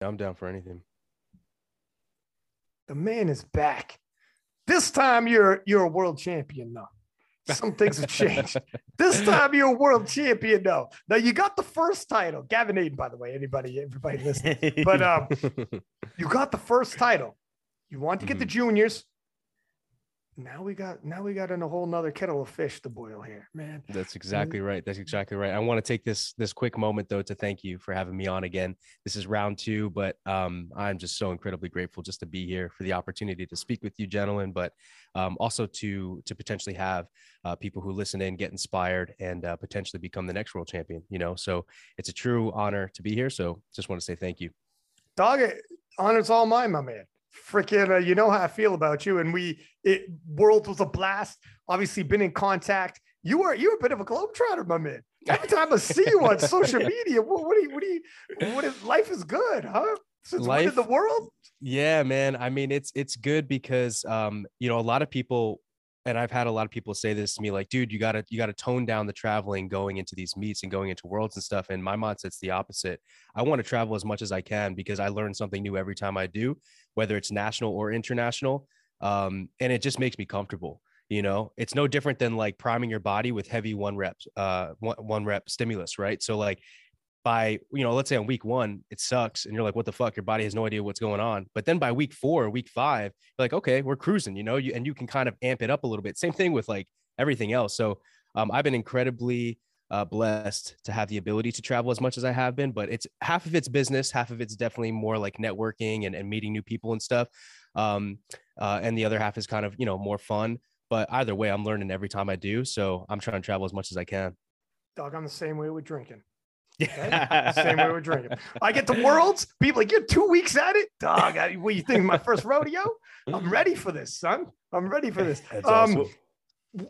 I'm down for anything. The man is back. This time you're you're a world champion now. Some things have changed. this time you're a world champion though. Now you got the first title. Gavin Adin, by the way, anybody, everybody listening. But um, you got the first title. You want to get mm-hmm. the juniors now we got now we got in a whole nother kettle of fish to boil here man. That's exactly right. That's exactly right. I want to take this this quick moment though to thank you for having me on again. This is round two but um i'm just so incredibly grateful just to be here for the opportunity to speak with you gentlemen but um also to to potentially have uh, people who listen in get inspired and uh, potentially become the next world champion you know? So it's a true honor to be here so just want to say thank you. Dog it. Honor's all mine my man freaking, uh, you know how I feel about you. And we, it, world was a blast. Obviously, been in contact. You are you're a bit of a globetrotter, my man. Every time I see you on social media, what, what do you, what do you, what is life is good, huh? Since life, the world? Yeah, man. I mean, it's it's good because um, you know, a lot of people and I've had a lot of people say this to me, like, dude, you gotta you gotta tone down the traveling going into these meets and going into worlds and stuff. And my mindset's the opposite. I want to travel as much as I can because I learn something new every time I do, whether it's national or international. Um, and it just makes me comfortable. You know, it's no different than like priming your body with heavy one reps, uh, one rep stimulus, right? So like by you know let's say on week one it sucks and you're like what the fuck? Your body has no idea what's going on. But then by week four week five you're like okay we're cruising you know you, and you can kind of amp it up a little bit. Same thing with like everything else. So um, i've been incredibly uh, blessed to have the ability to travel as much as i have been but it's half of it's business half of it's definitely more like networking and, and meeting new people and stuff. Um, uh, and the other half is kind of you know more fun. But either way i'm learning every time i do so i'm trying to travel as much as i can. Dog i'm the same way with drinking Okay? Same way we're drinking. I get to worlds. People like, you're two weeks at it, dog. I, what you think? My first rodeo. I'm ready for this, son. I'm ready for this. Um, awesome.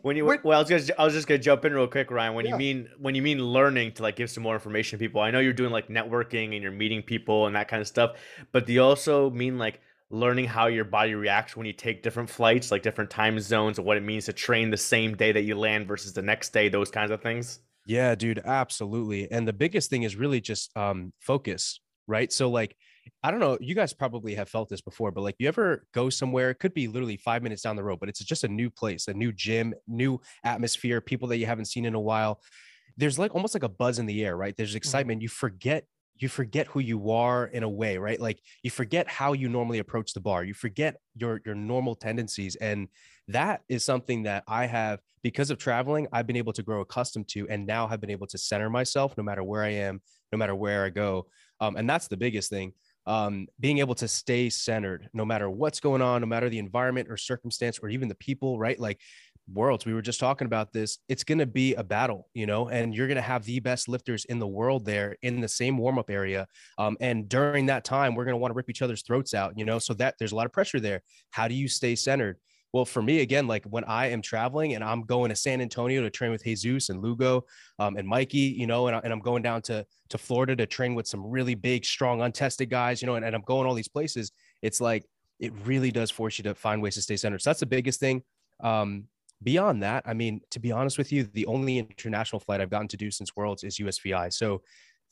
When you well, I was just I was just gonna jump in real quick, Ryan. When yeah. you mean when you mean learning to like give some more information to people, I know you're doing like networking and you're meeting people and that kind of stuff. But do you also mean like learning how your body reacts when you take different flights, like different time zones, and what it means to train the same day that you land versus the next day, those kinds of things? Yeah, dude, absolutely. And the biggest thing is really just um focus, right? So like I don't know, you guys probably have felt this before, but like you ever go somewhere, it could be literally 5 minutes down the road, but it's just a new place, a new gym, new atmosphere, people that you haven't seen in a while. There's like almost like a buzz in the air, right? There's mm-hmm. excitement. You forget you forget who you are in a way right like you forget how you normally approach the bar you forget your your normal tendencies and that is something that I have because of traveling, I've been able to grow accustomed to and now have been able to center myself no matter where I am, no matter where I go. Um, and that's the biggest thing. Um, being able to stay centered no matter what's going on, no matter the environment or circumstance or even the people, right? Like worlds, we were just talking about this. It's going to be a battle, you know, and you're going to have the best lifters in the world there in the same warm up area. Um, and during that time, we're going to want to rip each other's throats out, you know, so that there's a lot of pressure there. How do you stay centered? Well, for me, again, like when I am traveling and I'm going to San Antonio to train with Jesus and Lugo um, and Mikey, you know, and, I, and I'm going down to, to Florida to train with some really big, strong, untested guys, you know, and, and I'm going all these places. It's like, it really does force you to find ways to stay centered. So that's the biggest thing. Um, beyond that, I mean, to be honest with you, the only international flight I've gotten to do since Worlds is USVI. So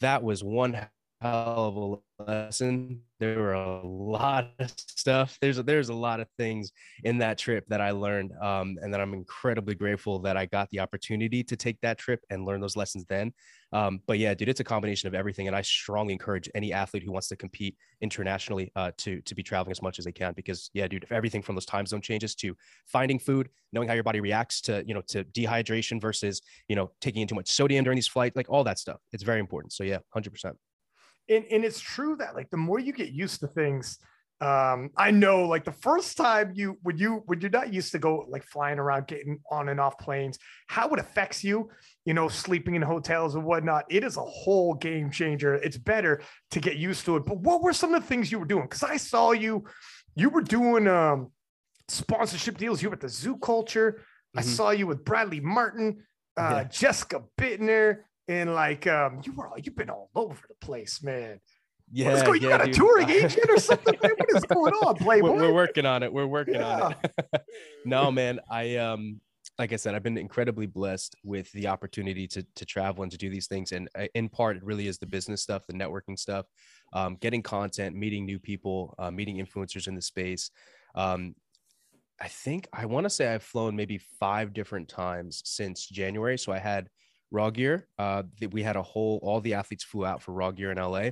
that was one hell of a lesson. There were a lot of stuff. There's a, there's a lot of things in that trip that I learned, um, and that I'm incredibly grateful that I got the opportunity to take that trip and learn those lessons then. Um, but yeah, dude, it's a combination of everything, and I strongly encourage any athlete who wants to compete internationally uh, to to be traveling as much as they can because yeah, dude, if everything from those time zone changes to finding food, knowing how your body reacts to you know to dehydration versus you know taking in too much sodium during these flights, like all that stuff, it's very important. So yeah, hundred percent and, and it's true that like the more you get used to things um i know like the first time you when you when you're not used to go like flying around getting on and off planes how it affects you you know sleeping in hotels and whatnot it is a whole game changer. It's better to get used to it. But what were some of the things you were doing? Because i saw you you were doing um sponsorship deals. You were at the zoo culture. Mm-hmm. i saw you with bradley martin uh, yeah. jessica buettner and like um, you were all you've been all over the place, man. Yeah, going, you yeah, got a touring agent or something? man? What is going on, Playboy? We're, we're, working on it. We're working yeah. on it. no, man, I um, like I said, I've been incredibly blessed with the opportunity to to travel and to do these things. And uh, in part, it really is the business stuff, the networking stuff, um, getting content, meeting new people, uh, meeting influencers in the space. Um, I think I want to say I've flown maybe five different times since January. So I had Raw Gear. Uh, we had a whole all the athletes flew out for Raw Gear in LA.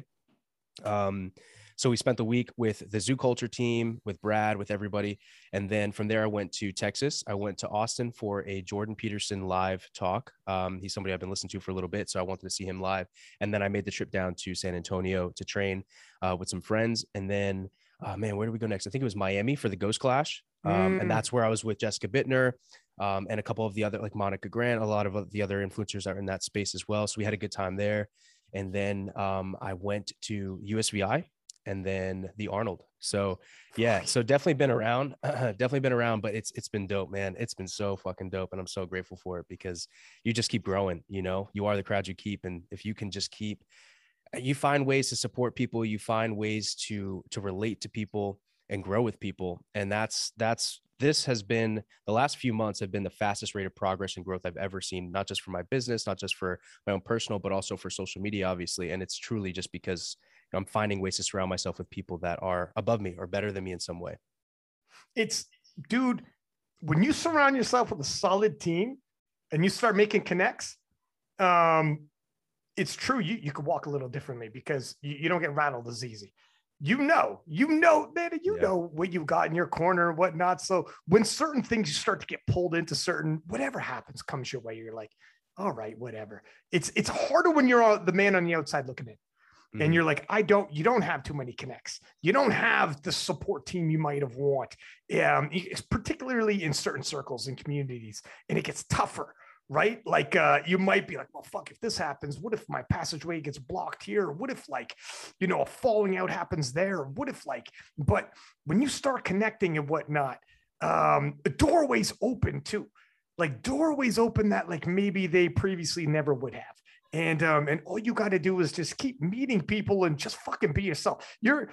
Um, so we spent the week with the Zoo Culture team, with Brad, with everybody. And then from there, I went to Texas. I went to Austin for a Jordan Peterson live talk. Um, he's somebody I've been listening to for a little bit. So I wanted to see him live. And then I made the trip down to San Antonio to train uh, with some friends. And then, oh man, where do we go next? I think it was Miami for the Ghost Clash. Um, mm. And that's where I was with Jessica Buettner. Um, and a couple of the other, like Monica Grant, a lot of the other influencers are in that space as well. So we had a good time there. And then um, I went to USVI and then the Arnold. So yeah, so definitely been around, definitely been around, but it's it's been dope, man. It's been so fucking dope, and I'm so grateful for it because you just keep growing. You know, you are the crowd you keep, and if you can just keep, you find ways to support people, you find ways to to relate to people and grow with people, and that's that's this has been the last few months have been the fastest rate of progress and growth I've ever seen, not just for my business, not just for my own personal, but also for social media, obviously. And it's truly just because I'm finding ways to surround myself with people that are above me or better than me in some way. It's, dude, when you surround yourself with a solid team and you start making connects, um, it's true. You, you could walk a little differently because you, you don't get rattled as easy. You know, you know, man, you yeah. know what you've got in your corner and whatnot. So when certain things you start to get pulled into certain, whatever happens comes your way, you're like, all right, whatever. It's it's harder when you're the man on the outside looking in mm-hmm. and you're like, I don't, you don't have too many connects. You don't have the support team you might have want, um, it's particularly in certain circles and communities, and it gets tougher right? Like uh, you might be like, well, fuck, if this happens, what if my passageway gets blocked here? What if like, you know, a falling out happens there? What if like, but when you start connecting and whatnot, um, doorways open too. Like doorways open that like maybe they previously never would have and um, and all you got to do is just keep meeting people and just fucking be yourself. You're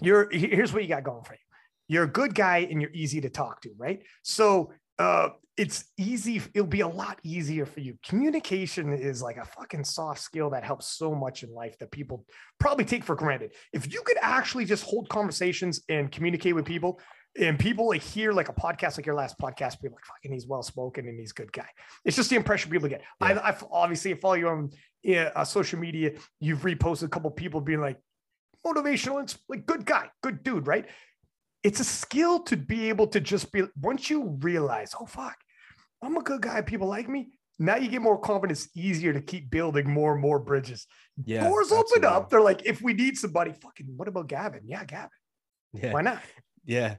you're here's what you got going for you. You're a good guy and you're easy to talk to, right? So uh, it's easy. It'll be a lot easier for you. Communication is like a fucking soft skill that helps so much in life that people probably take for granted. If you could actually just hold conversations and communicate with people, and people like hear like a podcast like your last podcast be like fucking he's well spoken and he's a good guy it's just the impression people get yeah. I, I obviously follow you on uh, social media you've reposted a couple people being like motivational and like good guy good dude right it's a skill to be able to just be once you realize oh fuck i'm a good guy people like me now you get more confidence easier to keep building more and more bridges yeah, doors open up they're like if we need somebody fucking what about gavin yeah gavin yeah. why not yeah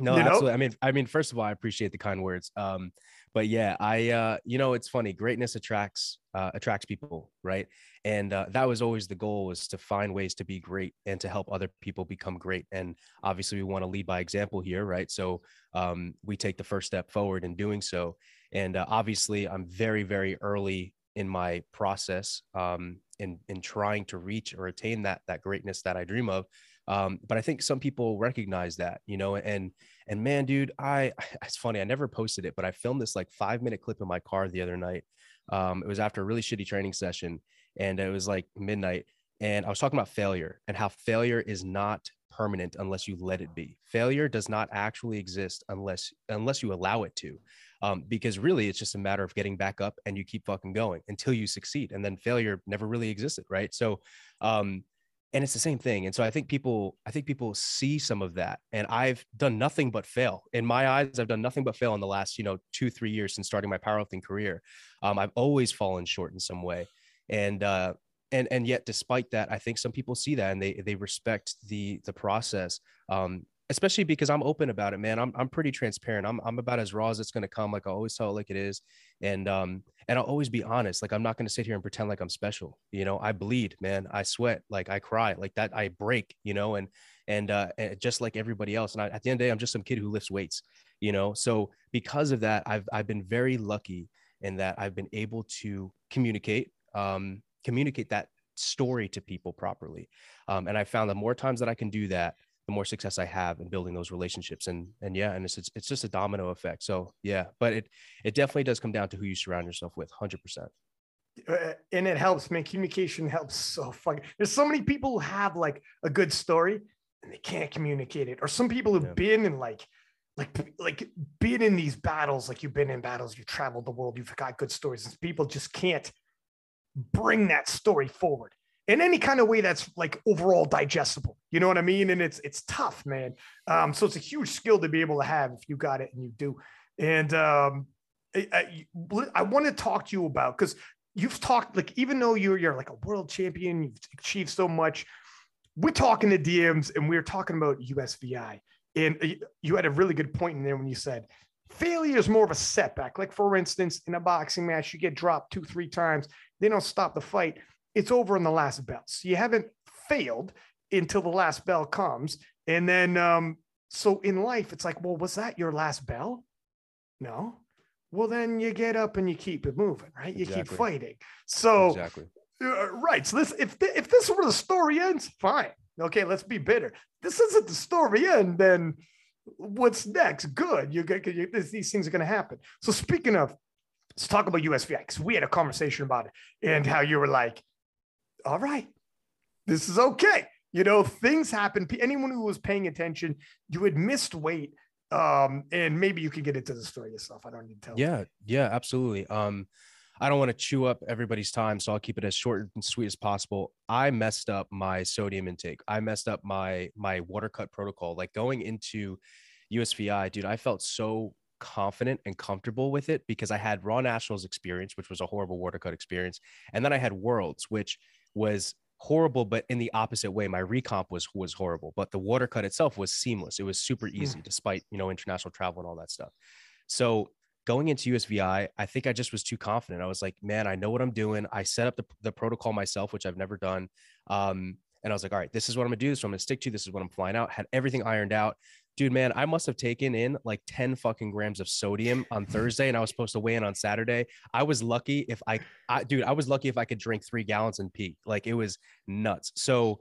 no, you absolutely. Know? I mean, I mean, first of all, I appreciate the kind words. Um, but yeah, I, uh, you know, it's funny. Greatness attracts uh, attracts people, right? And uh, that was always the goal: was to find ways to be great and to help other people become great. And obviously, we want to lead by example here, right? So um, we take the first step forward in doing so. And uh, obviously, I'm very, very early in my process um, in in trying to reach or attain that that greatness that I dream of. Um, but I think some people recognize that, you know, and and man, dude, I it's funny, I never posted it, but I filmed this like five minute clip in my car the other night. Um, it was after a really shitty training session, and it was like midnight, and I was talking about failure and how failure is not permanent unless you let it be. Failure does not actually exist unless unless you allow it to. Um, because really it's just a matter of getting back up and you keep fucking going until you succeed and then failure never really existed right so um, and it's the same thing and so i think people i think people see some of that and i've done nothing but fail in my eyes i've done nothing but fail in the last you know two three years since starting my powerlifting career um, i've always fallen short in some way and uh and and yet despite that i think some people see that and they they respect the the process um especially because I'm open about it, man. I'm I'm pretty transparent. I'm I'm about as raw as it's gonna come. Like I always tell it like it is, and um and I'll always be honest. Like I'm not gonna sit here and pretend like I'm special. You know, I bleed, man. I sweat, like I cry, like that. I break, you know, and and uh, just like everybody else. And I, at the end of the day, I'm just some kid who lifts weights, you know. So because of that, I've I've been very lucky in that I've been able to communicate, um, communicate that story to people properly, um, and I found that more times that I can do that the more success I have in building those relationships. And and yeah, and it's it's, it's just a domino effect. So yeah, but it it definitely does come down to who you surround yourself with, hundred percent. Uh, and it helps, man. Communication helps so fucking. There's so many people who have like a good story and they can't communicate it, or some people who've yeah. been in like like like been in these battles like you've been in battles you've traveled the world you've got good stories and people just can't bring that story forward in any kind of way that's like overall digestible. You know what i mean? And it's it's tough man. Um so it's a huge skill to be able to have if you got it and you do. And um i, I, I want to talk to you about because you've talked like even though you're you're like a world champion you've achieved so much we're talking to dms and we're talking about usvi and you had a really good point in there when you said failure is more of a setback. Like, for instance, in a boxing match, you get dropped two, three times, they don't stop the fight. It's over in the last bell. So you haven't failed until the last bell comes. And then, um, so in life, it's like, well, was that your last bell? No. Well, then you get up and you keep it moving, right? You exactly. keep fighting. So, exactly. Uh, right. So this, if if this were the story ends, fine. Okay, let's be bitter. This isn't the story end. Then what's next? Good. You get you, these things are going to happen. So speaking of, let's talk about because we had a conversation about it and how you were like, all right, this is okay. You know, things happen. Anyone who was paying attention, you had missed weight. Um, and maybe you can get into the story yourself. I don't need to tell. Yeah, yeah, absolutely. Um, I don't want to chew up everybody's time, so I'll keep it as short and sweet as possible. I messed up my sodium intake. I messed up my my water cut protocol. Like going into USVI, dude, I felt so confident and comfortable with it because I had Raw Nationals experience, which was a horrible water cut experience, and then I had Worlds, which was horrible, but in the opposite way. My recomp was was horrible, but the water cut itself was seamless. It was super hmm. easy, despite you know international travel and all that stuff. So going into USVI, I think I just was too confident. I was like, man, I know what I'm doing. I set up the, the protocol myself, which I've never done. Um, and I was like, all right, this is what I'm gonna do. So I'm gonna stick to. This is what I'm flying out. Had everything ironed out. Dude, man, I must have taken in like 10 fucking grams of sodium on Thursday, and I was supposed to weigh in on Saturday. I was lucky if I, I dude, I was lucky if I could drink three gallons and pee. Like it was nuts. So,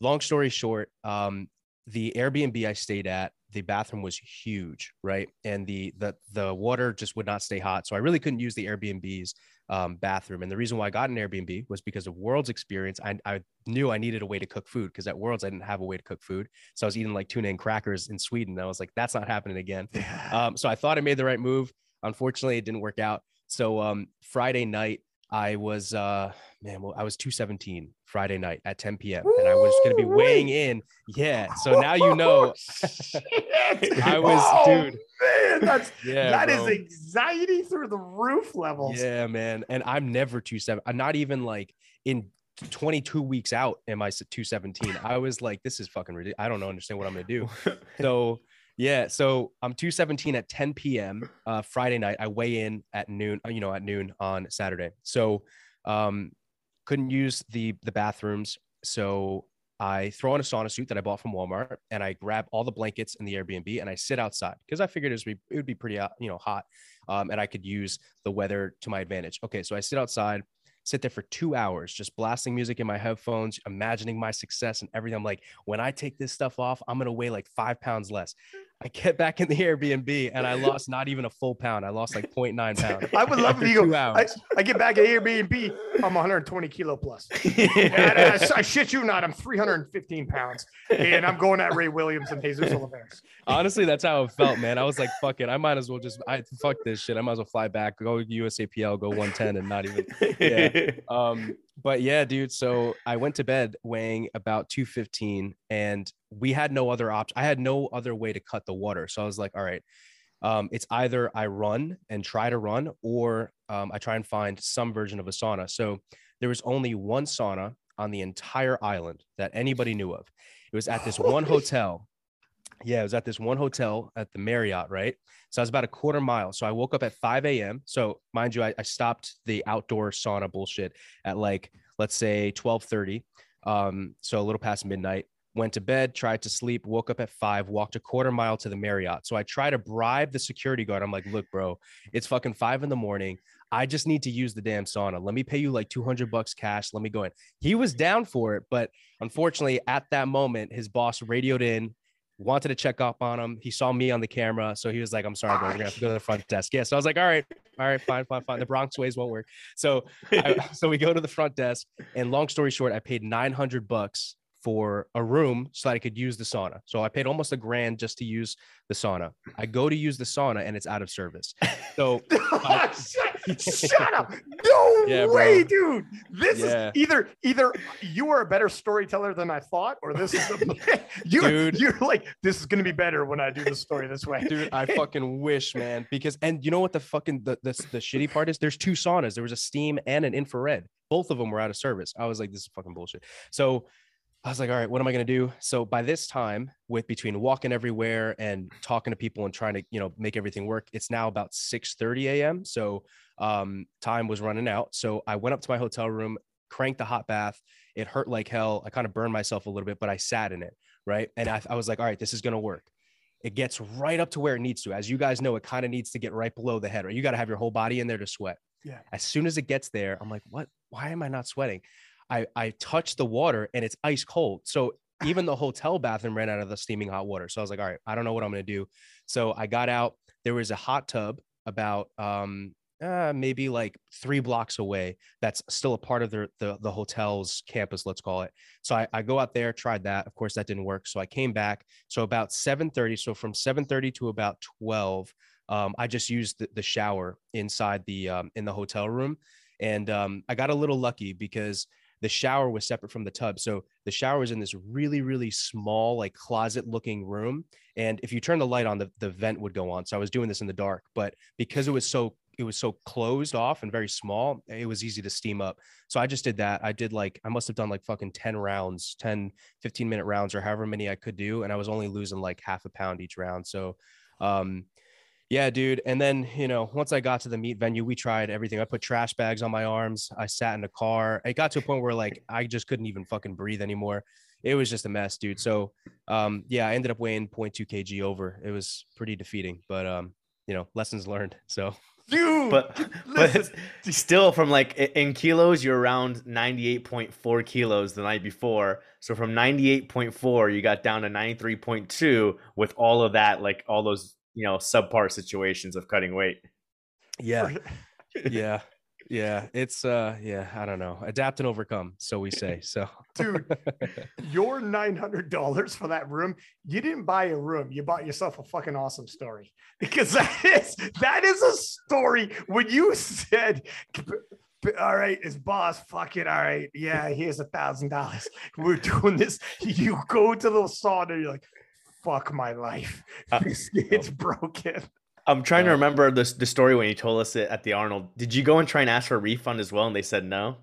long story short, um, the Airbnb I stayed at, the bathroom was huge, right? And the the the water just would not stay hot. So I really couldn't use the Airbnb's um, bathroom. And the reason why I got an Airbnb was because of World's experience. I, I knew I needed a way to cook food because at World's I didn't have a way to cook food. So I was eating like tuna and crackers in Sweden. And I was like, that's not happening again. Um, so I thought I made the right move. Unfortunately, it didn't work out. So um, Friday night, I was uh man, well, I was 217 Friday night at 10 p.m. and I was gonna be weighing in. Yeah. So now you know I was oh, dude. Man, that's yeah, that is anxiety through the roof levels. Yeah, man. And I'm never 27. I'm not even like in 22 weeks out am I 217. I was like, this is fucking ridiculous. I don't know, understand what I'm gonna do. So yeah, so I'm 217 at 10 p.m. Uh, Friday night. I weigh in at noon, uh, you know, at noon on Saturday. So um, couldn't use the the bathrooms. So I throw on a sauna suit that I bought from Walmart and I grab all the blankets in the Airbnb and I sit outside because I figured it would be, it would be pretty, uh, you know, hot um, and I could use the weather to my advantage. Okay. So I sit outside, sit there for two hours, just blasting music in my headphones, imagining my success and everything. I'm like, when I take this stuff off, I'm going to weigh like five pounds less. I get back in the Airbnb and I lost not even a full pound. I lost like 0.9 pounds. I would love if you go. I, I, get back at Airbnb. I'm 120 kilo plus. I, I, shit you not. I'm 315 pounds, and I'm going at Ray Williams and Jesus Olivares. Honestly, that's how it felt, man. I was like, fuck it. I might as well just I fuck this shit. I might as well fly back, go USAPL, go 110, and not even. Yeah. Um, but yeah, dude. So I went to bed weighing about 215 and we had no other option. I had no other way to cut the water. So I was like, all right, um, it's either I run and try to run or um, I try and find some version of a sauna. So there was only one sauna on the entire island that anybody knew of. It was at this one hotel. Yeah, it was at this one hotel at the Marriott, right? So I was about a quarter mile. So I woke up at 5 a.m. So mind you, I, I stopped the outdoor sauna bullshit at like, let's say 1230. Um, so a little past midnight went to bed, tried to sleep, woke up at five, walked a quarter mile to the Marriott. So I try to bribe the security guard. I'm like, look, bro, it's fucking five in the morning. I just need to use the damn sauna. Let me pay you like 200 bucks cash. Let me go in. He was down for it. But unfortunately, at that moment, his boss radioed in wanted to check up on him. He saw me on the camera, so he was like, "I'm sorry, bro. We're gonna have to go to the front desk." Yeah, so I was like, "All right, all right, fine, fine, fine. The Bronx ways won't work." So, I, so we go to the front desk, and long story short, I paid 900 bucks for a room so that I could use the sauna. So I paid almost a grand just to use the sauna. I go to use the sauna and it's out of service. So I, shut, up. No yeah, way, dude. This yeah. is either either you are a better storyteller than I thought, or this is a, you're, dude, you're like, this is gonna be better when I do the story this way. Dude, I fucking wish, man. Because and you know what the fucking the, the, the shitty part is? There's two saunas. There was a steam and an infrared. Both of them were out of service. I was like, this is fucking bullshit. So I was like, all right, what am I going to do? So by this time, with between walking everywhere and talking to people and trying to, you know, make everything work, it's now about 6 30 a.m. So um, time was running out. So I went up to my hotel room, cranked the hot bath. It hurt like hell. I kind of burned myself a little bit, but I sat in it. Right. And I, I was like, all right, this is going to work. It gets right up to where it needs to. As you guys know, it kind of needs to get right below the head, right? You got to have your whole body in there to sweat. Yeah. As soon as it gets there, I'm like, what? Why am I not sweating? I I touch the water and it's ice cold. So even the hotel bathroom ran out of the steaming hot water. So I was like, all right, I don't know what I'm gonna do. So I got out. There was a hot tub about um uh, maybe like three blocks away that's still a part of the, the, the hotel's campus let's call it so I, I go out there tried that of course that didn't work so i came back so about 7.30 so from 7.30 to about 12 um, i just used the, the shower inside the um, in the hotel room and um, i got a little lucky because the shower was separate from the tub. So the shower was in this really, really small, like closet looking room. And if you turn the light on, the, the vent would go on. So I was doing this in the dark, but because it was so it was so closed off and very small, it was easy to steam up. So I just did that. I did like, I must have done like fucking 10 rounds, 10, 15 minute rounds or however many I could do. And I was only losing like half a pound each round. So, um, yeah, dude. And then, you know, once I got to the meet venue, we tried everything. I put trash bags on my arms. I sat in a car. It got to a point where like I just couldn't even fucking breathe anymore. It was just a mess, dude. So, um, yeah, I ended up weighing 0.2 kg over. It was pretty defeating, but um, you know, lessons learned. So, dude, but but still from like in kilos, you're around 98.4 kilos the night before. So from 98.4, you got down to 93.2 with all of that, like all those you know subpar situations of cutting weight. Yeah, yeah, yeah. It's uh, yeah. I don't know. Adapt and overcome, so we say. So, dude, your nine hundred dollars for that room. You didn't buy a room. You bought yourself a fucking awesome story because that is that is a story. When you said all right, his boss, fuck it. All right. Yeah, here's a thousand dollars. We're doing this. You go to the sauna, you're like, fuck my life. Uh, it's broken. I'm trying to remember the, the story when you told us it at the Arnold. Did you go and try and ask for a refund as well? And they said no.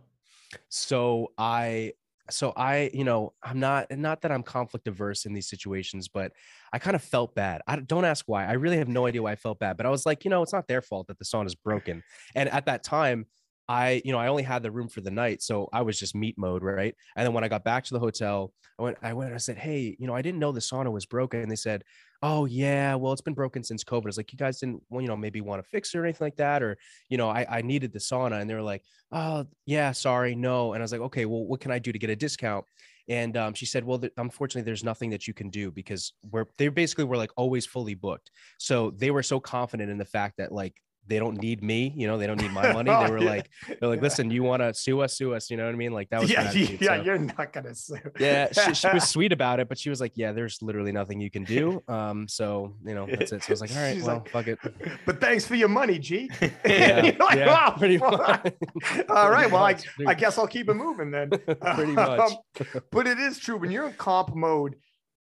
So I, so I, you know, I'm not, not that I'm conflict averse in these situations, but I kind of felt bad. I don't ask why. I really have no idea why I felt bad, but I was like, you know, it's not their fault that the sauna is broken. And at that time, I, you know, I only had the room for the night, so I was just meat mode, right? And then when I got back to the hotel, I went, I went, I said, hey, you know, I didn't know the sauna was broken, and they said, oh yeah, well, it's been broken since COVID. It's like you guys didn't, well, you know, maybe want to fix it or anything like that, or you know, I, I needed the sauna, and they were like, oh yeah, sorry, no, and I was like, okay, well, what can I do to get a discount? And um, she said, well, th- unfortunately, there's nothing that you can do because we're they basically were like always fully booked. So they were so confident in the fact that like they don't need me, you know, they don't need my money. They were yeah. like, they're like, listen, you want to sue us, sue us, you know what I mean? Like that was yeah, yeah, so, you're not gonna sue. Yeah, she, she, was sweet about it, but she was like, yeah, there's literally nothing you can do. Um, so you know, that's it. So I was like, all right, She's well, like, fuck it. But thanks for your money, G. yeah, like, yeah oh, pretty much. all right, well, I, I guess I'll keep it moving then. pretty much. Um, but it is true when you're in comp mode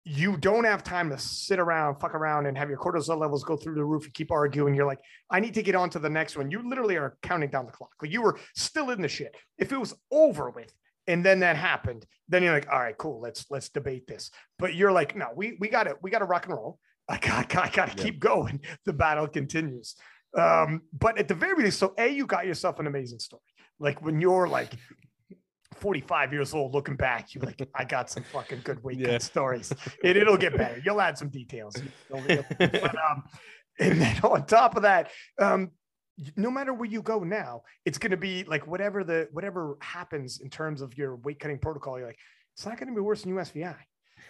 you don't have time to sit around, fuck around, and have your cortisol levels go through the roof and keep arguing. You're like, I need to get on to the next one. You literally are counting down the clock. Like you were still in the shit. If it was over with, and then that happened, then you're like, all right, cool, let's let's debate this. But you're like, no, we we got to we got to rock and roll. I got I got to yeah. keep going. The battle continues. Um, but at the very least, so a you got yourself an amazing story. Like when you're like 45 years old looking back, you're like, I got some fucking good weekend yeah. stories. It, it'll get better. You'll add some details. but, um, and then on top of that, um, no matter where you go now, it's going to be like whatever the whatever happens in terms of your weight cutting protocol. You're like, it's not going to be worse than USVI.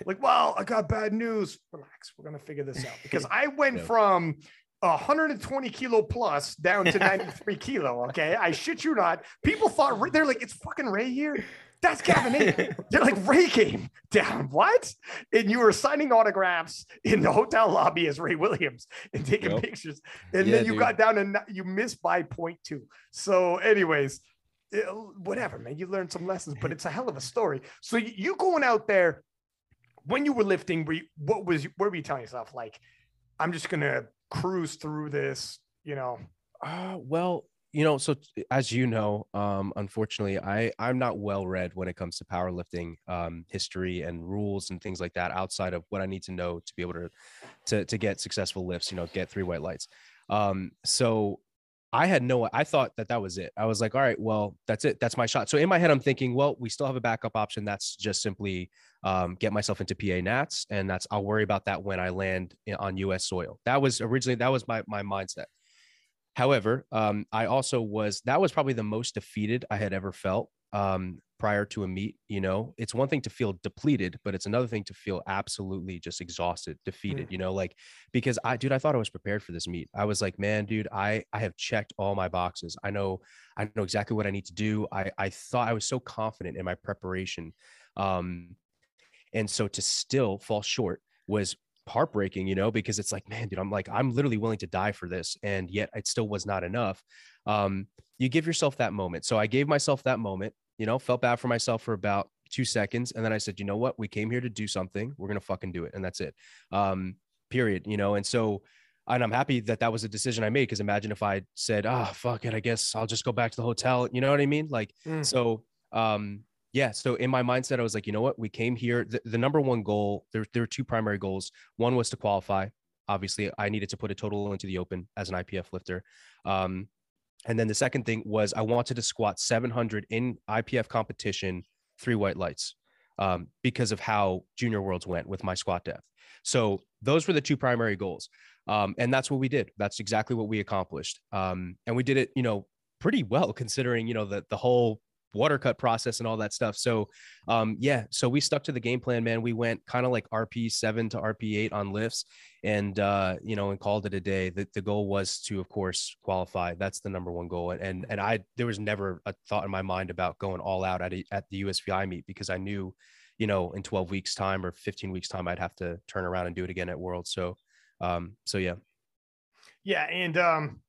like, well, I got bad news. Relax, we're gonna figure this out because I went from 120 kilo plus down to 93 kilo. Okay, I shit you not. People thought they're like, it's fucking Ray here. That's Gavin. They're like Ray came down. What? And you were signing autographs in the hotel lobby as Ray Williams and taking yep. pictures. And yeah, then you dude. got down and you missed by point two. So, anyways, it, whatever, man. You learned some lessons, but it's a hell of a story. So you going out there when you were lifting, were you, what was what were you telling yourself? Like, I'm just gonna cruise through this, you know? Uh, well, you know, so as you know, um, unfortunately, I I'm not well read when it comes to powerlifting um, history and rules and things like that. Outside of what I need to know to be able to to to get successful lifts, you know, get three white lights. Um, so I had no, I thought that that was it. I was like, all right, well, that's it. That's my shot. So in my head, I'm thinking, well, we still have a backup option. That's just simply um, get myself into PA Nats, and that's I'll worry about that when I land on U.S. soil. That was originally that was my my mindset. However, um, I also was that was probably the most defeated I had ever felt um, prior to a meet. You know, it's one thing to feel depleted, but it's another thing to feel absolutely just exhausted, defeated. Mm. You know, like because I, dude, I thought I was prepared for this meet. I was like, man, dude, I I have checked all my boxes. I know I know exactly what I need to do. I I thought I was so confident in my preparation, um, and so to still fall short was heartbreaking, you know, because it's like, man, dude, I'm like, I'm literally willing to die for this. And yet it still was not enough. Um, you give yourself that moment. So I gave myself that moment, you know, felt bad for myself for about two seconds. And then I said, you know what? We came here to do something. We're going to fucking do it. And that's it. Um, period. You know, and so, and I'm happy that that was a decision I made. Cause imagine if I said, oh, fuck it. I guess I'll just go back to the hotel. You know what I mean? Like, mm. so, um, yeah. So in my mindset, I was like, you know what? We came here. The, the number one goal, there, there were two primary goals. One was to qualify. Obviously, I needed to put a total into the open as an IPF lifter. Um, and then the second thing was I wanted to squat 700 in IPF competition, three white lights, um, because of how Junior Worlds went with my squat depth. So those were the two primary goals. Um, and that's what we did. That's exactly what we accomplished. Um, and we did it, you know, pretty well considering, you know, the, the whole water cut process and all that stuff. So, um, yeah, so we stuck to the game plan, man. We went kind of like RPE seven to RPE eight on lifts, and uh, you know, and called it a day. The, the goal was to, of course, qualify. That's the number one goal. And and, and I there was never a thought in my mind about going all out at a, at the USVI meet because I knew, you know, in 12 weeks time or 15 weeks time, I'd have to turn around and do it again at World. So, um, so yeah. Yeah, and um,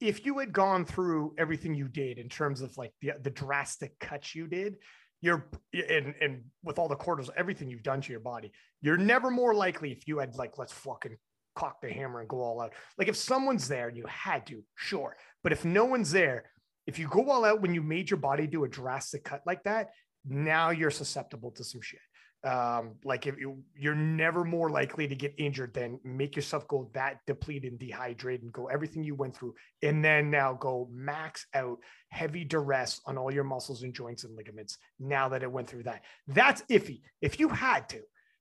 if you had gone through everything you did in terms of like the, the drastic cuts you did, you're and and with all the quarters, everything you've done to your body, you're never more likely if you had like let's fucking cock the hammer and go all out. Like if someone's there and you had to, sure. But if no one's there, if you go all out when you made your body do a drastic cut like that, now you're susceptible to some shit. Um, like if you you're never more likely to get injured than make yourself go that depleted and dehydrated and go everything you went through, and then now go max out heavy duress on all your muscles and joints and ligaments. Now that it went through that, that's iffy. If you had to,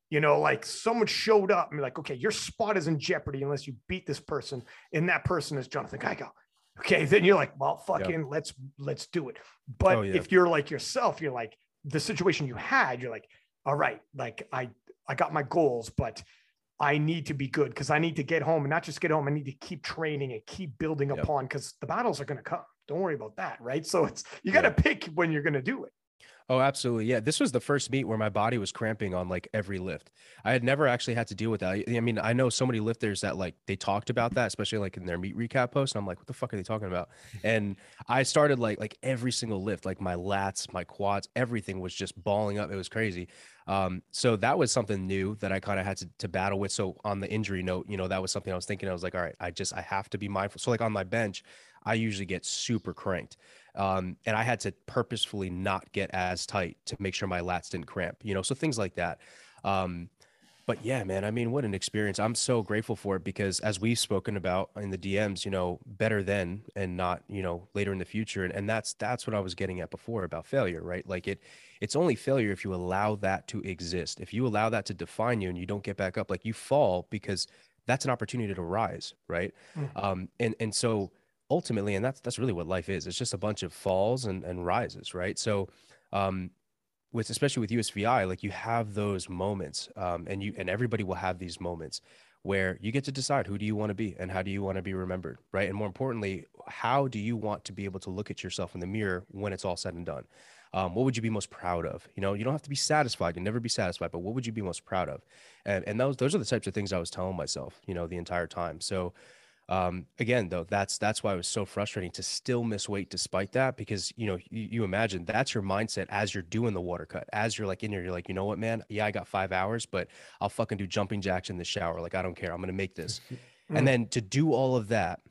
you know, like someone showed up and like, okay, your spot is in jeopardy unless you beat this person, and that person is Jonathan Cayco. Okay, then you're like, well, fucking, yeah. let's let's do it. But oh, yeah. if you're like yourself, you're like the situation you had, you're like all right, like I I got my goals, but I need to be good because I need to get home and not just get home. I need to keep training and keep building yep. upon because the battles are going to come. Don't worry about that, right? So it's you got to pick when you're going to do it. Oh, absolutely. Yeah. This was the first meet where my body was cramping on like every lift. I had never actually had to deal with that. I mean, I know so many lifters that like they talked about that, especially like in their meet recap post. And I'm like, what the fuck are they talking about? And I started like like every single lift, like my lats, my quads, everything was just balling up. It was crazy. Um, so that was something new that I kind of had to, to battle with. So on the injury note, you know, that was something I was thinking. I was like, all right, I just I have to be mindful. So like on my bench, I usually get super cranked. Um, and I had to purposefully not get as tight to make sure my lats didn't cramp, you know, so things like that. Um, but yeah, man, I mean, what an experience. I'm so grateful for it because as we've spoken about in the DMs, you know, better then and not, you know, later in the future. And, and that's, that's what I was getting at before about failure, right? Like it, it's only failure if you allow that to exist. If you allow that to define you and you don't get back up, like you fall because that's an opportunity to rise. Right. Mm-hmm. Um, and, and so ultimately, and that's, that's really what life is. It's just a bunch of falls and, and rises. Right. So, um, with especially with USVI, like you have those moments, um, and you and everybody will have these moments where you get to decide who do you want to be and how do you want to be remembered, right? And more importantly, how do you want to be able to look at yourself in the mirror when it's all said and done? Um, what would you be most proud of? You know, you don't have to be satisfied. You never be satisfied, but what would you be most proud of? And and those those are the types of things I was telling myself, you know, the entire time. So um, again, though, that's that's why it was so frustrating to still miss weight despite that, because you know, you, you imagine that's your mindset as you're doing the water cut, as you're like in here, you're like, you know what, man, yeah, I got five hours, but I'll fucking do jumping jacks in the shower. Like, I don't care. I'm gonna make this. and then to do all of that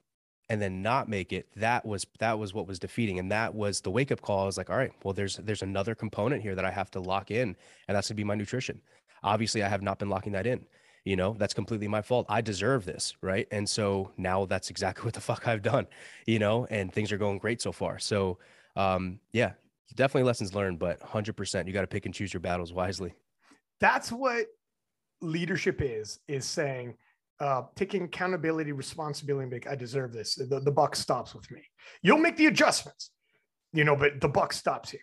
and then not make it that was that was what was defeating and that was the wake up call i was like all right well there's there's another component here that i have to lock in and that's going to be my nutrition obviously i have not been locking that in you know that's completely my fault i deserve this right and so now that's exactly what the fuck i've done you know and things are going great so far so um yeah definitely lessons learned but 100% you got to pick and choose your battles wisely that's what leadership is is saying uh, taking accountability, responsibility, and I deserve this. The, the buck stops with me. You'll make the adjustments, you know, but the buck stops here.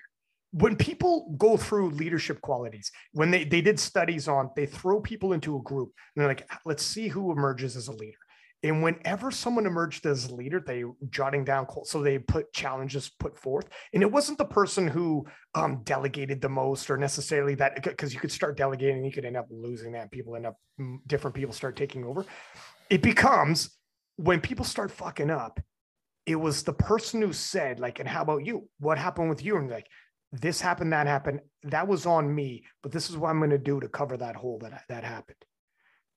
When people go through leadership qualities, when they, they did studies on, they throw people into a group and they're like, let's see who emerges as a leader. And whenever someone emerged as a leader, they jotting down, so they put challenges put forth. And it wasn't the person who um, delegated the most or necessarily that, because you could start delegating you could end up losing that. People end up, mm, different people start taking over. It becomes when people start fucking up, it was the person who said, like, and how about you? What happened with you? And like, this happened, that happened. That was on me, but this is what I'm going to do to cover that hole that that happened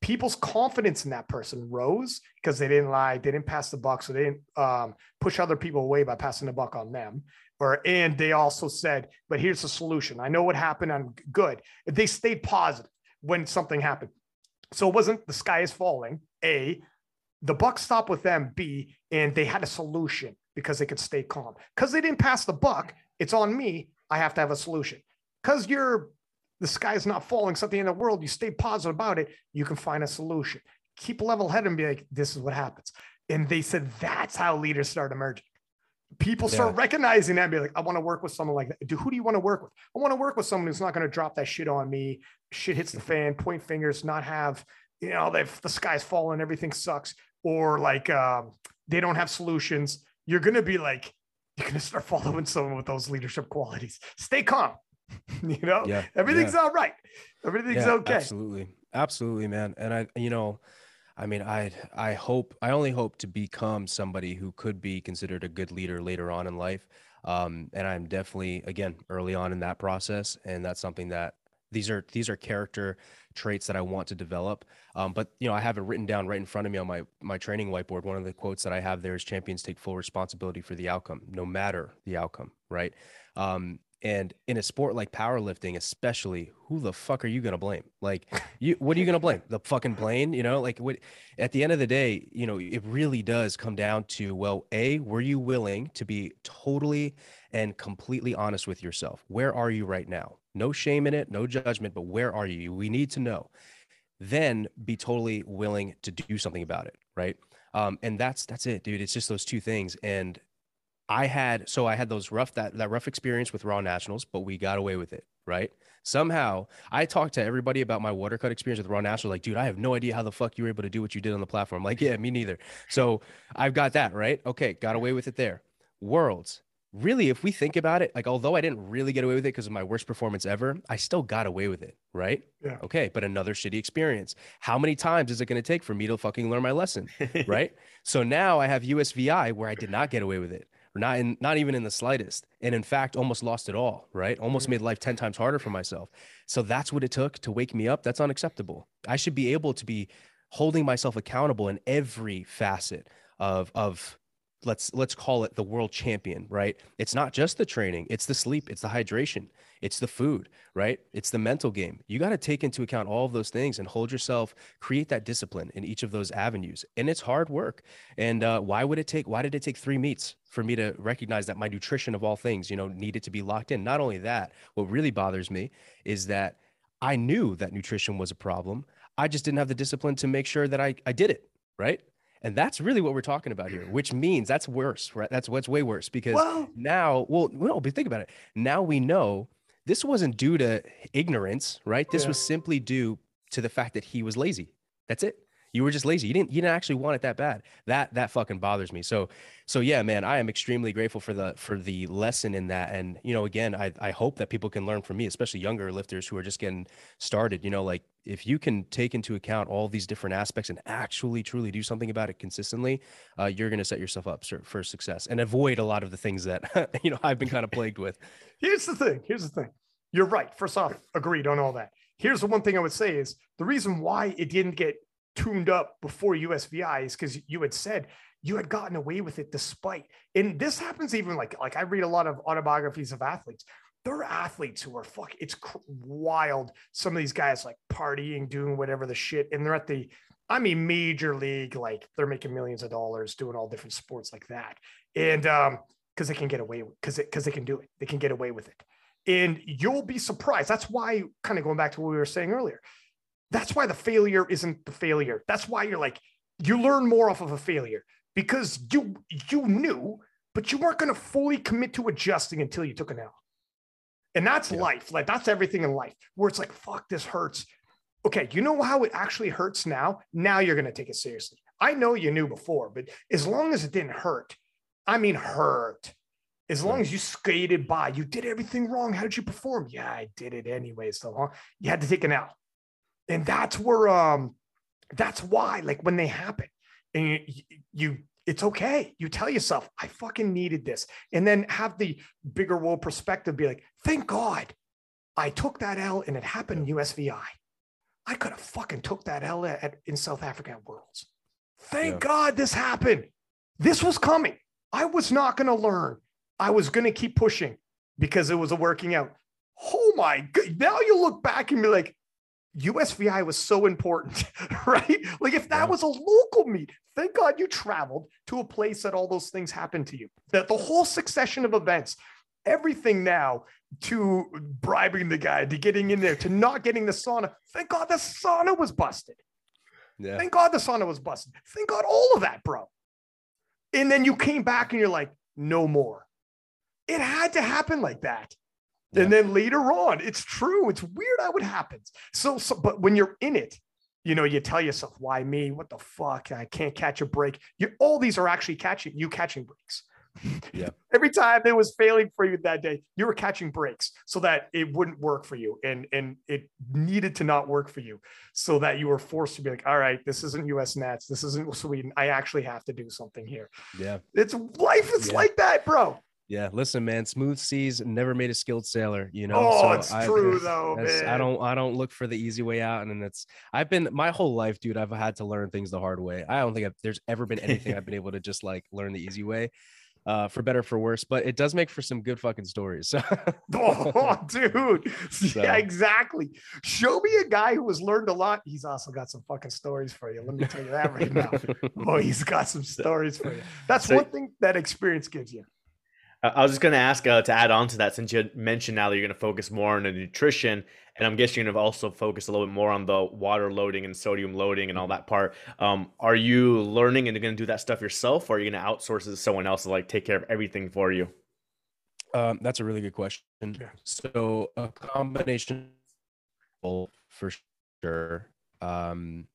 people's confidence in that person rose because they didn't lie, they didn't pass the buck, so they didn't um, push other people away by passing the buck on them. Or and they also said, "But here's the solution. I know what happened. I'm good." They stayed positive when something happened. So it wasn't the sky is falling. A, the buck stopped with them. B, and they had a solution because they could stay calm. Because they didn't pass the buck, it's on me. I have to have a solution. Because you're the sky is not falling, something in the world, you stay positive about it, you can find a solution. Keep level head and be like, this is what happens. And they said that's how leaders start emerging. People start yeah. recognizing that and be like, I want to work with someone like that. Do who do you want to work with? I want to work with someone who's not going to drop that shit on me. Shit hits the fan, point fingers, not have, you know, if the sky's falling, everything sucks, or like um, they don't have solutions. You're going to be like, you're going to start following someone with those leadership qualities. Stay calm. you know, yeah, everything's yeah. all right. Everything's yeah, okay. Absolutely. Absolutely, man. And I, you know, I mean, I, I hope, I only hope to become somebody who could be considered a good leader later on in life. Um, and I'm definitely, again, early on in that process. And that's something that these are, these are character traits that I want to develop. Um, but you know, I have it written down right in front of me on my my training whiteboard. One of the quotes that I have there is champions take full responsibility for the outcome, no matter the outcome, right? Um, and in a sport like powerlifting, especially, who the fuck are you gonna blame? Like, you, what are you gonna blame? The fucking plane? You know, like, what? At the end of the day, you know, it really does come down to, well, a, were you willing to be totally and completely honest with yourself? Where are you right now? No shame in it, no judgment, but where are you? We need to know. Then be totally willing to do something about it, right? Um, and that's that's it, dude. It's just those two things, and I had so I had those rough that that rough experience with Raw Nationals, but we got away with it, right? Somehow I talked to everybody about my water cut experience with Raw Nationals. Like, dude, I have no idea how the fuck you were able to do what you did on the platform. like, yeah, me neither. So I've got that right. Okay, got away with it there. Worlds, really, if we think about it, like although I didn't really get away with it because of my worst performance ever, I still got away with it, right? Yeah. Okay, but another shitty experience. How many times is it going to take for me to fucking learn my lesson, right? so now I have USVI where I did not get away with it not in not even in the slightest and in fact almost lost it all right almost mm-hmm. made life 10 times harder for myself so that's what it took to wake me up that's unacceptable i should be able to be holding myself accountable in every facet of of let's let's call it the world champion right? It's not just the training it's the sleep it's the hydration it's the food right? It's the mental game. You got to take into account all of those things and hold yourself create that discipline in each of those avenues. And it's hard work. And uh, why would it take why did it take three meets for me to recognize that my nutrition of all things you know needed to be locked in? Not only that what really bothers me is that i knew that nutrition was a problem. I just didn't have the discipline to make sure that i, I did it right and that's really what we're talking about here, which means that's worse, right? That's what's way worse because well, now, well, no, but think about it. Now we know this wasn't due to ignorance, right? This Yeah. was simply due to the fact that he was lazy. That's it. You were just lazy. You didn't you didn't actually want it that bad. That that fucking bothers me. So so yeah, man, I am extremely grateful for the for the lesson in that. And you know, again, I I hope that people can learn from me, especially younger lifters who are just getting started. You know, like if you can take into account all these different aspects and actually truly do something about it consistently, uh, you're going to set yourself up for, for success and avoid a lot of the things that you know I've been kind of plagued with. Here's the thing. Here's the thing. You're right. First off, agreed on all that. Here's the one thing I would say is the reason why it didn't get tuned up before USVI is because you had said you had gotten away with it despite. And this happens even like like I read a lot of autobiographies of athletes. There are athletes who are fuck. It's cr- wild. Some of these guys like partying, doing whatever the shit, and they're at the. I mean, major league, like they're making millions of dollars doing all different sports like that, and um, because they can get away because because they can do it, they can get away with it, and you'll be surprised. That's why, kind of going back to what we were saying earlier, that's why the failure isn't the failure. That's why you're like you learn more off of a failure because you you knew, but you weren't going to fully commit to adjusting until you took an L. And that's Yeah. life. Like that's everything in life where it's like, fuck, this hurts. Okay, you know how it actually hurts now? Now you're going to take it seriously. I know you knew before, but as long as it didn't hurt, I mean, hurt. As long as you skated by, you did everything wrong. How did you perform? Yeah, I did it anyways. So huh? you had to take an L. And that's where, um, that's why, like when they happen, and you, you, it's okay. You tell yourself, I fucking needed this. And then have the bigger world perspective be like, thank God I took that L and it happened in USVI. I could have fucking took that L at, in South Africa at Worlds. Thank Yeah. God this happened. This was coming. I was not going to learn. I was going to keep pushing because it was a working out. Oh my God. Now you look back and be like, USVI was so important, right? Like if that Yeah. was a local meet, thank God you traveled to a place that all those things happened to you. That the whole succession of events, everything now to bribing the guy, to getting in there, to not getting the sauna. Thank God the sauna was busted. Yeah. Thank God the sauna was busted. Thank God all of that, bro. And then you came back and you're like, no more. It had to happen like that. Yeah. And then later on, it's true. It's weird how it happens. So, so, but when you're in it, you know, you tell yourself, why me? What the fuck? I can't catch a break. You, all these are actually catching you catching breaks. Yeah. Every time it was failing for you that day, you were catching breaks so that it wouldn't work for you. And, and it needed to not work for you so that you were forced to be like, all right, this isn't US Nats. This isn't Sweden. I actually have to do something here. Yeah. It's life is Yeah. like that, bro. Yeah. Listen, man, smooth seas never made a skilled sailor, you know? oh, it's I- true though, man. I don't I don't look for the easy way out. And it's I've been my whole life, dude. I've had to learn things the hard way. I don't think I've, there's ever been anything I've been able to just like learn the easy way. Uh, for better for worse, but it does make for some good fucking stories. Oh, dude. So- Yeah, exactly. Show me a guy who has learned a lot. He's also got some fucking stories for you. Let me tell you that right now. Oh, he's got some stories for you. That's So- one thing that experience gives you. I was just going to ask uh, to add on to that since you had mentioned now that you're going to focus more on the nutrition, and I'm guessing you're going to also focus a little bit more on the water loading and sodium loading and all that part. Um, are you learning and going to do that stuff yourself, or are you going to outsource it to someone else to like take care of everything for you? Um, that's a really good question. So a combination for sure. Um,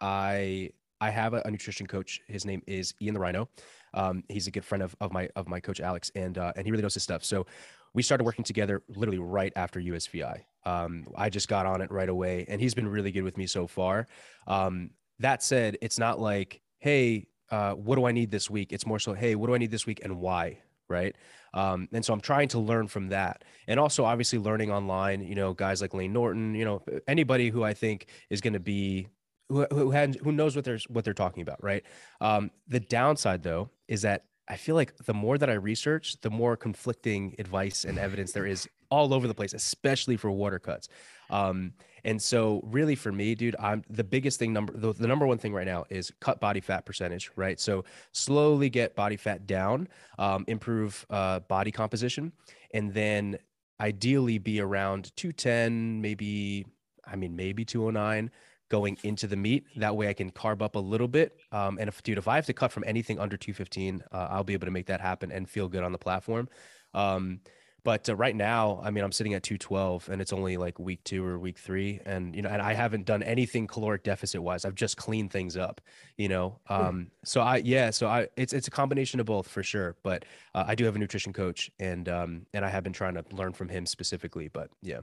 I I have a, a nutrition coach. His name is Ian the Rhino. Um, he's a good friend of, of my of my coach Alex, and uh, and he really knows his stuff. So we started working together literally right after USVI. Um, I just got on it right away, and he's been really good with me so far. Um, that said, it's not like, hey, uh, what do I need this week? It's more so, hey, what do I need this week and why? Right. Um, and so I'm trying to learn from that. And also, obviously, learning online, you know, guys like Layne Norton, you know, anybody who I think is going to be. Who, who had who knows what they're what they're talking about, right? Um, the downside, though, is that I feel like the more that I research, the more conflicting advice and evidence there is all over the place, especially for water cuts. Um, and so, really, for me, dude, I'm the biggest thing number the, the number one thing right now is cut body fat percentage, right? So slowly get body fat down, um, improve uh, body composition, and then ideally be around 210, maybe I mean maybe 209 going into the meet. That way I can carb up a little bit. Um, and if dude, if I have to cut from anything under 215, uh, I'll be able to make that happen and feel good on the platform. Um, but uh, right now, I mean, I'm sitting at 212 and it's only like week two or week three. And, you know, and I haven't done anything caloric deficit wise. I've just cleaned things up, you know? Um, so I, yeah, so I, it's, it's a combination of both for sure. But uh, I do have a nutrition coach and, um, and I have been trying to learn from him specifically, but yeah.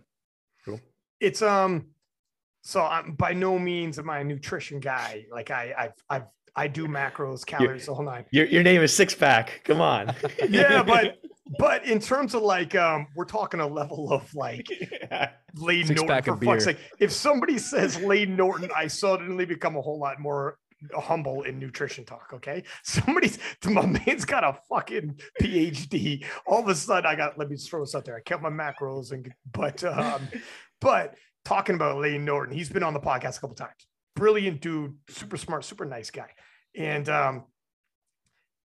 Cool. It's, um, so I'm by no means am I a nutrition guy. Like I, I've, I've, I do macros, calories, the whole nine. Your, your name is Six Pack. Come on. yeah, but but in terms of like, um, we're talking a level of like yeah. Layne Six Norton for fuck's sake. If somebody says Layne Norton, I suddenly become a whole lot more humble in nutrition talk. Okay, somebody's my man's got a fucking PhD. All of a sudden, I got let me throw this out there. I kept my macros and but um, but talking about Layne Norton, he's been on the podcast a couple times. Brilliant dude, super smart, super nice guy, and um,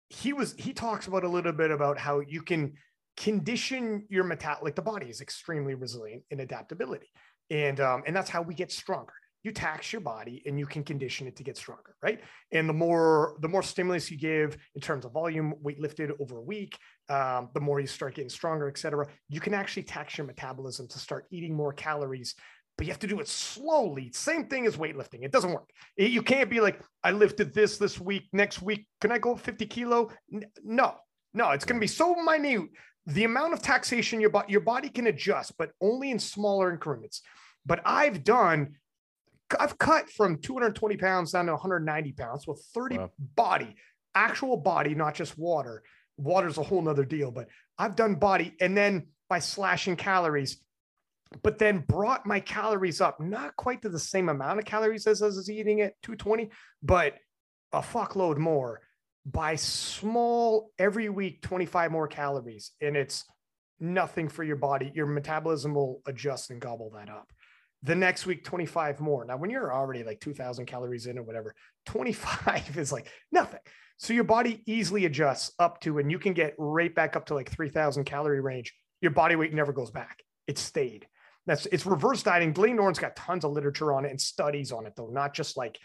he was he talks about a little bit about how you can condition your metal like the body is extremely resilient in adaptability. And um, and that's how we get stronger. You tax your body and you can condition it to get stronger right? And the more the more stimulus you give in terms of volume weight lifted over a week um, the more you start getting stronger et cetera you can actually tax your metabolism to start eating more calories but you have to do it slowly. Same thing as weightlifting. It doesn't work. You can't be like, I lifted this this week. Next week, can I go 50 kilo? No, no, it's going to be so minute. The amount of taxation your body, your body can adjust, but only in smaller increments. But I've done, I've cut from 220 pounds down to 190 pounds with 30 wow. body, actual body, not just water. Water's a whole nother deal, but I've done body. And then by slashing calories, but then brought my calories up, not quite to the same amount of calories as I was eating at 220, but a fuckload more by small every week, 25 more calories. And it's nothing for your body. Your metabolism will adjust and gobble that up. The next week, 25 more. Now, when you're already like 2000 calories in or whatever, 25 is like nothing. So your body easily adjusts up to, and you can get right back up to like 3000 calorie range. Your body weight never goes back. It stayed. That's it's reverse dieting. Layne Norton's got tons of literature on it and studies on it, though, not just like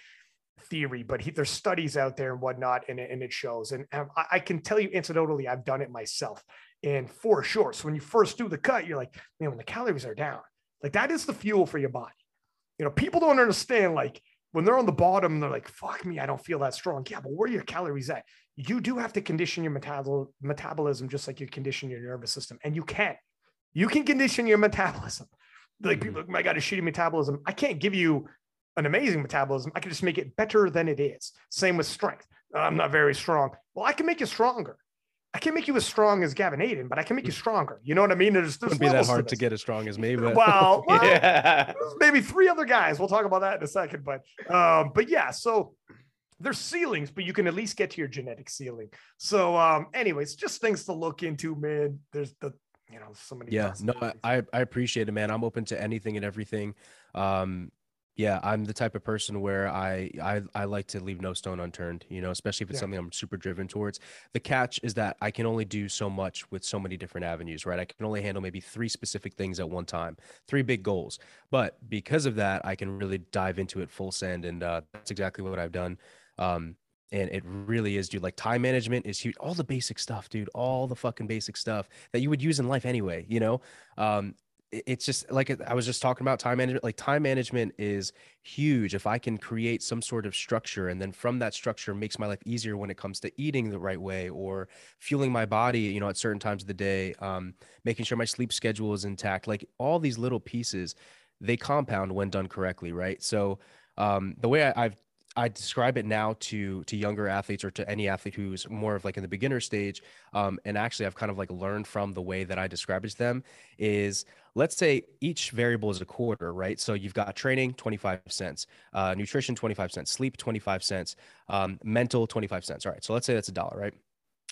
theory, but he, there's studies out there and whatnot, and it, and it shows. And, and I, I, can tell you, incidentally, I've done it myself, and for sure. So when you first do the cut, you're like, man, when the calories are down, like that is the fuel for your body. You know, people don't understand like when they're on the bottom, they're like, fuck me, I don't feel that strong. Yeah, but where are your calories at? You do have to condition your metabol- metabolism just like you condition your nervous system, and you can. You can condition your metabolism like people, mm-hmm. I got a shitty metabolism. I can't give you an amazing metabolism. I can just make it better than it is. Same with strength. I'm not very strong. Well, I can make you stronger. I can't make you as strong as Gavin Adin, but I can make you mm. stronger. You know what I mean? There's, there's Wouldn't be that hard to, to, get as strong as me, but well, well yeah. maybe three other guys. We'll talk about that in a second. But um, but yeah, so there's ceilings, but you can at least get to your genetic ceiling. So um, anyways, just things to look into, man. There's the you know so many yeah no I, I appreciate it man. I'm open to anything and everything. Um yeah i'm the type of person where I, I i like to leave no stone unturned you know especially if it's yeah. something i'm super driven towards. The catch is that i can only do so much with so many different avenues right? I can only handle maybe three specific things at one time three big goals. But because of that i can really dive into it full send and uh, that's exactly what i've done. Um and it really is dude like time management is huge all the basic stuff dude all the fucking basic stuff that you would use in life anyway you know? Um it's just like i was just talking about time management like time management is huge. If i can create some sort of structure and then from that structure makes my life easier when it comes to eating the right way or fueling my body you know at certain times of the day um, making sure my sleep schedule is intact like all these little pieces they compound when done correctly right? So um, the way I, have I describe it now to to younger athletes or to any athlete who's more of like in the beginner stage. Um, and actually, I've kind of like learned from the way that I describe it to them is let's say each variable is a quarter, right? So you've got training, 25 cents, uh, nutrition, 25 cents, sleep, 25 cents, um, mental, 25 cents. All right. So let's say that's a dollar, right?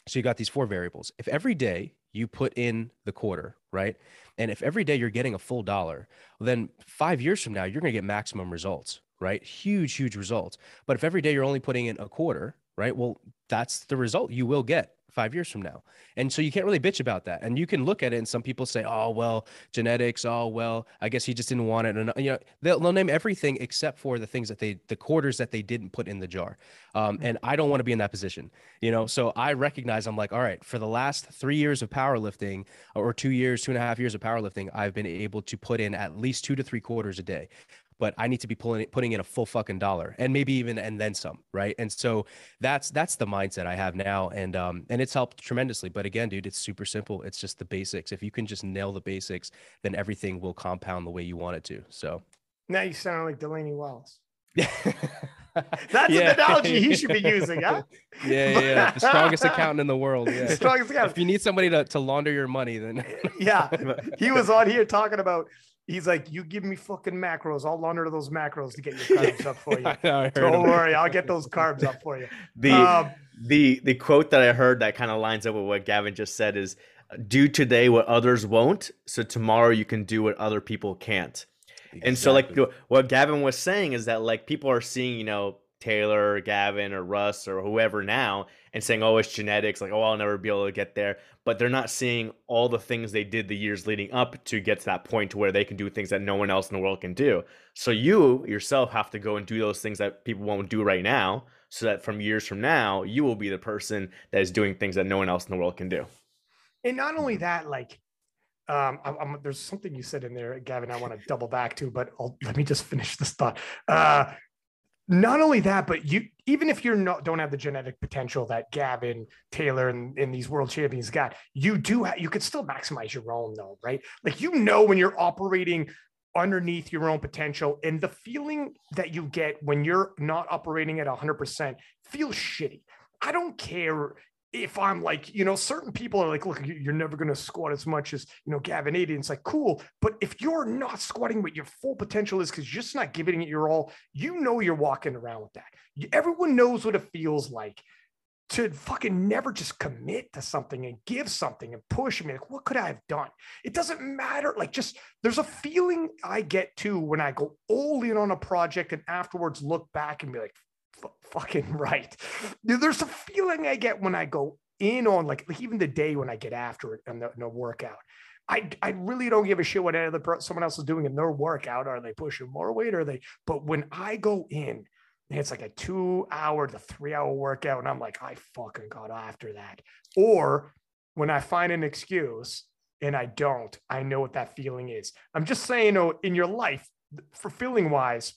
So you got these four variables. If every day you put in the quarter, right? And if every day you're getting a full dollar, then five years from now, you're going to get maximum results, right? Huge, huge results. But if every day you're only putting in a quarter, right? Well, that's the result you will get five years from now. And so you can't really bitch about that. And you can look at it and some people say, oh, well, genetics. Oh, well, I guess he just didn't want it. And, you know, they'll, they'll name everything except for the things that they, the quarters that they didn't put in the jar. Um, and I don't want to be in that position, you know? So I recognize I'm like, all right, for the last three years of powerlifting or two years, two and a half years of powerlifting, I've been able to put in at least two to three quarters a day but I need to be pulling it, putting in a full fucking dollar and maybe even and then some, right? And so that's that's the mindset I have now, and um and it's helped tremendously. But again, dude, it's super simple. It's just the basics. If you can just nail the basics, then everything will compound the way you want it to. So now you sound like Delaney Wells. That's yeah. an analogy he should be using, huh? Yeah, yeah, yeah. The strongest accountant in the world. Yeah. The strongest accountant. If you need somebody to, to launder your money, then yeah. He was on here talking about He's like, you give me fucking macros. I'll launder those macros to get your carbs up for you. know, Don't worry, I'll get those carbs up for you. The um, the the quote that I heard that kind of lines up with what Gavin just said is, "Do today what others won't, so tomorrow you can do what other people can't." Exactly. And so, like what Gavin was saying is that like people are seeing, you know, Taylor, or Gavin, or Russ, or whoever now, and saying, "Oh, it's genetics." Like, "Oh, I'll never be able to get there." But they're not seeing all the things they did the years leading up to get to that point to where they can do things that no one else in the world can do. So you yourself have to go and do those things that people won't do right now, so that from years from now, you will be the person that is doing things that no one else in the world can do. And not only that, like um, I'm, I'm, there's something you said in there, Gavin. I want to double back to, but I'll, let me just finish this thought. Uh, not only that, but you even if you're not don't have the genetic potential that Gavin Taylor and, these world champions got, you do have, you could still maximize your own though, right? Like you know when you're operating underneath your own potential and the feeling that you get when you're not operating at 100% feels shitty. I don't care if I'm like, you know, certain people are like, look, you're never going to squat as much as, you know, Gavin Adin. It's like, cool. But if you're not squatting what your full potential is because you're just not giving it your all, you know, you're walking around with that. Everyone knows what it feels like to fucking never just commit to something and give something and push me like what could i have done it doesn't matter like just there's a feeling i get too when i go all in on a project and afterwards look back and be like fucking right. There's a feeling I get when I go in on like, like even the day when I get after it and the, the workout. I, I really don't give a shit what other someone else is doing in their workout. Are they pushing more weight? Are they? But when I go in, it's like a two hour to three hour workout, and I'm like, I fucking got after that. Or when I find an excuse and I don't, I know what that feeling is. I'm just saying, know, in your life, for feeling wise,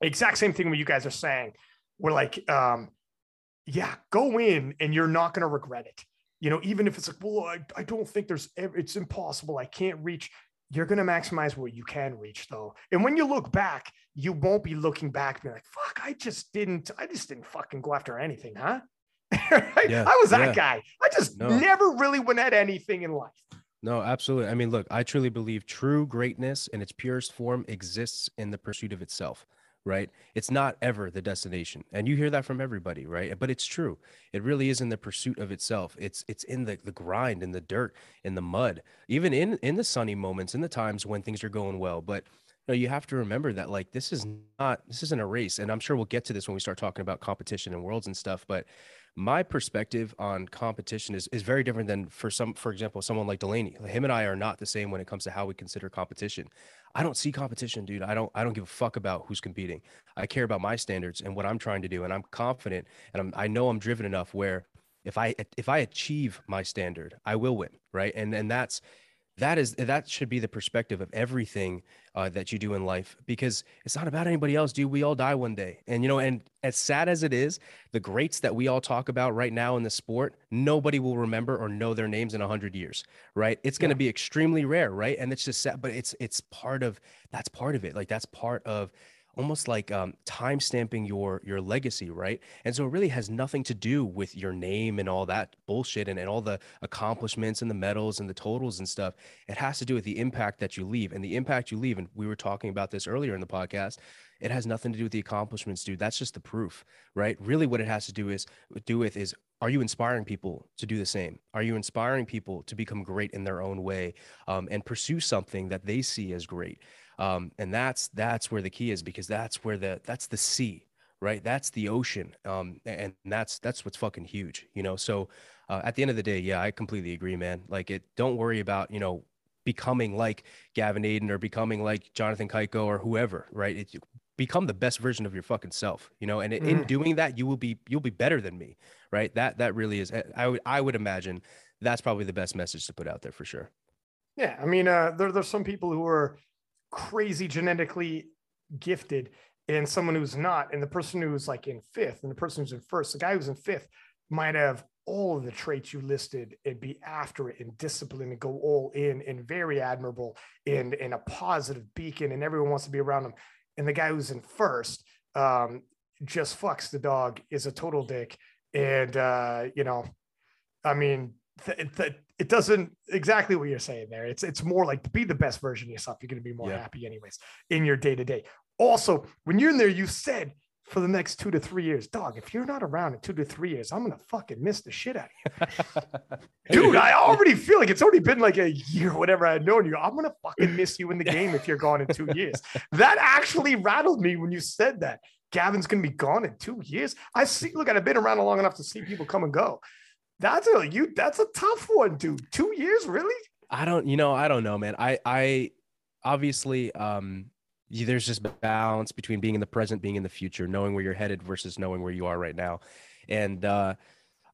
exact same thing what you guys are saying we're like, um, yeah, go in and you're not going to regret it. You know, even if it's like, well, I, I don't think there's, it's impossible. I can't reach. You're going to maximize what you can reach though. And when you look back, you won't be looking back being like, fuck, I just didn't, I just didn't fucking go after anything, huh? Yeah, I was that yeah. guy. I just no. never really went at anything in life. No, absolutely. I mean, look, I truly believe true greatness in its purest form exists in the pursuit of itself right? It's not ever the destination. And you hear that from everybody, right? But it's true. It really is in the pursuit of itself. It's it's in the the grind, in the dirt, in the mud, even in in the sunny moments, in the times when things are going well. But you, know, you have to remember that like this is not this isn't a race. And I'm sure we'll get to this when we start talking about competition and worlds and stuff. But my perspective on competition is, is very different than for some for example someone like delaney him and i are not the same when it comes to how we consider competition I don't see competition, dude. I don't I don't give a fuck about who's competing. I care about my standards and what I'm trying to do and I'm confident and I'm, I know I'm driven enough where if I if I achieve my standard, I will win, right? And and that's that is that should be the perspective of everything uh, that you do in life because it's not about anybody else dude. We all die one day. And you know and as sad as it is the greats that we all talk about right now in the sport nobody will remember or know their names in 100 years right? It's going to yeah. be extremely rare right? And it's just sad but it's it's part of that's part of it. Like that's part of almost like um, time stamping your your legacy, right? And so it really has nothing to do with your name and all that bullshit and, and all the accomplishments and the medals and the totals and stuff. It has to do with the impact that you leave and the impact you leave. And we were talking about this earlier in the podcast. It has nothing to do with the accomplishments, dude. That's just the proof, right? Really, what it has to do is do with is are you inspiring people to do the same? Are you inspiring people to become great in their own way um, and pursue something that they see as great? Um, and that's that's where the key is because that's where the that's the sea right that's the ocean um, and that's that's what's fucking huge you know so uh, at the end of the day, yeah, I completely agree, man. Like it, don't worry about, you know, becoming like Gavin Adin or becoming like Jonathan Cayco or whoever, right? It, become the best version of your fucking self, you know, and mm. in doing that, you will be, you'll be better than me, right? That, that really is, I would, I would imagine that's probably the best message to put out there for sure. Yeah. I mean, uh, there, there's some people who are crazy genetically gifted and someone who's not. And the person who's like in fifth and the person who's in first, the guy who's in fifth might have all of the traits you listed and be after it and discipline and go all in and very admirable and, and a positive beacon and everyone wants to be around him. And the guy who's in first um, just fucks the dog, is a total dick. And, uh, you know, I mean, th- th- it doesn't exactly what you're saying there. It's it's more like to be the best version of yourself. You're going to be more yeah. happy anyways in your day to day. Also, when you're in there, you said for the next two to three years, dog. If you're not around in two to three years, I'm gonna fucking miss the shit out of you, dude. I already feel like it's already been like a year, whatever I've known you. I'm gonna fucking miss you in the game if you're gone in two years. That actually rattled me when you said that. Gavin's gonna be gone in two years. I see. Look, I've been around long enough to see people come and go. That's a you. That's a tough one, dude. Two years, really? I don't. You know, I don't know, man. I I obviously um there's just balance between being in the present, being in the future, knowing where you're headed versus knowing where you are right now. And uh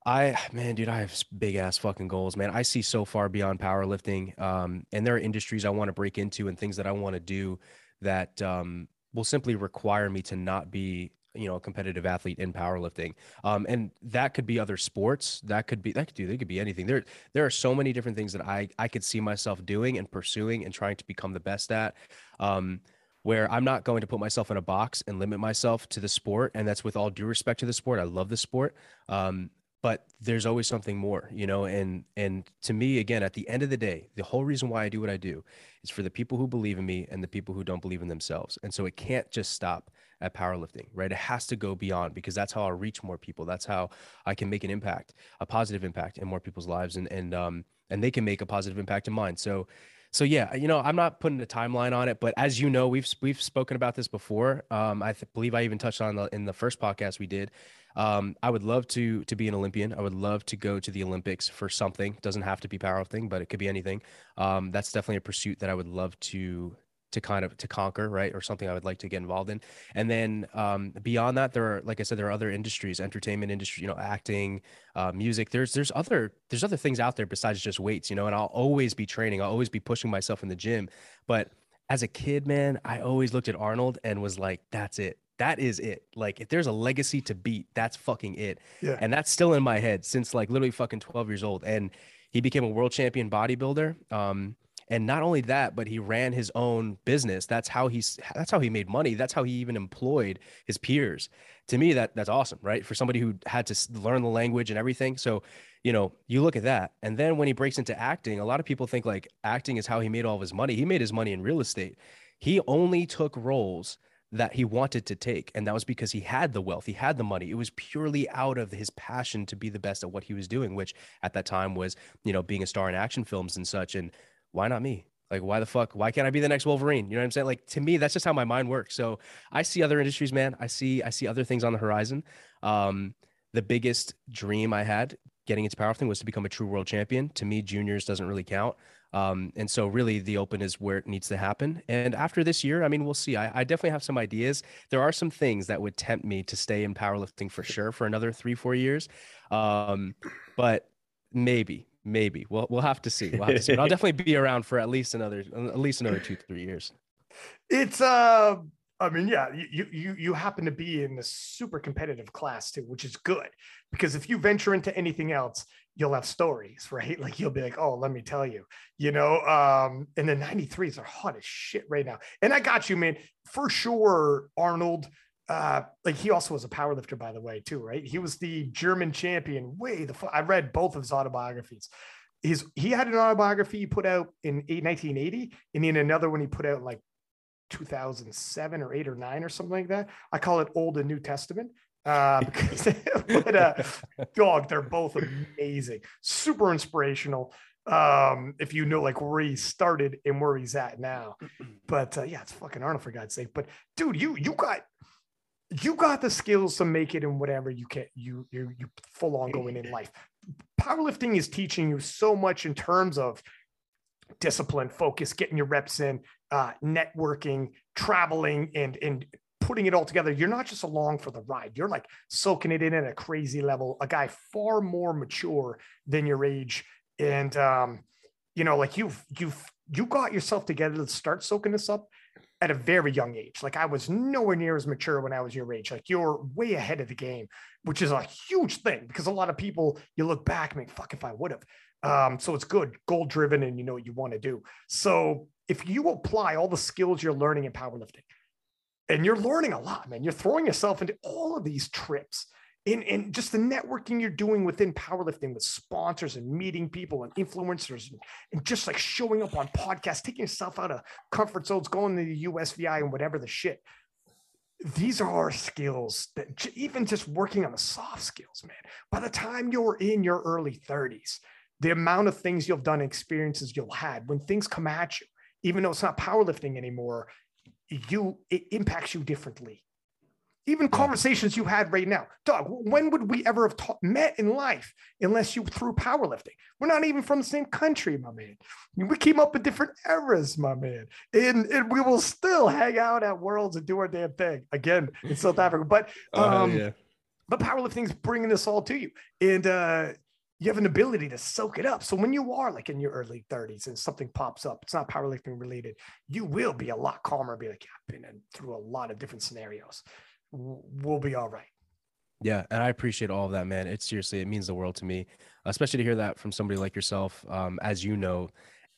I man, dude, I have big ass fucking goals, man. I see so far beyond powerlifting. Um, and there are industries I want to break into and things that I want to do that um will simply require me to not be you know a competitive athlete in powerlifting. Um, and that could be other sports. That could be that could do they could be anything. There there are so many different things that i i could see myself doing and pursuing and trying to become the best at um, where i'm not going to put myself in a box and limit myself to the sport. And that's with all due respect to the sport. I love the sport. Um, but there's always something more you know and and to me again at the end of the day the whole reason why i do what i do is for the people who believe in me and the people who don't believe in themselves. And so it can't just stop at powerlifting, right? It has to go beyond because that's how I'll reach more people. That's how I can make an impact, a positive impact in more people's lives, and and um and they can make a positive impact in mine. So, so yeah, you know, I'm not putting a timeline on it, but as you know, we've we've spoken about this before. Um, I th- believe I even touched on the, in the first podcast we did. Um, I would love to to be an Olympian. I would love to go to the Olympics for something. Doesn't have to be powerlifting, but it could be anything. Um, that's definitely a pursuit that I would love to to kind of to conquer right or something i would like to get involved in and then um, beyond that there are like i said there are other industries entertainment industry you know acting uh, music there's there's other there's other things out there besides just weights you know and i'll always be training i'll always be pushing myself in the gym but as a kid man i always looked at arnold and was like that's it that is it. Like if there's a legacy to beat, that's fucking it. Yeah. And that's still in my head since like literally fucking 12 years old. And he became a world champion bodybuilder. Um, and not only that but he ran his own business. That's how he's that's how he made money. That's how he even employed his peers. To me that that's awesome right? For somebody who had to learn the language and everything. So you know you look at that. And then when he breaks into acting a lot of people think like acting is how he made all of his money. He made his money in real estate. He only took roles that he wanted to take. And that was because he had the wealth. He had the money. It was purely out of his passion to be the best at what he was doing which at that time was you know being a star in action films and such. And why not me? Like, why the fuck? Why can't I be the next Wolverine? You know what I'm saying? Like to me, that's just how my mind works. So I see other industries, man. I see I see other things on the horizon. Um, the biggest dream I had getting into powerlifting was to become a true world champion. To me, juniors doesn't really count. Um, and so really the open is where it needs to happen. And after this year, I mean, we'll see. I, I, definitely have some ideas. There are some things that would tempt me to stay in powerlifting for sure for another three, four years. Um, but maybe, maybe we'll we'll have to see. We'll have to see. But I'll definitely be around for at least another at least another two three years. It's uh, I mean, yeah, you you you happen to be in the super competitive class too, which is good because if you venture into anything else, you'll have stories, right? Like you'll be like, oh, let me tell you, you know. Um, and the 93s are hot as shit right now. And I got you, man, for sure. Arnold uh, like he also was a power lifter, by the way, too, right? He was the German champion. Way the I read both of his autobiographies. His he had an autobiography he put out in 1980, and then another one he put out like 2007 or eight or nine or something like that. I call it Old and New Testament. Uh, because but uh, dog, they're both amazing, super inspirational. Um, if you know like where he started and where he's at now, but uh, yeah, it's fucking Arnold for God's sake. But dude, you you got you got the skills to make it in whatever you can you you you full on going in life. Powerlifting is teaching you so much in terms of discipline focus getting your reps in uh, networking traveling and and putting it all together. You're not just along for the ride. You're like soaking it in at a crazy level a guy far more mature than your age. And um you know like you've you've you got yourself together to start soaking this up at a very young age. Like I was nowhere near as mature when I was your age. Like you're way ahead of the game, which is a huge thing because a lot of people you look back and fuck if I would have. Um, so it's good, goal driven, and you know what you want to do. So if you apply all the skills you're learning in powerlifting, and you're learning a lot, man, you're throwing yourself into all of these trips in, in just the networking you're doing within powerlifting with sponsors and meeting people and influencers and, and just like showing up on podcasts, taking yourself out of comfort zones, going to the USVI and whatever the shit. These are skills that even just working on the soft skills, man. By the time you're in your early 30s, the amount of things you've done, experiences you'll had when things come at you, even though it's not powerlifting anymore, you it impacts you differently even conversations you had right now. Doug, when would we ever have ta- met in life unless you through powerlifting? We're not even from the same country, my man. We came up in different eras, my man. And, and we will still hang out at Worlds and do our damn thing again in South Africa. But oh, um, yeah. but powerlifting's bringing this all to you. And uh, you have an ability to soak it up. So when you are like in your early 30s and something pops up, it's not powerlifting related, you will be a lot calmer, be like, yeah, I've been through a lot of different scenarios we'll be all right. Yeah, and I appreciate all of that, man. It seriously, it means the world to me, especially to hear that from somebody like yourself. Um, as you know,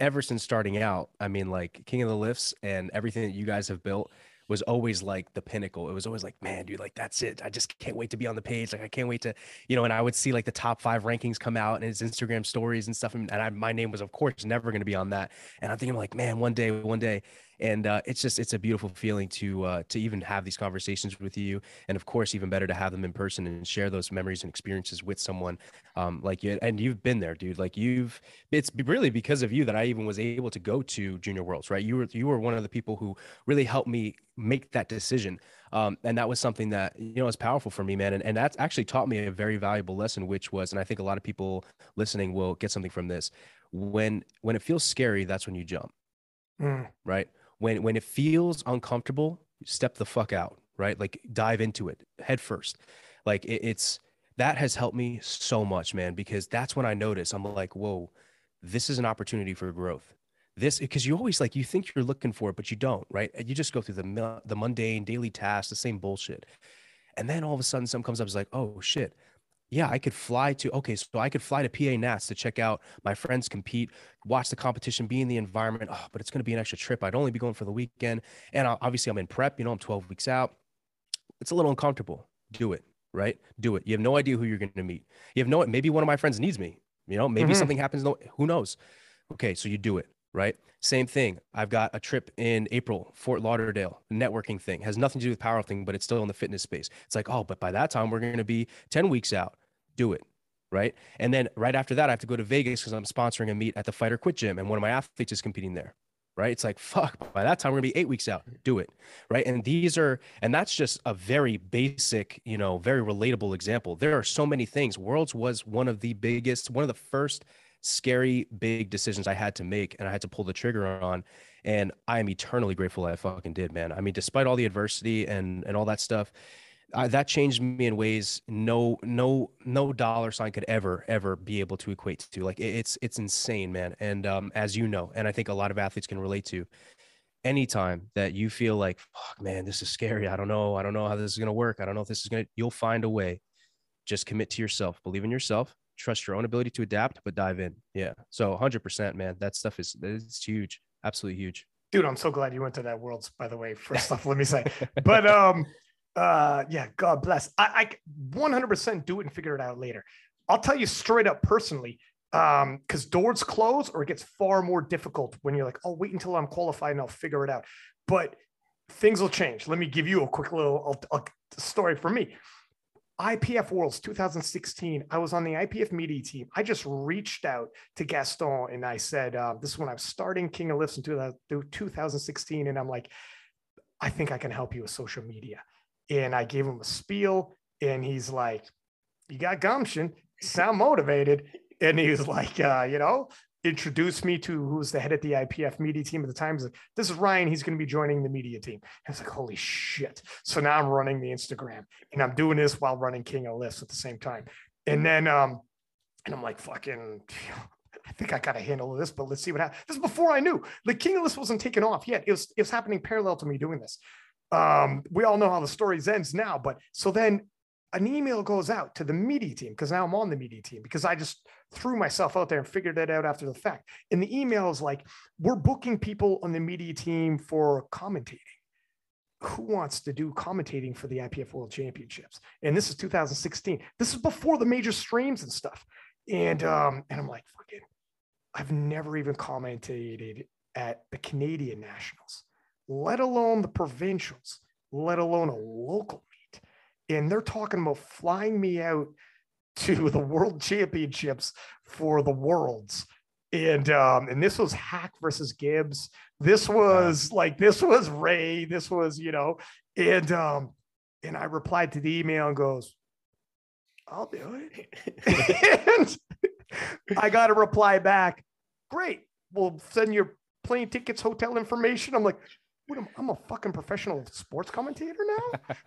ever since starting out, I mean, like King of the Lifts and everything that you guys have built was always like the pinnacle. It was always like, man, dude, like that's it. I just can't wait to be on the page. Like I can't wait to, you know. And I would see like the top five rankings come out and his Instagram stories and stuff, and, I, my name was of course never going to be on that. And I'm thinking like, man, one day, one day and uh, it's just it's a beautiful feeling to uh, to even have these conversations with you. And of course even better to have them in person and share those memories and experiences with someone um, like you. And you've been there dude. Like you've it's really because of you that i even was able to go to junior worlds right? You were you were one of the people who really helped me make that decision. Um, and that was something that you know was powerful for me man. And, and that's actually taught me a very valuable lesson which was and i think a lot of people listening will get something from this. When when it feels scary that's when you jump. Mm. right when when it feels uncomfortable step the fuck out right? Like dive into it head first. Like it, it's that has helped me so much man because that's when i notice i'm like whoa this is an opportunity for growth. This because you always like you think you're looking for it but you don't right? You just go through the the mundane daily tasks the same bullshit. And then all of a sudden something comes up it's like oh shit yeah, I could fly to okay, so I could fly to PA Nats to check out my friends compete, watch the competition, be in the environment. Oh, but it's going to be an extra trip. I'd only be going for the weekend, and obviously I'm in prep. You know, I'm 12 weeks out. It's a little uncomfortable. Do it, right? Do it. You have no idea who you're going to meet. You have no. Maybe one of my friends needs me. You know, maybe mm-hmm. something happens. Who knows? Okay, so you do it right? Same thing. I've got a trip in April, Fort Lauderdale, networking thing. Has nothing to do with powerlifting, but it's still in the fitness space. It's like, oh, but by that time we're going to be 10 weeks out. Do it. Right. And then right after that, I have to go to Vegas because I'm sponsoring a meet at the Fight or Quit Gym. And one of my athletes is competing there. Right. It's like, fuck, by that time, we're going to be eight weeks out. Do it. Right. And these are, and that's just a very basic, you know, very relatable example. There are so many things. Worlds was one of the biggest, one of the first scary big decisions I had to make and I had to pull the trigger on. And I am eternally grateful I fucking did, man. I mean, despite all the adversity and and all that stuff, I, that changed me in ways no no no dollar sign could ever ever be able to equate to. Like it, it's it's insane, man. And um, as you know, and I think a lot of athletes can relate to, anytime that you feel like, fuck, man, this is scary. I don't know. I don't know how this is gonna work. I don't know if this is gonna. You'll find a way. Just commit to yourself. Believe in yourself trust your own ability to adapt, but dive in. Yeah. So 100%, man. That stuff is it's huge. Absolutely huge. Dude, I'm so glad you went to that worlds, by the way. First off, let me say. But um, uh, yeah, God bless. I, I 100% do it and figure it out later. I'll tell you straight up personally, um, because doors close or it gets far more difficult when you're like, oh, wait until I'm qualified and I'll figure it out. But things will change. Let me give you a quick little a, a story for me. IPF Worlds 2016. I was on the IPF media team. I just reached out to Gaston and I said, uh, This is when I was starting King of Lifts in 2016. And I'm like, I think I can help you with social media. And I gave him a spiel, and he's like, You got gumption, sound motivated. And he was like, uh, You know, introduced me to who's the head at the IPF media team at the time. He's like, This is Ryan. He's going to be joining the media team. I was like, Holy shit. So now I'm running the Instagram and I'm doing this while running King of Lifts at the same time. And then, um, and I'm like, fucking, I think I got to handle this, but let's see what happens. This is before I knew the King of Lifts wasn't taken off yet. It was, it was happening parallel to me doing this. Um, we all know how the story ends now, but so then an email goes out to the media team because now I'm on the media team because I just threw myself out there and figured that out after the fact. And the email is like, we're booking people on the media team for commentating. Who wants to do commentating for the IPF World Championships? And this is 2016. This is before the major streams and stuff. And um, and I'm like, fucking, I've never even commentated at the Canadian Nationals, let alone the provincials, let alone a local. And they're talking about flying me out to the world championships for the worlds. And um, and this was Hack versus Gibbs. This was like this was Ray. This was, you know, and um, and I replied to the email and goes, I'll do it. and I got a reply back. Great. We'll send your plane tickets, hotel information. I'm like, what am, I'm a fucking professional sports commentator now.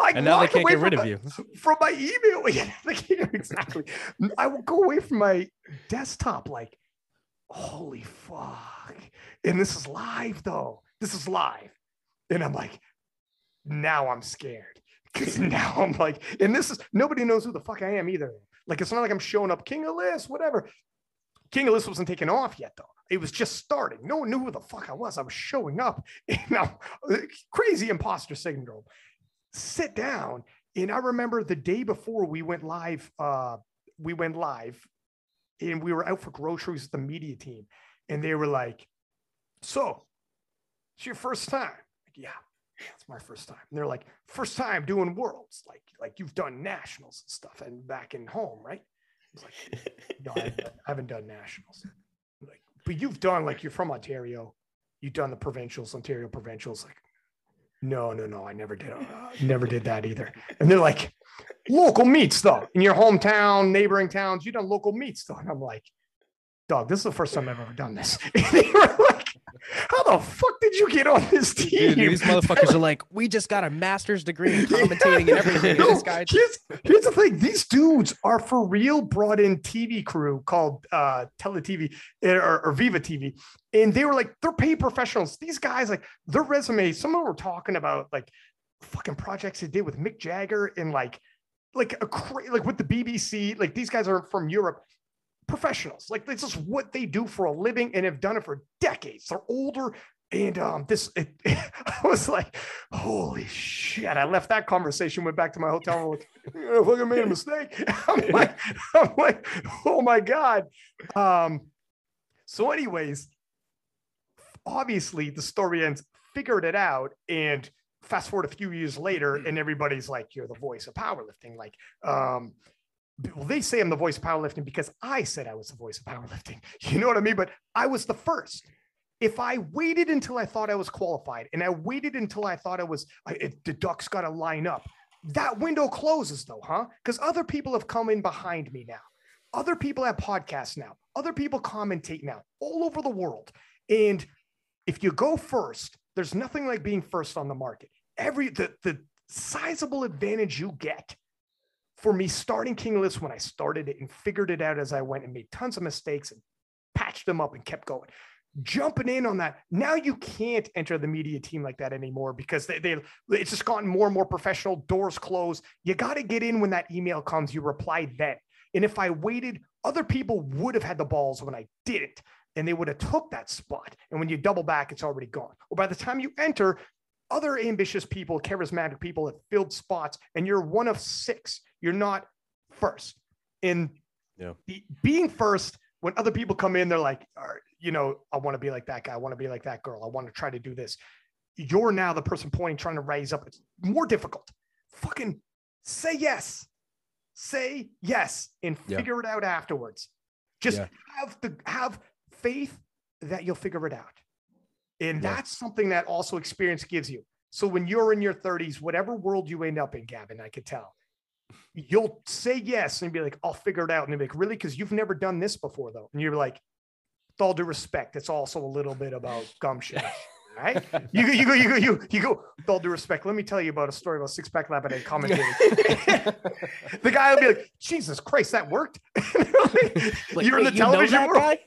I and now they can't get rid of you from my email. Yeah, exactly. I will go away from my desktop like, holy fuck. And this is live though. This is live. And I'm like, now I'm scared. Because now I'm like, and this is nobody knows who the fuck I am either. Like it's not like I'm showing up King of Lifts, whatever. King of Lifts wasn't taken off yet though. It was just starting. No one knew who the fuck I was. I was showing up. And now crazy imposter syndrome. Sit down. And I remember the day before we went live, uh, we went live and we were out for groceries with the media team. And they were like, So it's your first time. Like, yeah, it's my first time. And they're like, first time doing worlds, like like you've done nationals and stuff, and back in home, right? I was like, no, I haven't, I haven't done nationals. Like, but you've done like you're from Ontario, you've done the provincials, Ontario provincials. Like, no, no, no, I never did. Uh, never did that either. And they're like, local meets though, in your hometown, neighboring towns, you've done local meets though. And I'm like, dog, this is the first time I've ever done this. how the fuck did you get on this team? Dude, these motherfuckers are like, we just got a master's degree in commentating yeah. and everything. No, this guy here's, here's, the thing: these dudes are for real brought in TV crew called uh TV eh, or, or Viva TV, and they were like, they're paid professionals. These guys, like, their resumes. Some of them were talking about like fucking projects they did with Mick Jagger and like like a cra- like with the BBC. Like these guys are from Europe professionals. Like this is what they do for a living and have done it for decades. They're older. And um, this, it, I was like, holy shit. I left that conversation, went back to my hotel room. Like, I fucking made a mistake. I'm like, I'm like, oh my God. Um, so, anyways, obviously the story ends, figured it out. And fast forward a few years later, and everybody's like, you're the voice of powerlifting. Like, um, well, they say I'm the voice of powerlifting because I said I was the voice of powerlifting. You know what I mean? But I was the first. If I waited until I thought I was qualified and I waited until I thought I was, I, it, the ducks got to line up, that window closes though, huh? Because other people have come in behind me now. Other people have podcasts now. Other people commentate now all over the world. And if you go first, there's nothing like being first on the market. Every the the sizable advantage you get for me starting King List when I started it and figured it out as I went and made tons of mistakes and patched them up and kept going. Jumping in on that. Now you can't enter the media team like that anymore because they, they it's just gotten more and more professional, doors closed. You got to get in when that email comes. You reply then. And if I waited, other people would have had the balls when I didn't and they would have took that spot. And when you double back, it's already gone. Or by the time you enter, other ambitious people, charismatic people have filled spots, and you're one of six. You're not first. In yeah. being first, when other people come in, they're like, you know, I want to be like that guy. I want to be like that girl. I want to try to do this. You're now the person pointing, trying to raise up. It's more difficult. Fucking say yes. Say yes and figure yeah. it out afterwards. Just yeah. have the have faith that you'll figure it out. And yeah. that's something that also experience gives you. So when you're in your 30s, whatever world you end up in, Gavin, I could tell, you'll say yes and be like, I'll figure it out. And be like, really? Because you've never done this before, though. And you're like, with all due respect, it's also a little bit about gumption. right? You go, you go, you go, you you go. With all due respect, let me tell you about a story about six pack lap and commentating. the guy will be like, Jesus Christ, that worked. like, You're in the television world.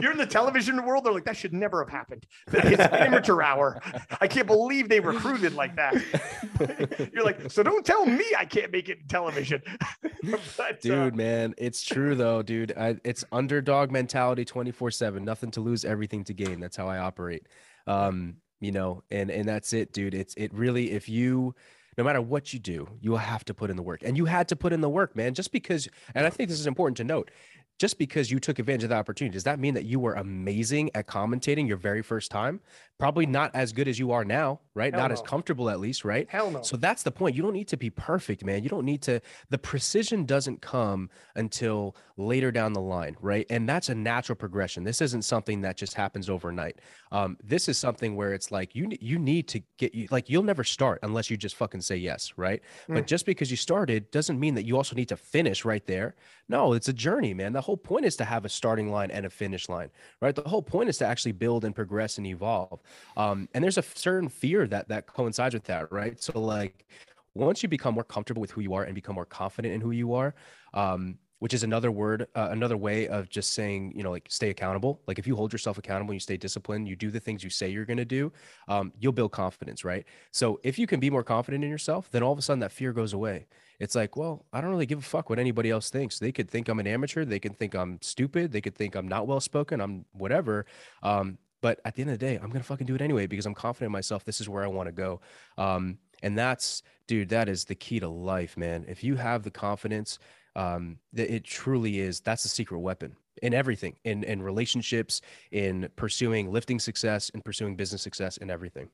You're in the television world. They're like, that should never have happened. It's amateur hour. I can't believe they recruited like that. You're like, so don't tell me I can't make it in television. but, uh, dude, uh, man, it's true though, dude. I, it's underdog mentality 24 seven, nothing to lose, everything to gain. That's how I operate. Um, you know, and, and that's it, dude. It's, it really, if you, no matter what you do, you will have to put in the work. And you had to put in the work, man, just because, and I think this is important to note just because you took advantage of the opportunity, does that mean that you were amazing at commentating your very first time? Probably not as good as you are now, right? Hell not no. as comfortable, at least, right? Hell no. So that's the point. You don't need to be perfect, man. You don't need to, the precision doesn't come until later down the line, right? And that's a natural progression. This isn't something that just happens overnight. Um, this is something where it's like you, you need to get you, like, you'll never start unless you just fucking say yes, right? Mm. But just because you started doesn't mean that you also need to finish right there. No, it's a journey, man. The whole point is to have a starting line and a finish line, right? The whole point is to actually build and progress and evolve. Um, and there's a certain fear that that coincides with that, right? So like once you become more comfortable with who you are and become more confident in who you are, um, which is another word, uh, another way of just saying, you know, like stay accountable. Like if you hold yourself accountable, you stay disciplined, you do the things you say you're going to do, um, you'll build confidence, right? So if you can be more confident in yourself, then all of a sudden that fear goes away. It's like, well, I don't really give a fuck what anybody else thinks. They could think I'm an amateur. They could think I'm stupid. They could think I'm not well spoken. I'm whatever. Um, but at the end of the day, I'm gonna fucking do it anyway because I'm confident in myself. This is where I want to go. Um, and that's, dude, that is the key to life, man. If you have the confidence um, it truly is that's the secret weapon in everything in in relationships in pursuing lifting success in pursuing business success in everything.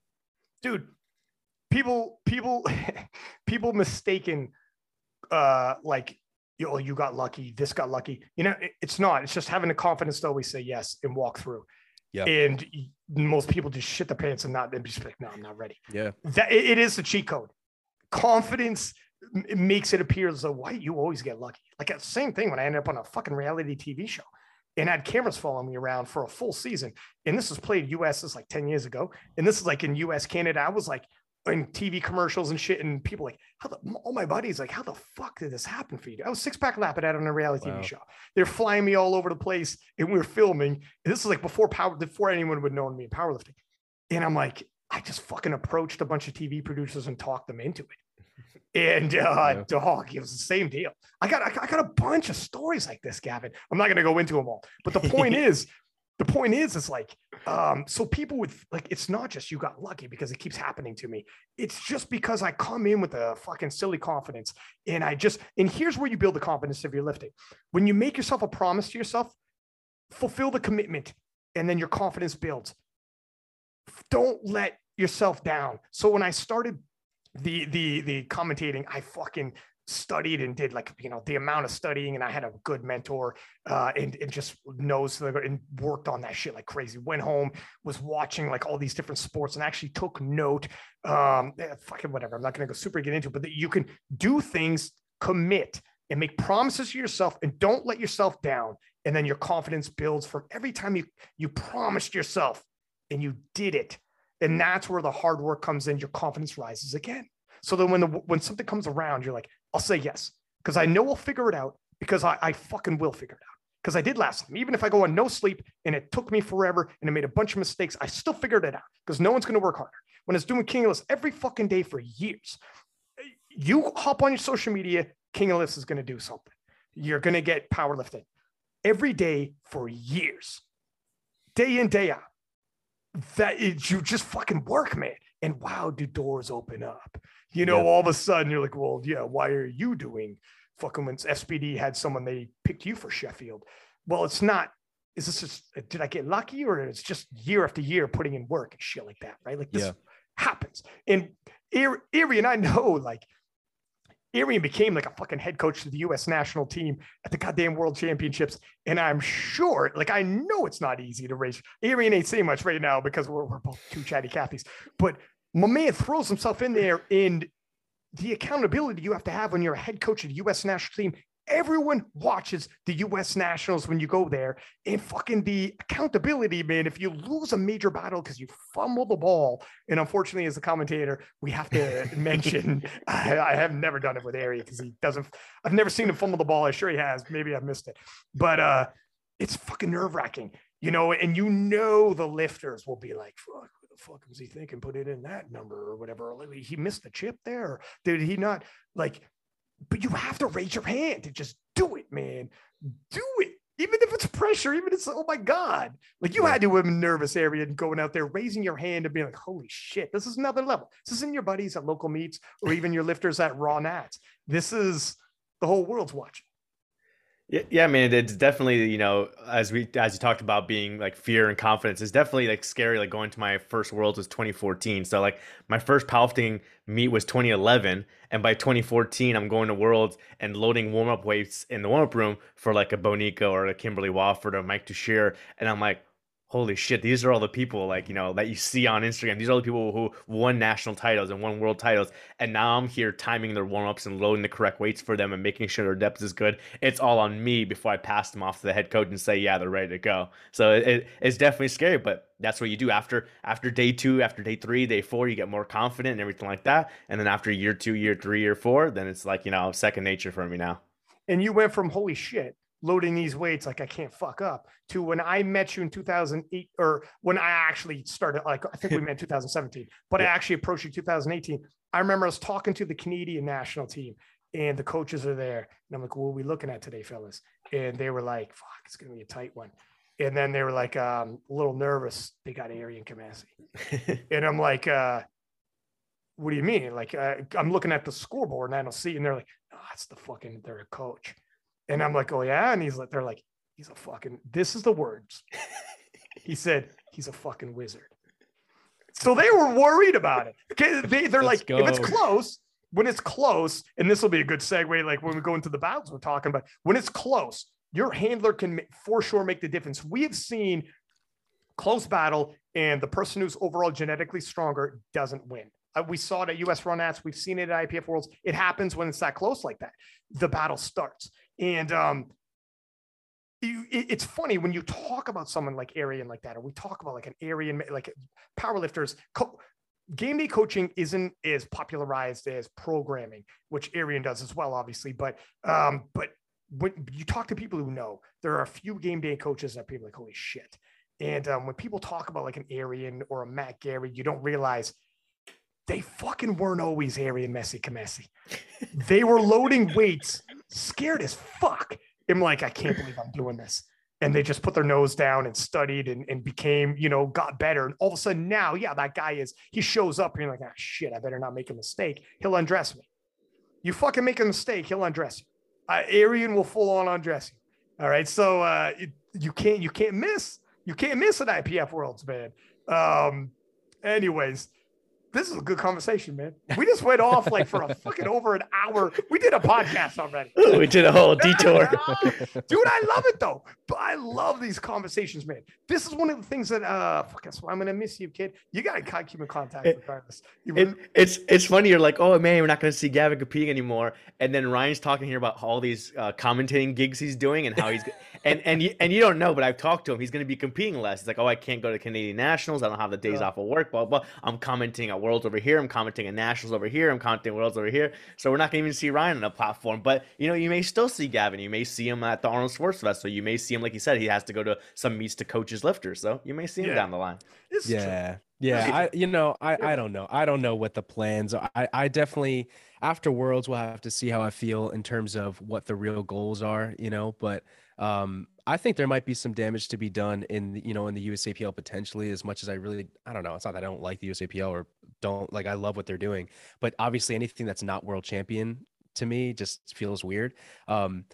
Dude people people people mistaken uh like you know, you got lucky this got lucky. You know it, it's not. It's just having the confidence to always say yes and walk through. Yeah. And most people just shit the pants and not and just like no i'm not ready. Yeah. That it, it is the cheat code. Confidence it makes it appear as though why you always get lucky. Like the same thing when I ended up on a fucking reality TV show and had cameras following me around for a full season. And this was played US is like 10 years ago. And this is like in US, Canada. I was like in TV commercials and shit. And people like, how the all my buddies like, how the fuck did this happen for you? I was six pack lapping out on a reality wow. TV show. They're flying me all over the place and we were filming. And this is like before power, before anyone would know me in powerlifting. And I'm like, I just fucking approached a bunch of TV producers and talked them into it. And uh, yeah. dog, it was the same deal. I got I got a bunch of stories like this, Gavin. I'm not going to go into them all, but the point is, the point is, it's like, um, so people with like, it's not just you got lucky because it keeps happening to me. It's just because I come in with a fucking silly confidence, and I just, and here's where you build the confidence of your lifting. When you make yourself a promise to yourself, fulfill the commitment, and then your confidence builds. Don't let yourself down. So when I started the the the commentating i fucking studied and did like you know the amount of studying and i had a good mentor uh and, and just knows and worked on that shit like crazy. Went home was watching like all these different sports and actually took note um eh, fucking whatever i'm not to go super get into it, but that you can do things commit and make promises to yourself and don't let yourself down and then your confidence builds for every time you you promised yourself and you did it and that's where the hard work comes in. Your confidence rises again. So then when the when something comes around, you're like, I'll say yes. Because I know I'll figure it out because I, I fucking will figure it out. Because I did last time. Even if I go on no sleep and it took me forever and I made a bunch of mistakes, I still figured it out because no one's going to work harder. When it's doing King of Lifts every fucking day for years, you hop on your social media, King of Lifts is going to do something. You're going to get powerlifting every day for years, day in, day out that is, you just fucking work, man. And wow, do doors open up? You know, all of a sudden you're like, well, yeah, why are you doing fucking when SBD had someone they picked you for Sheffield? Well, it's not. Is this just did I get lucky or it's just year after year putting in work and shit like that, right? Like this yeah. happens. And Erie and I know like Arian became like a fucking head coach to the U.S. national team at the goddamn World Championships, and I'm sure, like I know it's not easy to raise. Arian ain't saying much right now because we're, we're both two chatty Cathys, but my man throws himself in there and the accountability you have to have when you're a head coach of the U.S. national team. Everyone watches the U.S. Nationals when you go there, and fucking the accountability, man. If you lose a major battle because you fumble the ball, and unfortunately, as a commentator, we have to mention I, I, have never done it with Ari because he doesn't. I've never seen him fumble the ball. I'm sure he has. Maybe I've missed it, but uh, it's fucking nerve wracking, you know. And you know the lifters will be like, "Fuck, the fuck was he thinking? Put it in that number or whatever. He missed the chip there. Did he not like? But you have to raise your hand to just do it, man. Do it. Even if it's pressure, even if it's oh my god, like you had to have a nervous area and going out there, raising your hand and being like, "Holy shit, this is another level." This isn't your buddies at local meets or even your lifters at Raw Nats. This is the whole world's watching. Yeah, I mean, It's definitely you know as we as you talked about being like fear and confidence. It's definitely like scary. Like going to my first Worlds was 2014. So like my first powerlifting meet was 2011, and by 2014 I'm going to Worlds and loading warm up weights in the warm up room for like a Bonica or a Kimberly Walford or Mike Tuchscherer, and I'm like, holy shit, these are all the people like, you know, that you see on Instagram. These are all the people who won national titles and won world titles. And now I'm here timing their warm ups and loading the correct weights for them and making sure their depth is good. It's all on me before I pass them off to the head coach and say, yeah, they're ready to go. So it, it's definitely scary, but that's what you do after after day two, after day three, day four, you get more confident and everything like that. And then after year two, year three, year four, then it's like, you know, second nature for me now. And you went from holy shit loading these weights like I can't fuck up to when I met you in 2008 or when I actually started like I think we met 2017 but yeah. I actually approached you 2018 I remember I was talking to the Canadian national team and the coaches are there and I'm like what are we looking at today fellas? And they were like fuck it's gonna be a tight one. And then they were like um, a little nervous they got Arian Khamasi and I'm like uh, what do you mean? Like uh, I'm looking at the scoreboard and I don't see and they're like oh, that's the fucking they're a coach and I'm like, oh yeah. And he's like, they're like, he's a fucking, this is the words. he said, he's a fucking wizard. So they were worried about it. Okay. They, they're Let's like, go. if it's close, when it's close, and this will be a good segue, like when we go into the battles we're talking about, when it's close, your handler can for sure make the difference. We have seen close battle, and the person who's overall genetically stronger doesn't win. Uh, we saw it at US Raw Nats. We've seen it at IPF Worlds. It happens when it's that close like that. The battle starts. And um, you, it, it's funny when you talk about someone like Arian like that, or we talk about like an Arian, like powerlifters. Co- game day coaching isn't as popularized as programming, which Arian does as well, obviously. But um, but when you talk to people who know, there are a few game day coaches that people like, holy shit. And um, when people talk about like an Arian or a Matt Gary, you don't realize they fucking weren't always Arian Messi Kamesi. they were loading weights scared as fuck. I'm like, I can't believe I'm doing this. And they just put their nose down and studied and, and became, you know, got better. And all of a sudden now, yeah, that guy is, he shows up and you're like, ah, shit, I better not make a mistake. He'll undress me. You fucking make a mistake, he'll undress you. Uh, Arian will full on undress you. All right. So uh, it, you can't, you can't miss, you can't miss an IPF Worlds, man. Um, anyways, this is a good conversation, man. We just went off like for a fucking over an hour. We did a podcast already. we did a whole detour. Dude, I love it though. But I love these conversations, man. This is one of the things that uh fuck that's why I'm gonna miss you, kid. You gotta keep in contact it, regardless. It, it's it's funny, you're like, oh man, we're not gonna see Gavin competing anymore. And then Ryan's talking here about all these uh, commentating gigs he's doing and how he's and and you and you don't know, but I've talked to him. He's gonna be competing less. He's like, oh, I can't go to Canadian Nationals. I don't have the days off of work. Blah blah. I'm commenting at Worlds over here. I'm commenting at Nationals over here. I'm commenting Worlds over here. So we're not gonna even see Ryan on a platform. But you know, you may still see Gavin. You may see him at the Arnold Sports Festival. You may see him, like you said, he has to go to some meets to coach his lifters. So you may see him yeah. down the line. It's yeah. True. Yeah, I you know I I don't know I don't know what the plans are. I I definitely after Worlds we'll have to see how I feel in terms of what the real goals are. You know, but um I think there might be some damage to be done in you know in the USAPL potentially as much as I really I don't know it's not that I don't like the USAPL or don't like I love what they're doing but obviously anything that's not world champion to me just feels weird. Um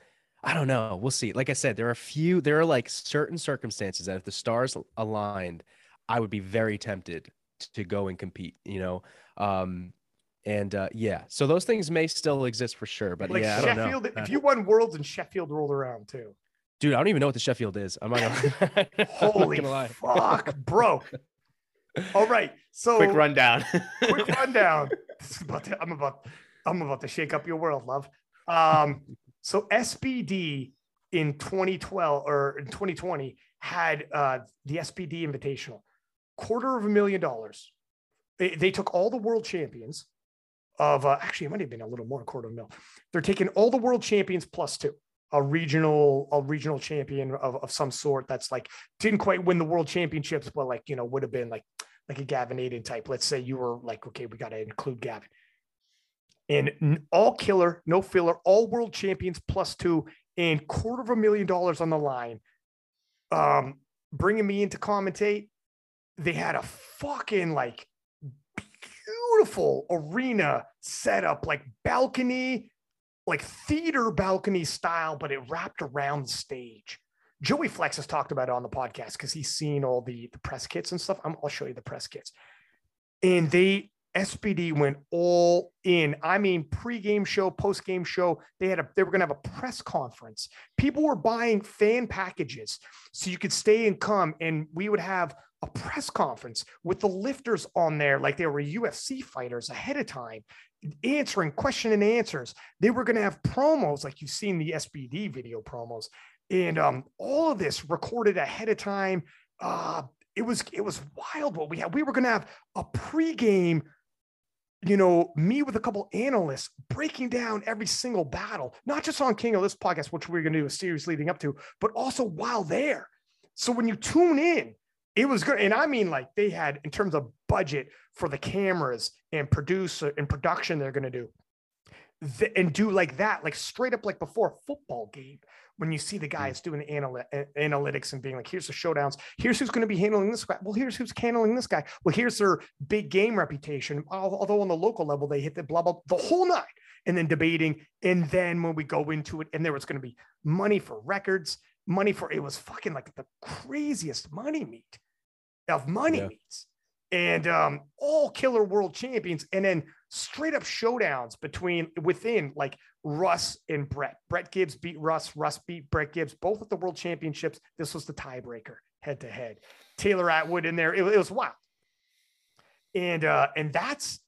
I don't know we'll see. Like I said there are a few there are like certain circumstances that if the stars aligned I would be very tempted to go and compete you know? Um and uh, yeah, so those things may still exist for sure, but like yeah, Sheffield. If you won worlds and Sheffield rolled around too, Dude, I don't even know what the Sheffield is. I'm not gonna. Holy gonna lie. fuck, bro! All right. So quick rundown. quick rundown. About to, I'm about I'm about to shake up your world, love. Um, so SBD in 2012 or in 2020 had uh, the SBD Invitational, quarter of a million dollars. They, they took all the world champions of uh, actually it might have been a little more quarter of a mil. They're taking all the world champions plus two a regional a regional champion of, of some sort that's like didn't quite win the world championships but like you know would have been like like a Gavin Adin type. Let's say you were like okay we got to include Gavin. And all killer no filler all world champions plus two and quarter of a million dollars on the line. Um bringing me in to commentate they had a fucking like beautiful arena setup like balcony like theater balcony style, but it wrapped around the stage. Joey Flex has talked about it on the podcast because he's seen all the, the press kits and stuff. i will show you the press kits. And they SBD went all in. I mean, pre-game show, post-game show. They had a they were gonna have a press conference. People were buying fan packages so you could stay and come, and we would have a press conference with the lifters on there, like they were UFC fighters ahead of time answering question and answers. They were going to have promos like you've seen the SBD video promos, and um, all of this recorded ahead of time. Uh, it was it was wild what we had. We were going to have a pregame. You know, me with a couple analysts breaking down every single battle, not just on King of this podcast, which we we're going to do a series leading up to, but also while there. So when you tune in, it was good. And I mean, like they had in terms of budget for the cameras and producer and production they're going to do the, and do like that, like straight up like before a football game. When you see the hmm. guys doing the anal- analytics and being like, here's the showdowns, here's who's going to be handling this guy. Well, here's who's handling this guy. Well, here's their big game reputation. Although on the local level, they hit the blah, blah, the whole night and then debating. And then when we go into it, and there was going to be money for records, money for it was fucking like the craziest money meet of money yeah. meets and um, all killer world champions, and then straight up showdowns between within like Russ and Brett. Brett Gibbs beat Russ. Russ beat Brett Gibbs, both at the world championships. This was the tiebreaker, head to head. Taylor Atwood in there. It, it was wild, and uh, and that's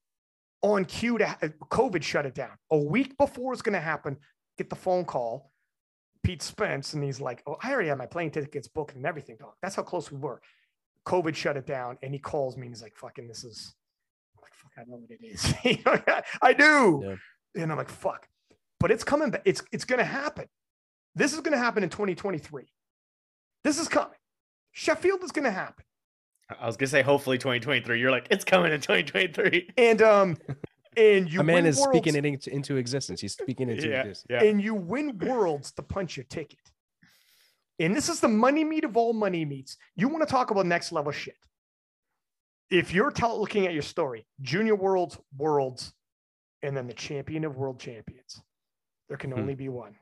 on cue to COVID shut it down a week before it's going to happen. Get the phone call. Pete Spence, and he's like, "Oh, I already have my plane tickets booked and everything, dog. That's how close we were." COVID shut it down, and he calls me and he's like, "Fucking, this is." I'm like, "Fuck, I know what it is." I do, yeah. and I'm like, "Fuck," but it's coming. Back. It's it's going to happen. This is going to happen in 2023. This is coming. Sheffield is going to happen. I was gonna say hopefully 2023. You're like it's coming in 2023. And um, and you a man is worlds. speaking it into, into, existence. He's speaking into yeah, existence. Yeah. And you win worlds to punch your ticket. And this is the money meet of all money meets. You want to talk about next level shit. If you're t- looking at your story, junior worlds, worlds, and then the champion of world champions, there can hmm. only hmm. be one.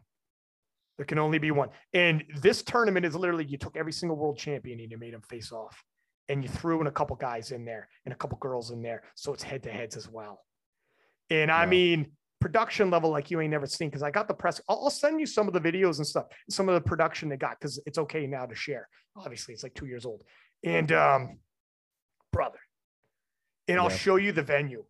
There can only be one. And this tournament is literally you took every single world champion and you made them face off. And you threw in a couple guys in there and a couple girls in there. So it's head to heads as well. And I mean, production level like you ain't never seen because I got the press. I'll, I'll, send you some of the videos and stuff, some of the production they got because it's okay now to share. Obviously, it's like two years old, and um, brother, and I'll show you the venue.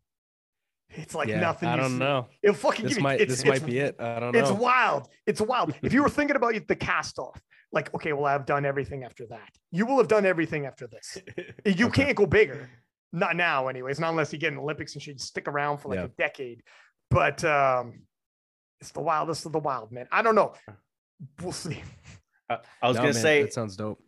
It's like yeah, nothing. I don't see. know. It'll fucking this give might it's, this might be it. I don't know. It's wild. It's wild. if you were thinking about the cast off, like okay, well I've done everything after that. You will have done everything after this. You okay. can't go bigger. Not now, anyways. Not unless you get an Olympics and she'd stick around for like yeah. a decade but um, it's the wildest of the wild, man. I don't know. We'll see. Uh, I was no, gonna man, say that sounds dope.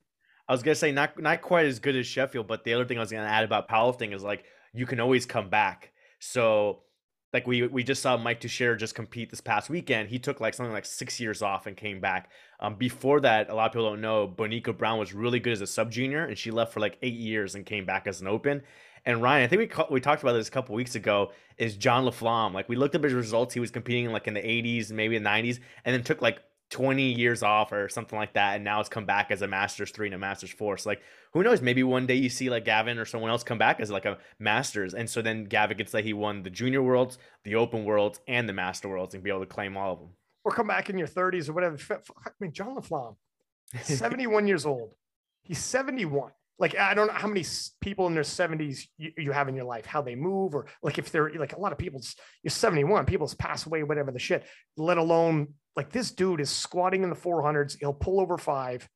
I was gonna say not not quite as good as Sheffield, but the other thing I was gonna add about powerlifting is like you can always come back. So like we we just saw Mike Tuchscherer just compete this past weekend. He took like something like six years off and came back. Um, before that, a lot of people don't know Bonica Brown was really good as a sub junior, and she left for like eight years and came back as an open. And Ryan, I think we we talked about this a couple weeks ago. Is John LaFlamme like we looked up his results? He was competing like in the 80s, maybe the 90s, and then took like 20 years off or something like that, and now it's come back as a Masters three and a Masters four. So like, who knows? Maybe one day you see like Gavin or someone else come back as like a Masters, and so then Gavin gets like he won the Junior Worlds, the Open Worlds, and the Master Worlds, and be able to claim all of them. Or come back in your 30s or whatever. I mean, John LaFlamme, 71 years old. He's 71. Like I don't know how many people in their 70s you, you, have in your life, how they move, or like if they're like a lot of people's you're 71, people's pass away, whatever the shit, let alone like this dude is squatting in the 400s, he'll pull over five.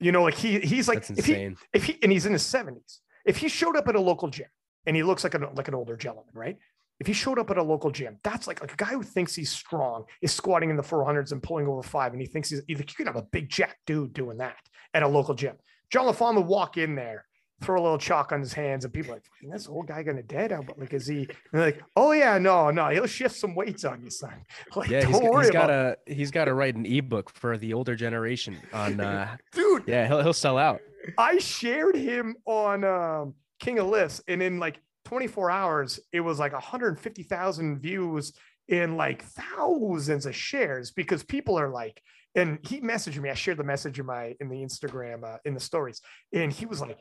You know, like he he's like if he if he and he's in his 70s. If he showed up at a local gym and he looks like an like an older gentleman, right? If he showed up at a local gym, that's like, like a guy who thinks he's strong is squatting in the 400s and pulling over five, and he thinks he's either you can have a big jack dude doing that at a local gym. John LaFon would walk in there, throw a little chalk on his hands, and people like, this old guy gonna dead? Out?" But like, is he? like, oh yeah, no, no, he'll shift some weights on you, son. Like, yeah, he's, he's got to he's got to write an ebook for the older generation on, uh, dude. Yeah, he'll he'll sell out. I shared him on um, King of Lifts, and in like 24 hours, it was like 150,000 views in like thousands of shares because people are like and he messaged me. I shared the message in my in the Instagram uh, in the stories, and he was like,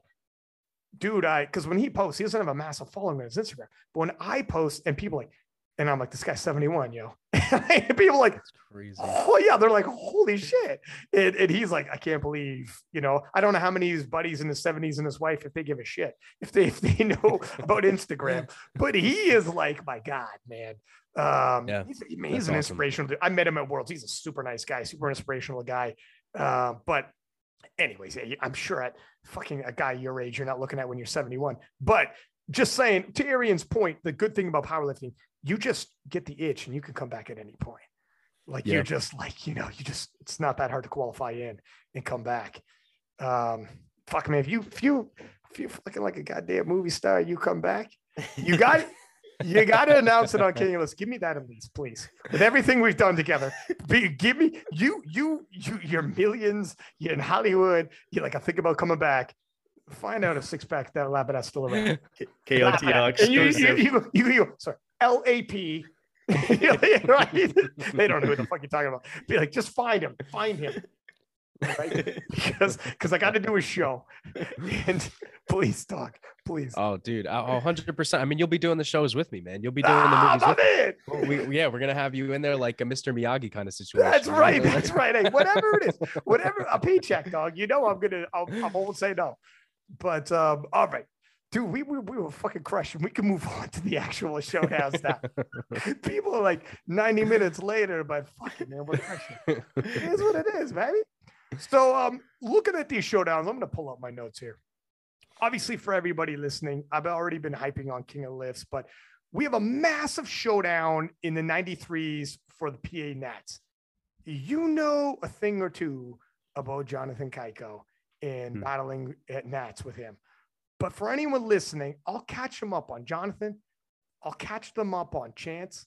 "Dude, I because when he posts, he doesn't have a massive following on his Instagram, but when I post and people like." And I'm like, this guy's 71, yo. people like, oh yeah, they're like, holy shit. And, and, he's like, I can't believe, you know, I don't know how many of his buddies in the 70s and his wife, if they give a shit, if they if they know about Instagram. But he is like, my God, man. Um, yeah, he's, he's an awesome. inspirational. Dude. I met him at Worlds. He's a super nice guy, super inspirational guy. Uh, but, anyways, I'm sure at fucking a guy your age, you're not looking at when you're 71. But just saying, to Arian's point, the good thing about powerlifting, you just get the itch and you can come back at any point. Like yeah. you're just like, you know, you just it's not that hard to qualify in and come back. Um, fuck man, if you if you if you're fucking like a goddamn movie star, you come back. You got you got to announce it on King of Lifts. Give me that at least, please. With everything we've done together, be, give me you, you, you, your millions. You're in Hollywood. You're like, I think about coming back. Find out if six pack that lab that's still around. KOTL exclusive. You, you, you, you, sorry, LAP. right? They don't know who the fuck you're talking about. Be like, just find him. Find him right? because because I got to do a show, and please talk, please. Oh, dude, hundred percent. I mean, you'll be doing the shows with me, man. You'll be doing ah, the movies. With it. We, yeah, we're gonna have you in there like a Mr. Miyagi kind of situation. That's right. That's right. Hey, whatever it is, whatever a paycheck, dog. You know, I'm gonna. I'll, I won't say no. But um, all right. Dude, we, we, we were fucking crushing. We can move on to the actual showdowns now. People are like 90 minutes later, but fucking man, we're crushing. It is what it is, baby. So, um, looking at these showdowns, I'm going to pull up my notes here. Obviously, for everybody listening, I've already been hyping on King of Lifts, but we have a massive showdown in the 93s for the PA Nats. You know a thing or two about Jonathan Cayco and hmm. battling at Nats with him. But for anyone listening, I'll catch them up on Jonathan. I'll catch them up on Chance.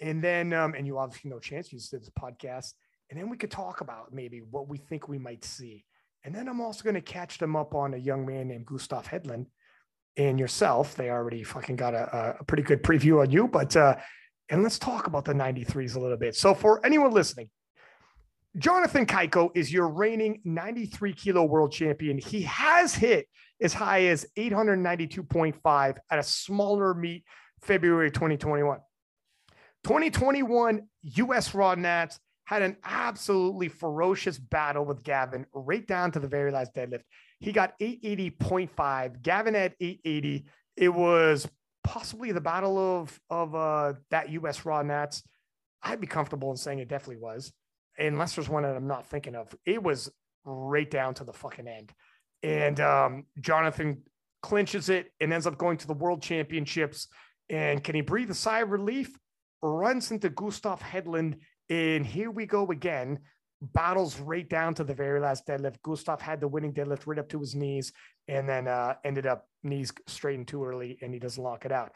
And then, um, and you obviously know Chance, you just did this podcast. And then we could talk about maybe what we think we might see. And then I'm also going to catch them up on a young man named Gustav Hedlund and yourself. They already fucking got a, a pretty good preview on you, but, uh, and let's talk about the 93s a little bit. So for anyone listening, Jonathan Cayco is your reigning 93 kilo world champion. He has hit as high as 892.5 at a smaller meet February 2021. 2021 US Raw Nats had an absolutely ferocious battle with Gavin right down to the very last deadlift. He got 880.5. Gavin had 880. It was possibly the battle of of uh, that US Raw Nats. I'd be comfortable in saying it definitely was, unless there's one that I'm not thinking of. It was right down to the fucking end, and um, Jonathan clinches it and ends up going to the World Championships. And can he breathe a sigh of relief? Runs into Gustav Hedlund and here we go again. Battles right down to the very last deadlift. Gustav had the winning deadlift right up to his knees and then uh, ended up knees straightened too early and he doesn't lock it out.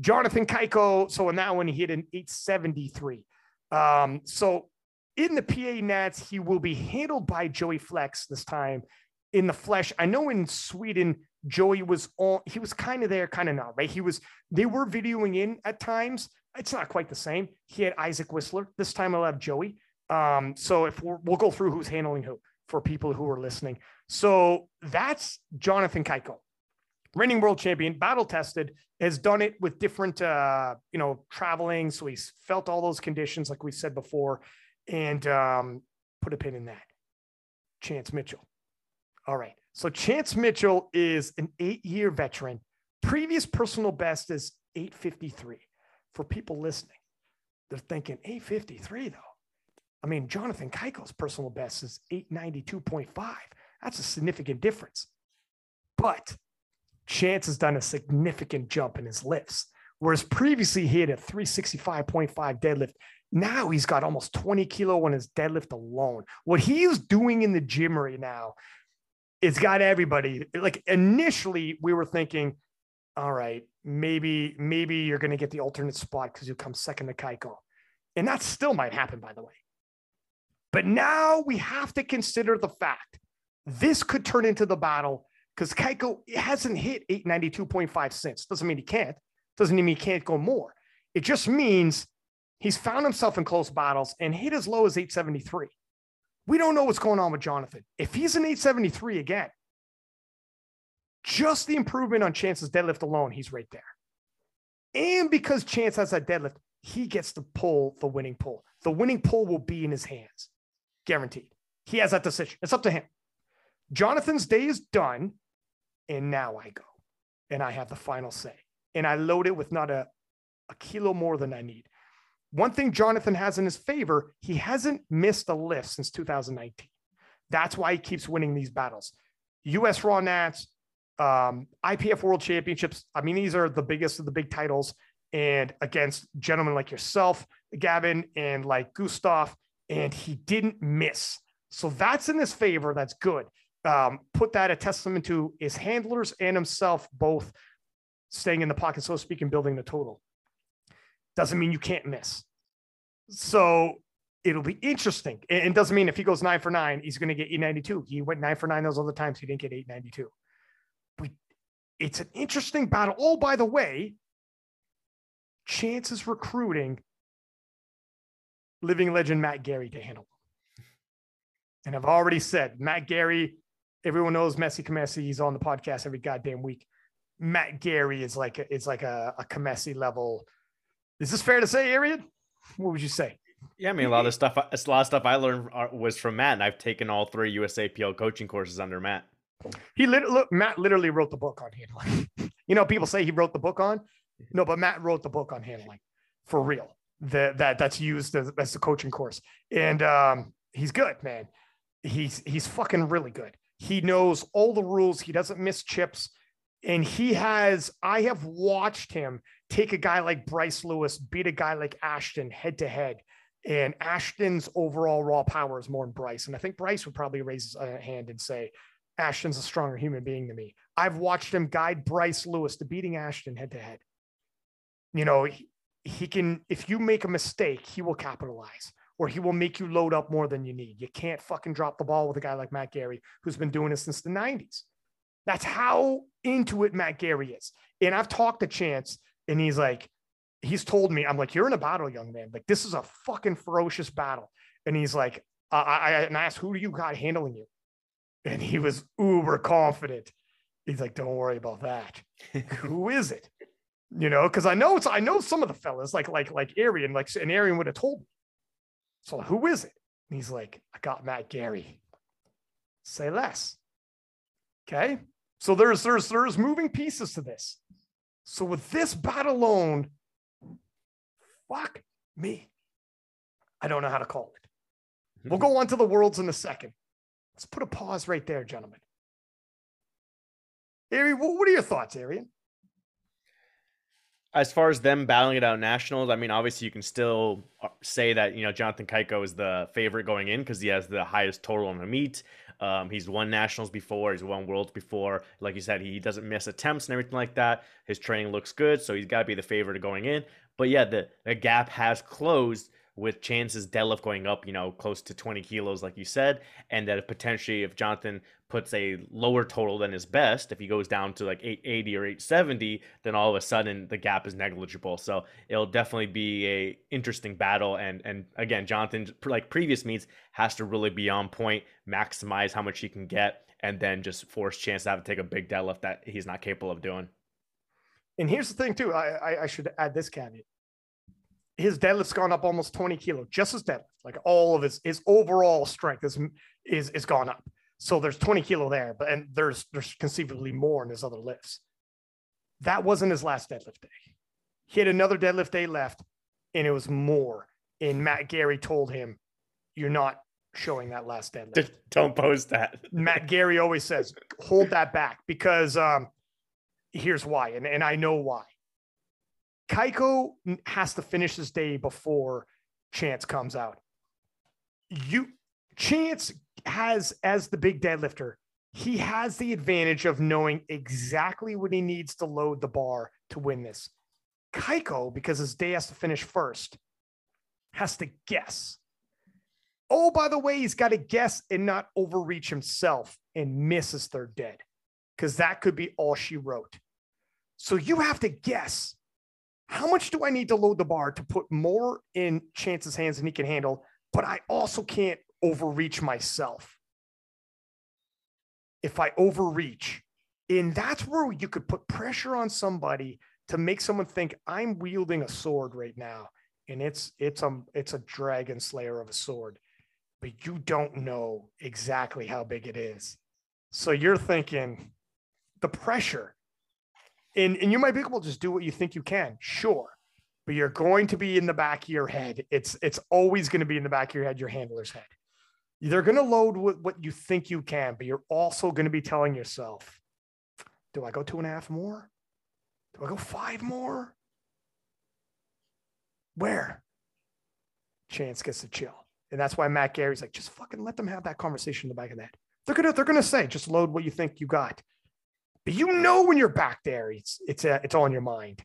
Jonathan Cayco, so in that one, he hit an 873. Um, so in the PA Nats, he will be handled by Joey Flex this time in the flesh. I know in Sweden, Joey was on, he was kind of there, kind of not, right? He was, they were videoing in at times, it's not quite the same. He had Isaac Whistler. This time I'll have Joey. Um, so if we will go through who's handling who for people who are listening. So that's Jonathan Cayco, reigning world champion, battle tested, has done it with different, uh, you know, traveling. So he's felt all those conditions, like we said before, and um, put a pin in that. Chance Mitchell. All right. So Chance Mitchell is an eight-year veteran. Previous personal best is 853. For people listening, they're thinking 853 though. I mean, Jonathan Cayco's personal best is 892.5. That's a significant difference. But Chance has done a significant jump in his lifts. Whereas previously he had a 365.5 deadlift. Now he's got almost 20 kilo on his deadlift alone. What he is doing in the gym right now, it's got everybody. Like initially, we were thinking, all right, maybe, maybe you're going to get the alternate spot because you come second to Cayco. And that still might happen, by the way. But now we have to consider the fact this could turn into the battle because Cayco hasn't hit 892.5 since. Doesn't mean he can't. Doesn't mean he can't go more. It just means he's found himself in close battles and hit as low as 873. We don't know what's going on with Jonathan. If he's an 873 again, just the improvement on Chance's deadlift alone, he's right there. And because Chance has that deadlift, he gets to pull the winning pull. The winning pull will be in his hands, guaranteed. He has that decision. It's up to him. Jonathan's day is done. And now I go and I have the final say. And I load it with not a, a kilo more than I need. One thing Jonathan has in his favor, he hasn't missed a lift since 2019. That's why he keeps winning these battles. US Raw Nats, um, IPF World Championships. I mean, these are the biggest of the big titles. And against gentlemen like yourself, Gavin, and like Gustav, and he didn't miss. So that's in his favor. That's good um, put that a testament to his handlers and himself both staying in the pocket, so to speak, and building the total. Doesn't mean you can't miss. So it'll be interesting. And doesn't mean if he goes nine for nine, he's going to get 892. He went nine for nine those other times. He didn't get 892. It's an interesting battle. Oh, by the way, chances recruiting living legend Matt Gary to handle. And I've already said Matt Gary everyone knows Messi Kamesi. He's on the podcast every goddamn week. Matt Gary is like a, is like a, a Kamesi level. Is this fair to say, Arian? What would you say? Yeah, I mean, a lot of stuff. A lot of stuff I learned was from Matt, and I've taken all three USAPL coaching courses under Matt. He literally look, Matt literally wrote the book on handling. you know, people say he wrote the book on. No, but Matt wrote the book on handling for real. That that that's used as, as the coaching course, and um, he's good, man. He's he's fucking really good. He knows all the rules. He doesn't miss chips. And he has, I have watched him take a guy like Bryce Lewis, beat a guy like Ashton head to head. And Ashton's overall raw power is more than Bryce. And I think Bryce would probably raise his uh, hand and say, Ashton's a stronger human being than me. I've watched him guide Bryce Lewis to beating Ashton head to head. You know, he, he can, if you make a mistake, he will capitalize or he will make you load up more than you need. You can't fucking drop the ball with a guy like Matt Gary, who's been doing it since the 90s. That's how into it Matt Gary is. And I've talked to Chance, and he's like, he's told me, I'm like, you're in a battle, young man. Like, this is a fucking ferocious battle. And he's like, I, I, and I asked, who do you got handling you? And he was uber confident. He's like, don't worry about that. who is it? You know, because I know it's I know some of the fellas like like like Arian, like and Arian would have told me. So who is it? And he's like, I got Matt Gary. Say less. Okay. So there's there's there's moving pieces to this. So with this bat alone, fuck me. I don't know how to call it. We'll mm-hmm. go on to the worlds in a second. Let's put a pause right there, gentlemen. Arian, what are your thoughts, Arian? as far as them battling it out nationals, I mean, obviously you can still uh, say that you know Jonathan Cayco is the favorite going in because he has the highest total on the meet. Um, he's won nationals before, he's won worlds before. Like you said, he doesn't miss attempts and everything like that. His training looks good, so he's got to be the favorite going in. But yeah, the the gap has closed with chances deadlift going up, you know, close to 20 kilos, like you said, and that if potentially if Jonathan puts a lower total than his best, if he goes down to like 880 or 870, then all of a sudden the gap is negligible. So it'll definitely be a interesting battle. And and again, Jonathan, like previous meets, has to really be on point, maximize how much he can get, and then just force Chance to have to take a big deadlift that he's not capable of doing. And here's the thing, too. I, I, I should add this caveat his deadlift's gone up almost 20 kilo, just his deadlift. Like all of his his overall strength is is is gone up. So there's 20 kilo there, but and there's there's conceivably more in his other lifts. That wasn't his last deadlift day. He had another deadlift day left, and it was more. And Matt Gary told him, You're not showing that last deadlift. Don't post that. Matt Gary always says, hold that back because um, here's why. And, and I know why. Cayco has to finish his day before Chance comes out. You Chance has as the big deadlifter, he has the advantage of knowing exactly what he needs to load the bar to win this. Cayco, because his day has to finish first, has to guess. Oh, by the way, he's got to guess and not overreach himself and miss his third dead because that could be all she wrote. So you have to guess how much do I need to load the bar to put more in Chance's hands than he can handle, but I also can't overreach myself. If I overreach, and that's where you could put pressure on somebody to make someone think I'm wielding a sword right now, and it's it's a it's a dragon slayer of a sword, but you don't know exactly how big it is. So you're thinking the pressure and and you might be able to just do what you think you can, sure, but you're going to be in the back of your head. It's it's always going to be in the back of your head, your handler's head. They're going to load with what you think you can, but you're also going to be telling yourself, "Do I go two and a half more? Do I go five more? Where?" Chance gets to chill, and that's why Matt Gary's like, "Just fucking let them have that conversation in the back of that." They're gonna they're gonna say, "Just load what you think you got." But you know when you're back there, it's it's a, it's on your mind.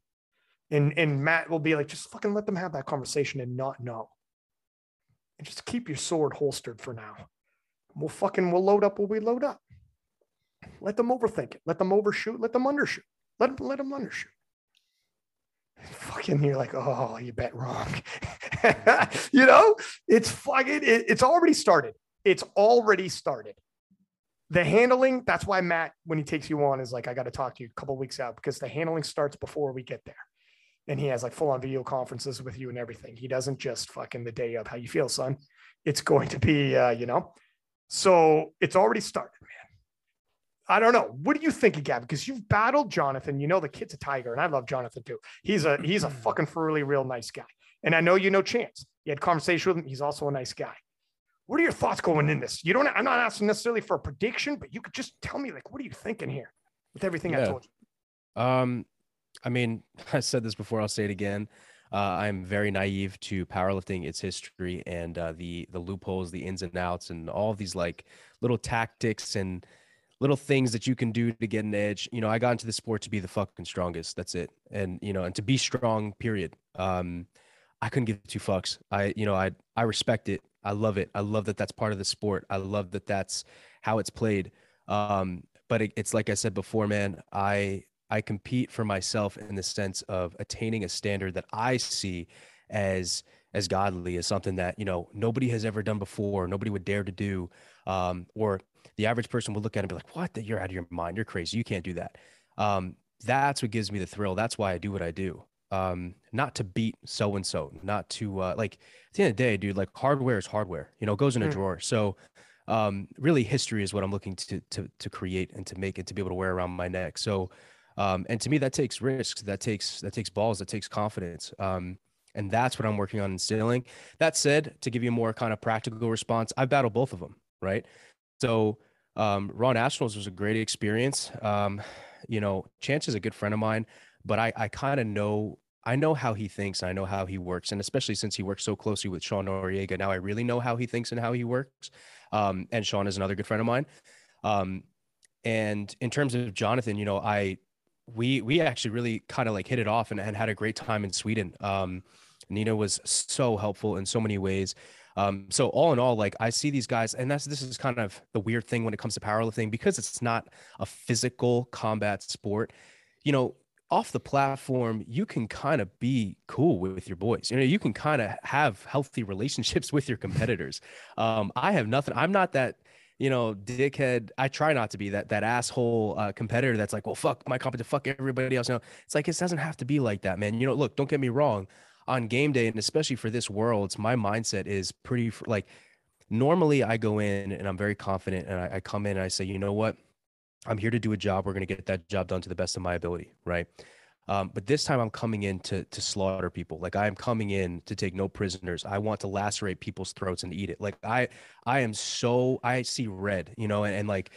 And and Matt will be like, just fucking let them have that conversation and not know. And just keep your sword holstered for now. We'll fucking we'll load up what we load up. Let them overthink it. Let them overshoot. Let them undershoot. Let them let them undershoot. Fucking, you're like, oh, you bet wrong. you know, it's fucking. It, it's already started. It's already started the handling that's why matt when he takes you on is like i got to talk to you a couple weeks out because the handling starts before we get there. And he has like full on video conferences with you and everything. He doesn't just fucking the day of. How you feel son? It's going to be uh, you know? So it's already started man. I don't know. What do you think of gab because you've battled jonathan. You know the kid's a tiger and i love jonathan too. He's a he's a fucking really real nice guy. And i know you know chance. You had conversation with him. He's also a nice guy what are your thoughts going in this? You don't, I'm not asking necessarily for a prediction, but you could just tell me, like, what are you thinking here with everything yeah. I told you? Um, I mean, I said this before, I'll say it again. Uh, I'm very naive to powerlifting, its history, and uh, the the loopholes, the ins and outs, and all these like little tactics and little things that you can do to get an edge. You know, I got into the sport to be the fucking strongest. That's it, and you know, and to be strong. Period. Um, I couldn't give two fucks. I, you know, I I respect it. I love it. I love that that's part of the sport. I love that that's how it's played. Um, but it, it's like I said before, man. I I compete for myself in the sense of attaining a standard that I see as as godly as something that you know nobody has ever done before, nobody would dare to do, um, or the average person would look at it and be like, "What? That you're out of your mind. You're crazy. You can't do that." Um, that's what gives me the thrill. That's why I do what I do um not to beat so and so not to uh like at the end of the day dude like hardware is hardware you know it goes in a mm. drawer. So um really history is what i'm looking to to to create and to make it to be able to wear around my neck. So um and to me that takes risks that takes that takes balls that takes confidence um and that's what i'm working on instilling. That said to give you a more kind of practical response I've battled both of them right? So um raw nationals was a great experience. Um you know chance is a good friend of mine but I, I kind of know I know how he thinks and I know how he works. And especially since he works so closely with Sean Noriega, now I really know how he thinks and how he works. Um, and Sean is another good friend of mine. Um, and in terms of Jonathan, you know, I we we actually really kind of like hit it off and, and, had a great time in Sweden. Um, Nina was so helpful in so many ways. Um, so all in all, like I see these guys, and that's this is kind of the weird thing when it comes to powerlifting because it's not a physical combat sport. You know, off the platform, you can kind of be cool with your boys. You know, you can kind of have healthy relationships with your competitors. Um, I have nothing. I'm not that, you know, dickhead. I try not to be that that asshole uh, competitor that's like, well, fuck my competitor, fuck everybody else. You know, it's like it doesn't have to be like that, man. You know, look, don't get me wrong. On game day, and especially for this world, my mindset is pretty like normally I go in and I'm very confident and I, I come in and I say, you know what? I'm here to do a job. We're going to get that job done to the best of my ability. Right. Um, but this time I'm coming in to to slaughter people. Like I am coming in to take no prisoners. I want to lacerate people's throats and eat it. Like I I am so I see red, you know, and, and like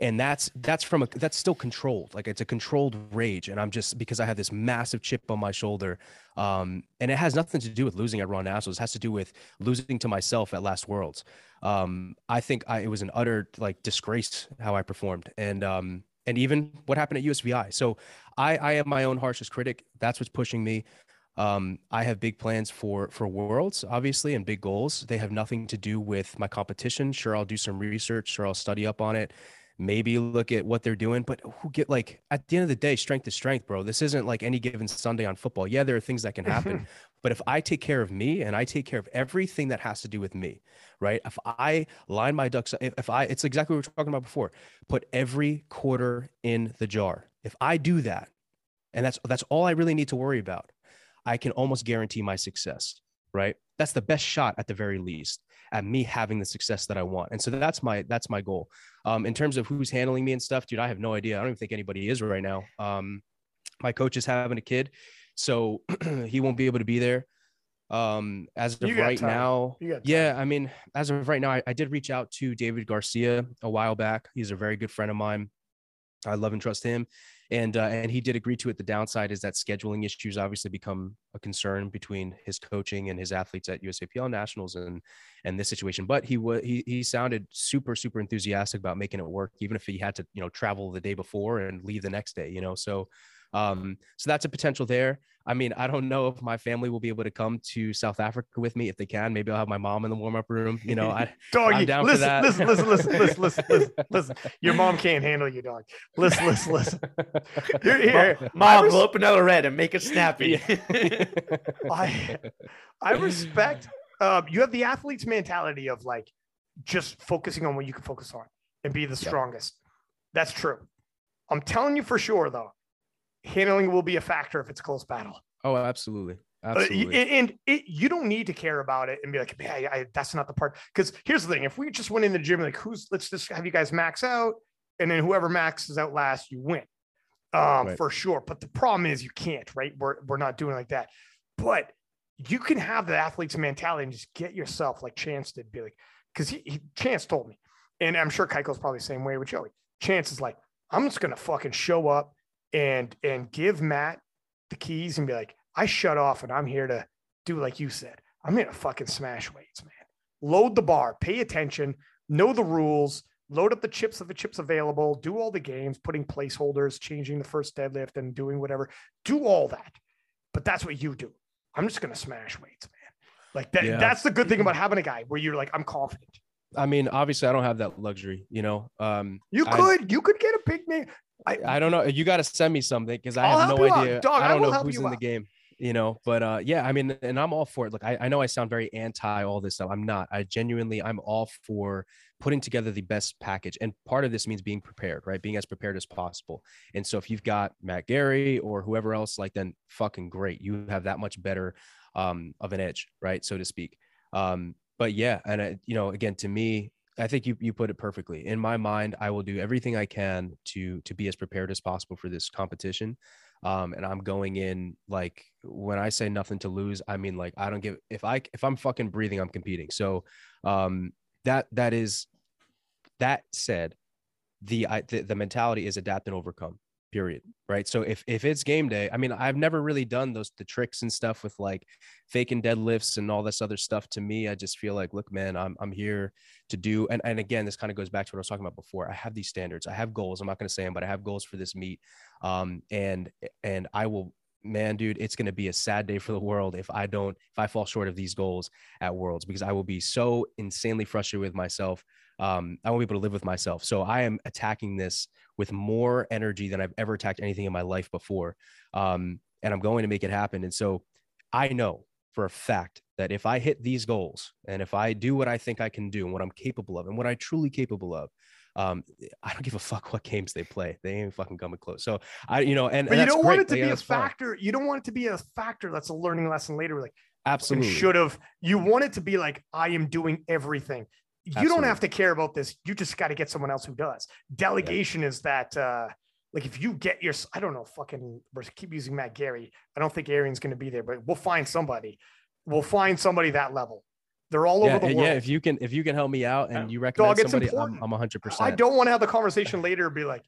and that's that's from a that's still controlled. Like it's a controlled rage. And i'm just because i have this massive chip on my shoulder um and it has nothing to do with losing at raw nationals it has to do with losing to myself at last worlds. Um i think I, it was an utter like disgrace how i performed. And um and even what happened at usvi so i i am my own harshest critic. That's what's pushing me. Um, I have big plans for for worlds, obviously, and big goals. They have nothing to do with my competition. Sure, I'll do some research. Sure, I'll study up on it maybe look at what they're doing, but who get like at the end of the day, strength is strength, bro. This isn't like any given Sunday on football. Yeah, there are things that can happen, but if I take care of me and I take care of everything that has to do with me, right? If I line my ducks, if, if I, it's exactly what we were talking about before, put every quarter in the jar. If I do that, and that's that's all I really need to worry about, I can almost guarantee my success, right? That's the best shot at the very least at me having the success that I want. And so that's my that's my goal. Um, in terms of who's handling me and stuff, dude, I have no idea. I don't even think anybody is right now. Um, my coach is having a kid, so he won't be able to be there. Um, as of right time. now, yeah, I mean, as of right now, I, I did reach out to David Garcia a while back. He's a very good friend of mine. I love and trust him and uh, and he did agree to it. The downside is that scheduling issues obviously become a concern between his coaching and his athletes at USAPL nationals and and this situation. But he was he he sounded super super enthusiastic about making it work, even if he had to you know travel the day before and leave the next day. You know, so um, so that's a potential there. I mean, I don't know if my family will be able to come to South Africa with me. If they can, maybe I'll have my mom in the warm up room. You know, I, dog, I'm down listen, for that. Listen, listen, listen, listen, listen, listen, listen. Your mom can't handle you, dog. Listen, listen, listen. Here, here. Mom, res- we'll open another red and make it snappy. I, I respect. Um, you have the athlete's mentality of like just focusing on what you can focus on and be the strongest. Yep. That's true. I'm telling you for sure, though handling will be a factor if it's a close battle. Oh, absolutely. Absolutely. Uh, and, it, you don't need to care about it and be like, man, I, I, that's not the part. Because here's the thing: if we just went in the gym, like, who's let's just have you guys max out, and then whoever maxes out last, you win, um, right. for sure. But the problem is you can't, right? We're we're not doing like that. But you can have the athlete's mentality and just get yourself like Chance did, be like, because he, he Chance told me, and I'm sure Cayco's probably the same way with Joey. Chance is like, I'm just gonna fucking show up and and give Matt the keys and be like, I shut off and I'm here to do like you said. I'm here to fucking smash weights, man. Load the bar, pay attention, know the rules, load up the chips of the chips available, do all the games, putting placeholders, changing the first deadlift and doing whatever. Do all that. But that's what you do. I'm just gonna smash weights, man. Like that, yeah. that's the good thing about having a guy where you're like, I'm confident. I mean, obviously, I don't have that luxury, you know. Um, you could, I, you could get a big name. I, I don't know. You got to send me something because I have no idea. Dog, I don't I know who's in out. the game, you know. But uh, yeah, I mean, and I'm all for it. Look, I, I know I sound very anti all this stuff. I'm not. I genuinely, I'm all for putting together the best package. And part of this means being prepared, right? Being as prepared as possible. And so if you've got Matt Gary or whoever else, like then fucking great. You have that much better um, of an edge, right? So to speak. Um, but yeah, and I, you know, again, to me, I think you you put it perfectly. In my mind, I will do everything I can to to be as prepared as possible for this competition. Um, and I'm going in like when I say nothing to lose, I mean like I don't give if I if I'm fucking breathing, I'm competing. So um, that that is that said, the, I, the the mentality is adapt and overcome period right? So if if it's game day i mean i've never really done those the tricks and stuff with like faking deadlifts and all this other stuff. To me i just feel like look man i'm, I'm here to do and, and again this kind of goes back to what i was talking about before. I have these standards. I have goals. I'm not going to say them but i have goals for this meet. Um and and i will man dude it's going to be a sad day for the world if i don't if i fall short of these goals at worlds because i will be so insanely frustrated with myself um, I won't be able to live with myself. So I am attacking this with more energy than I've ever attacked anything in my life before. Um, and I'm going to make it happen. And so I know for a fact that if I hit these goals and if I do what I think I can do and what I'm capable of and what I truly capable of, um, I don't give a fuck what games they play. They ain't fucking coming close. So I, you know, and, but and you don't want it to be a factor. Fun. You don't want it to be a factor that's a learning lesson later. Like absolutely should have. You want it to be like I am doing everything you don't have to care about this. You just got to get someone else who does. Delegation yeah. is that. uh like if you get your, I don't know, fucking, we keep using Matt Gary. I don't think Arian's going to be there, but we'll find somebody. We'll find somebody that level. They're all yeah, over the world. Yeah, if you can, if you can help me out and you recommend Dog, somebody, I'm, I'm 100%. I don't want to have the conversation later and be like,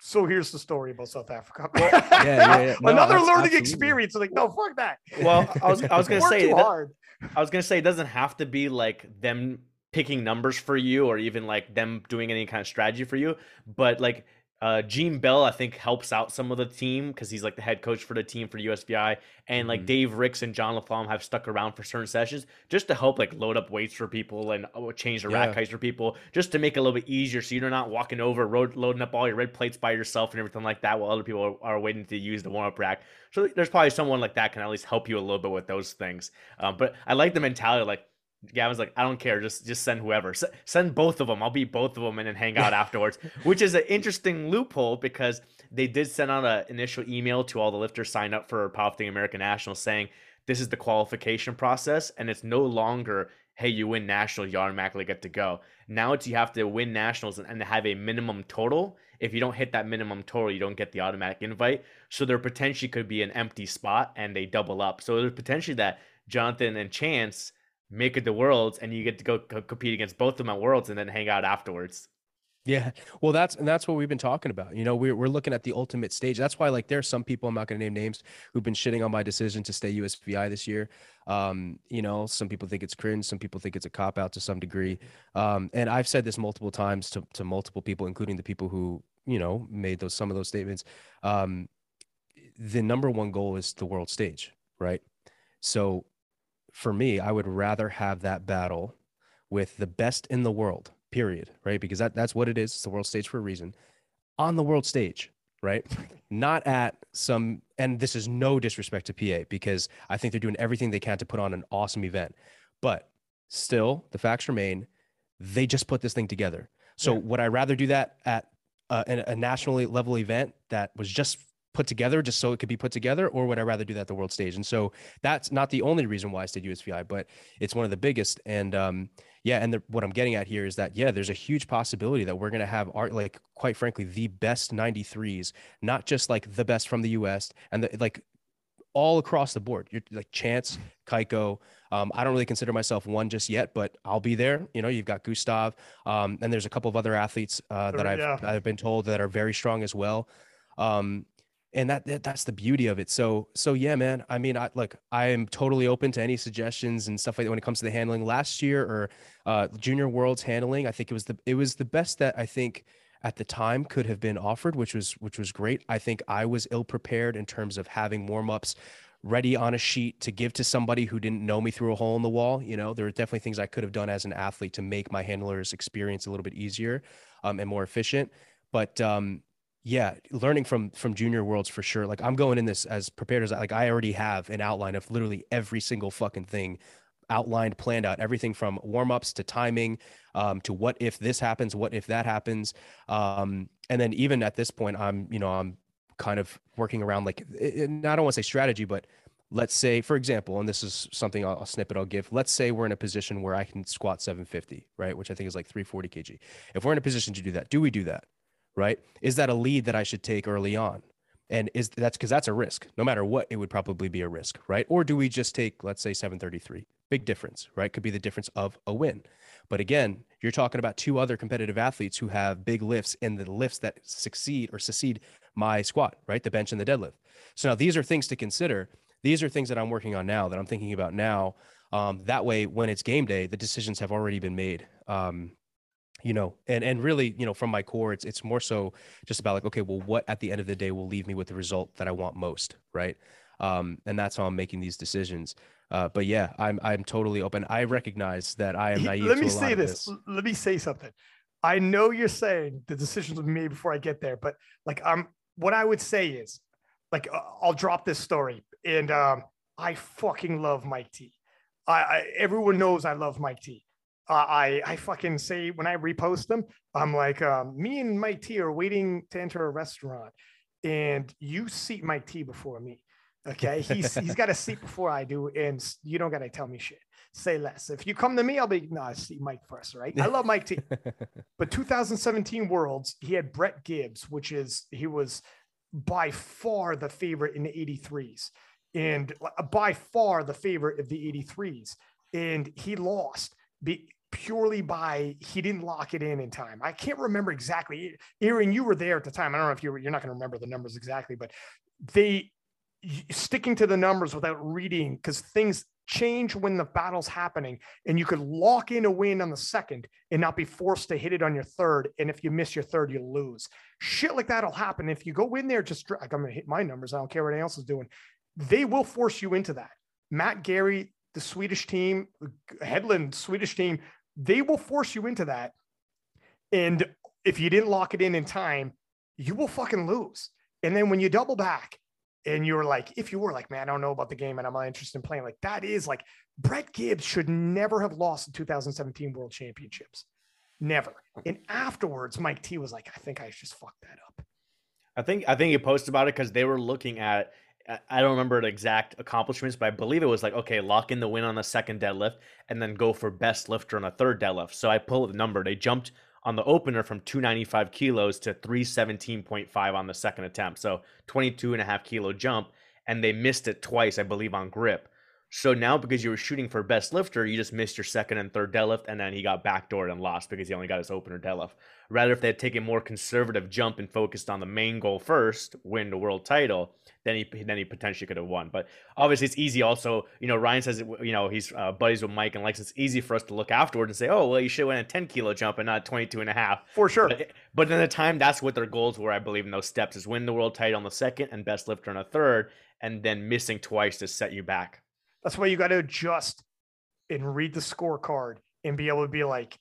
so here's the story about South Africa. yeah, yeah, yeah. No, Another learning absolutely. experience. Like, no, fuck that. Well, I was, I was gonna say, that, I was gonna say, it doesn't have to be like them picking numbers for you or even like them doing any kind of strategy for you, but like uh, Gene Bell, I think, helps out some of the team because he's like the head coach for the team for USVI, and like mm-hmm. Dave Ricks and John Laflamme have stuck around for certain sessions just to help like load up weights for people and uh, change the yeah. rack heights for people, just to make it a little bit easier so you're not walking over, road, loading up all your red plates by yourself and everything like that while other people are, are waiting to use the warm up rack. So there's probably someone like that can at least help you a little bit with those things. Um, but I like the mentality like Gavin's like, I don't care, just just send whoever. S- send both of them. I'll beat both of them and then hang out afterwards. Which is an interesting loophole because they did send out an initial email to all the lifters signed up for Powerlifting American National saying this is the qualification process and it's no longer hey you win nationals you automatically get to go. Now it's you have to win nationals and, and have a minimum total. If you don't hit that minimum total, you don't get the automatic invite. So there potentially could be an empty spot and they double up. So there's potentially that Jonathan and Chance make it to Worlds, and you get to go compete against both of them at Worlds, and then hang out afterwards. Yeah, well, that's and that's what we've been talking about. You know, we're we're looking at the ultimate stage. That's why, like, there's some people I'm not going to name names who've been shitting on my decision to stay USVI this year. Um, you know, some people think it's cringe, some people think it's a cop out to some degree. Um, and I've said this multiple times to to multiple people, including the people who you know made those some of those statements. Um, the number one goal is the world stage, right? So for me, I would rather have that battle with the best in the world, period, right? Because that, that's what it is. It's the world stage for a reason. On the world stage, right? Not at some, and this is no disrespect to PA because I think they're doing everything they can to put on an awesome event. But still, the facts remain, they just put this thing together. So yeah. would I rather do that at a, a nationally level event that was just put together just so it could be put together, or would I rather do that at the world stage? And so that's not the only reason why I stayed USVI, but it's one of the biggest. And um, yeah, and the, what I'm getting at here is that yeah, there's a huge possibility that we're gonna have art like quite frankly the best 93s, not just like the best from the US and the, like all across the board. You're like Chance, Cayco. Um, I don't really consider myself one just yet, but I'll be there. You know, you've got Gustav, um, and there's a couple of other athletes uh, that I've yeah. I've been told that are very strong as well. Um, and that, that, that's the beauty of it. So so yeah man i mean i look i am totally open to any suggestions and stuff like that when it comes to the handling. Last year or uh, junior worlds handling i think it was the it was the best that i think at the time could have been offered which was which was great. I think i was ill prepared in terms of having warm-ups ready on a sheet to give to somebody who didn't know me through a hole in the wall you know? There are definitely things i could have done as an athlete to make my handlers experience a little bit easier um, and more efficient. But um, yeah learning from from junior worlds for sure. Like i'm going in this as prepared as I, like i already have an outline of literally every single fucking thing outlined planned out everything from warm-ups to timing um, to what if this happens what if that happens. Um, and then even at this point i'm you know i'm kind of working around like it, it, i don't want to say strategy but let's say for example and this is something I'll, I'll snippet i'll give. Let's say we're in a position where i can squat 750 right which i think is like 340 kg. If we're in a position to do that do we do that right? Is that a lead that I should take early on? And is that's because that's a risk. No matter what, it would probably be a risk, right? Or do we just take, let's say, 733? Big difference, right? Could be the difference of a win. But again, you're talking about two other competitive athletes who have big lifts and the lifts that succeed or succeed my squat, right? The bench and the deadlift. So now these are things to consider. These are things that I'm working on now that I'm thinking about now. Um, that way, when it's game day, the decisions have already been made. Um, you know and and really you know from my core it's it's more so just about like okay well what at the end of the day will leave me with the result that i want most right? Um and that's how i'm making these decisions. Uh but yeah i'm i'm totally open. I recognize that i am naive let me say this. this. Let me say something. I know you're saying the decisions will be made before i get there but like i'm what i would say is like uh, i'll drop this story and um i fucking love mike t. I, I everyone knows i love mike t uh, I I fucking say when I repost them, I'm like, um, me and Mike T are waiting to enter a restaurant, and you seat Mike T before me. Okay, he's he's got a seat before I do, and you don't got to tell me shit. say less. If you come to me, I'll be no. I see Mike first, right? I love Mike T. but 2017 Worlds, he had Brett Gibbs, which is he was by far the favorite in the 83s, and uh, by far the favorite of the 83s, and he lost. Be, purely by he didn't lock it in in time. I can't remember exactly. Aaron, you were there at the time. I don't know if you were, you're not going to remember the numbers exactly, but they sticking to the numbers without reading because things change when the battle's happening and you could lock in a win on the second and not be forced to hit it on your third and if you miss your third you lose shit like that'll happen if you go in there just like i'm gonna hit my numbers i don't care what anyone else is doing they will force you into that matt gary the swedish team headland swedish team they will force you into that. And if you didn't lock it in in time, you will fucking lose. And then when you double back and you're like, if you were like, man, I don't know about the game and I'm not interested in playing, like that is like Brett Gibbs should never have lost the 2017 World Championships. Never. And afterwards, Mike T was like, I think I just fucked that up. I think I think he posted about it because they were looking at I don't remember the exact accomplishments, but I believe it was like, okay, lock in the win on the second deadlift and then go for best lifter on the third deadlift. So I pulled the number. They jumped on the opener from 295 kilos to 317.5 on the second attempt. So 22 and a half kilo jump. And they missed it twice, I believe, on grip. So now, because you were shooting for best lifter, you just missed your second and third deadlift, and then he got backdoored and lost because he only got his opener deadlift. Rather, if they had taken more conservative jump and focused on the main goal first, win the world title, then he then he potentially could have won. But obviously, it's easy. Also, you know, Ryan says you know he's uh, buddies with Mike and likes. It's easy for us to look afterward and say, oh well, you should win a 10 kilo jump and not 22 and a half. For sure. But, but in the time, that's what their goals were. I believe in those steps is win the world title on the second and best lifter on a third, and then missing twice to set you back. That's why you got to adjust and read the scorecard and be able to be like,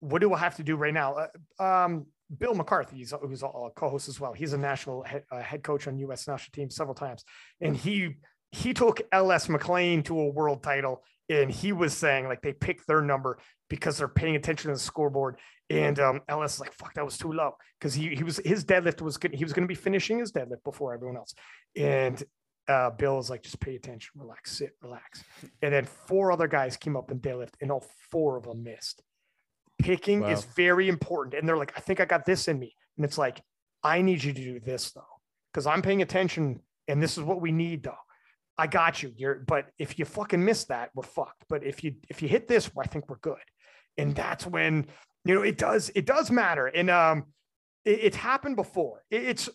what do I have to do right now? Uh, um, Bill McCarthy, he's, who's a co-host as well. He's a national head, uh, head coach on U.S. national team several times, and he he took LS McClain to a world title, and he was saying like they picked their number because they're paying attention to the scoreboard. And um, LS is like, fuck, that was too low because he he was his deadlift was good. He was going to be finishing his deadlift before everyone else, and uh, Bill is like, just pay attention, relax, sit, relax. And then four other guys came up and deadlift, and all four of them missed. Picking wow. is very important. And they're like, I think I got this in me. And it's like, I need you to do this though, because I'm paying attention, and this is what we need though. I got you. You're, but if you fucking miss that, we're fucked. But if you if you hit this, I think we're good. And that's when you know it does it does matter. And um, it, it's happened before. It, it's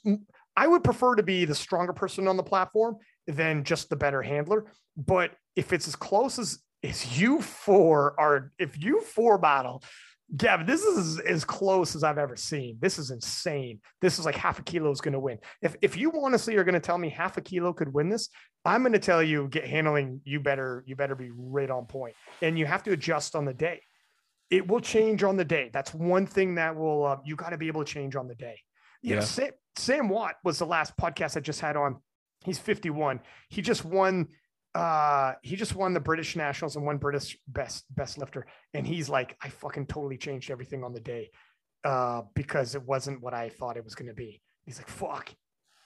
I would prefer to be the stronger person on the platform than just the better handler. But if it's as close as as you four are, if you four battle, Gavin, this is as close as I've ever seen. This is insane. This is like half a kilo is going to win. If if you honestly are going to tell me half a kilo could win this, I'm going to tell you get handling. You better you better be right on point, and you have to adjust on the day. It will change on the day. That's one thing that will uh, you got to be able to change on the day. You yeah. Know, Sam, Sam Watt was the last podcast I just had on. He's 51. He just won uh he just won the British Nationals and won British best best lifter and he's like I fucking totally changed everything on the day uh because it wasn't what I thought it was going to be. He's like fuck.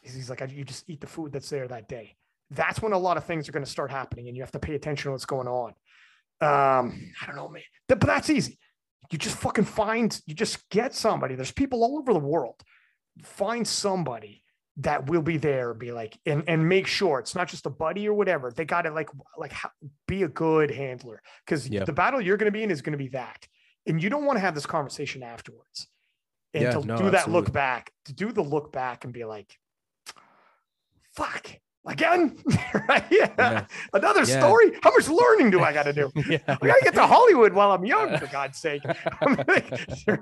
He's like you just eat the food that's there that day. That's when a lot of things are going to start happening and you have to pay attention to what's going on. Um I don't know man. But that's easy. You just fucking find you just get somebody. There's people all over the world find somebody that will be there be like and and make sure it's not just a buddy or whatever they got to like like be a good handler because yeah. the battle you're going to be in is going to be that and you don't want to have this conversation afterwards and yeah, to no, do that absolutely. look back to do the look back and be like fuck again right yeah. yeah. another yeah. story how much learning do i got to do yeah. i gotta get to hollywood while i'm young for god's sake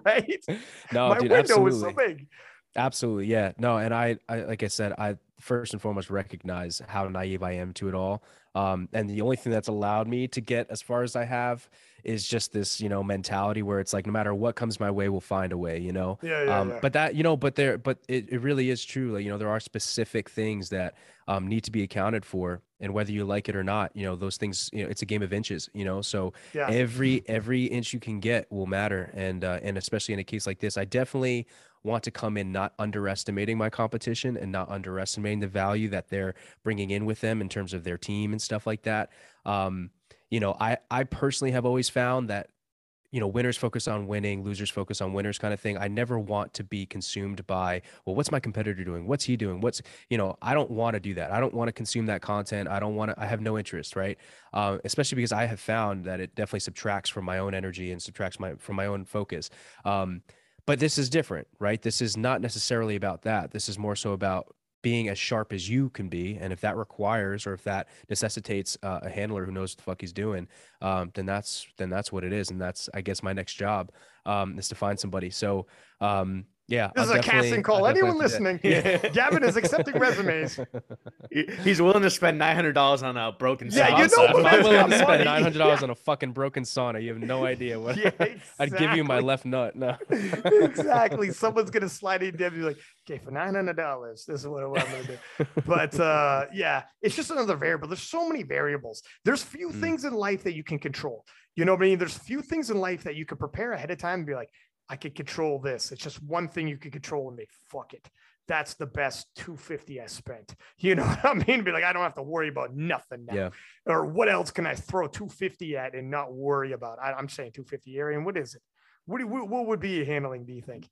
right no my dude, window absolutely. was so big Absolutely. Yeah. No, and I, I like I said, I first and foremost recognize how naive I am to it all. Um, and the only thing that's allowed me to get as far as I have is just this, you know, mentality where it's like no matter what comes my way, we'll find a way, you know. Yeah, yeah, um, yeah. But that, you know, but there, but it, it really is true. Like you know, there are specific things that um, need to be accounted for, and whether you like it or not, you know, those things, you know, it's a game of inches, you know. So yeah. every every inch you can get will matter, and uh, and especially in a case like this, I definitely want to come in not underestimating my competition and not underestimating the value that they're bringing in with them in terms of their team and stuff like that. Um, you know, I I personally have always found that you know, winners focus on winning, losers focus on winners kind of thing. I never want to be consumed by, well, what's my competitor doing? What's he doing? What's, you know, I don't want to do that. I don't want to consume that content. I don't want to, I have no interest, right? Uh, especially because I have found that it definitely subtracts from my own energy and subtracts my, from my own focus. Um, but this is different, right? This is not necessarily about that. This is more so about being as sharp as you can be. And if that requires or if that necessitates uh, a handler who knows what the fuck he's doing, um, then that's then that's what it is. And that's I guess my next job um, is to find somebody. So um, yeah, this I'll is a casting call. Anyone listening, yeah. Gavin is accepting resumes. He's willing to spend nine hundred dollars on a broken. Yeah, sauna. you know what? I'm willing to spend nine hundred dollars yeah. on a fucking broken sauna. You have no idea what. Yeah, exactly. I'd give you my left nut. No, exactly. Someone's gonna slide in and be like, "Okay, for nine hundred dollars, this is what, what, I'm gonna do." But uh, yeah, it's just another variable. There's so many variables. There's few mm. things in life that you can control. You know what I mean? There's few things in life that you can prepare ahead of time and be like, I could control this. It's just one thing you could control and they fuck it. That's the best 250 I spent. You know what I mean? Be like, I don't have to worry about nothing now. Yeah. Or what else can I throw 250 at and not worry about? I, am saying 250 area. And what is it? What, what, what would be handling, do you think?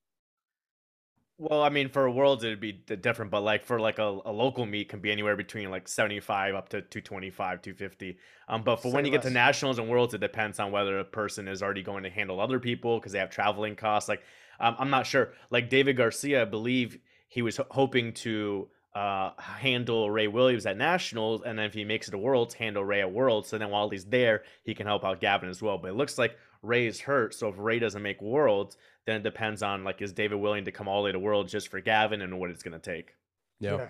Well, I mean, for worlds it'd be different, but like for like a, a local meet can be anywhere between like seventy five up to two twenty five, two fifty. Um, but for Say when you less. get to nationals and worlds, it depends on whether a person is already going to handle other people because they have traveling costs. Like, um, I'm not sure. Like David Garcia, I believe he was hoping to uh, handle Ray Williams at nationals, and then if he makes it to worlds, handle Ray at worlds. So then while he's there, he can help out Gavin as well. But it looks like Ray is hurt, so if Ray doesn't make worlds, then it depends on like is David willing to come all the way to world just for Gavin and what it's going to take. Yeah. yeah.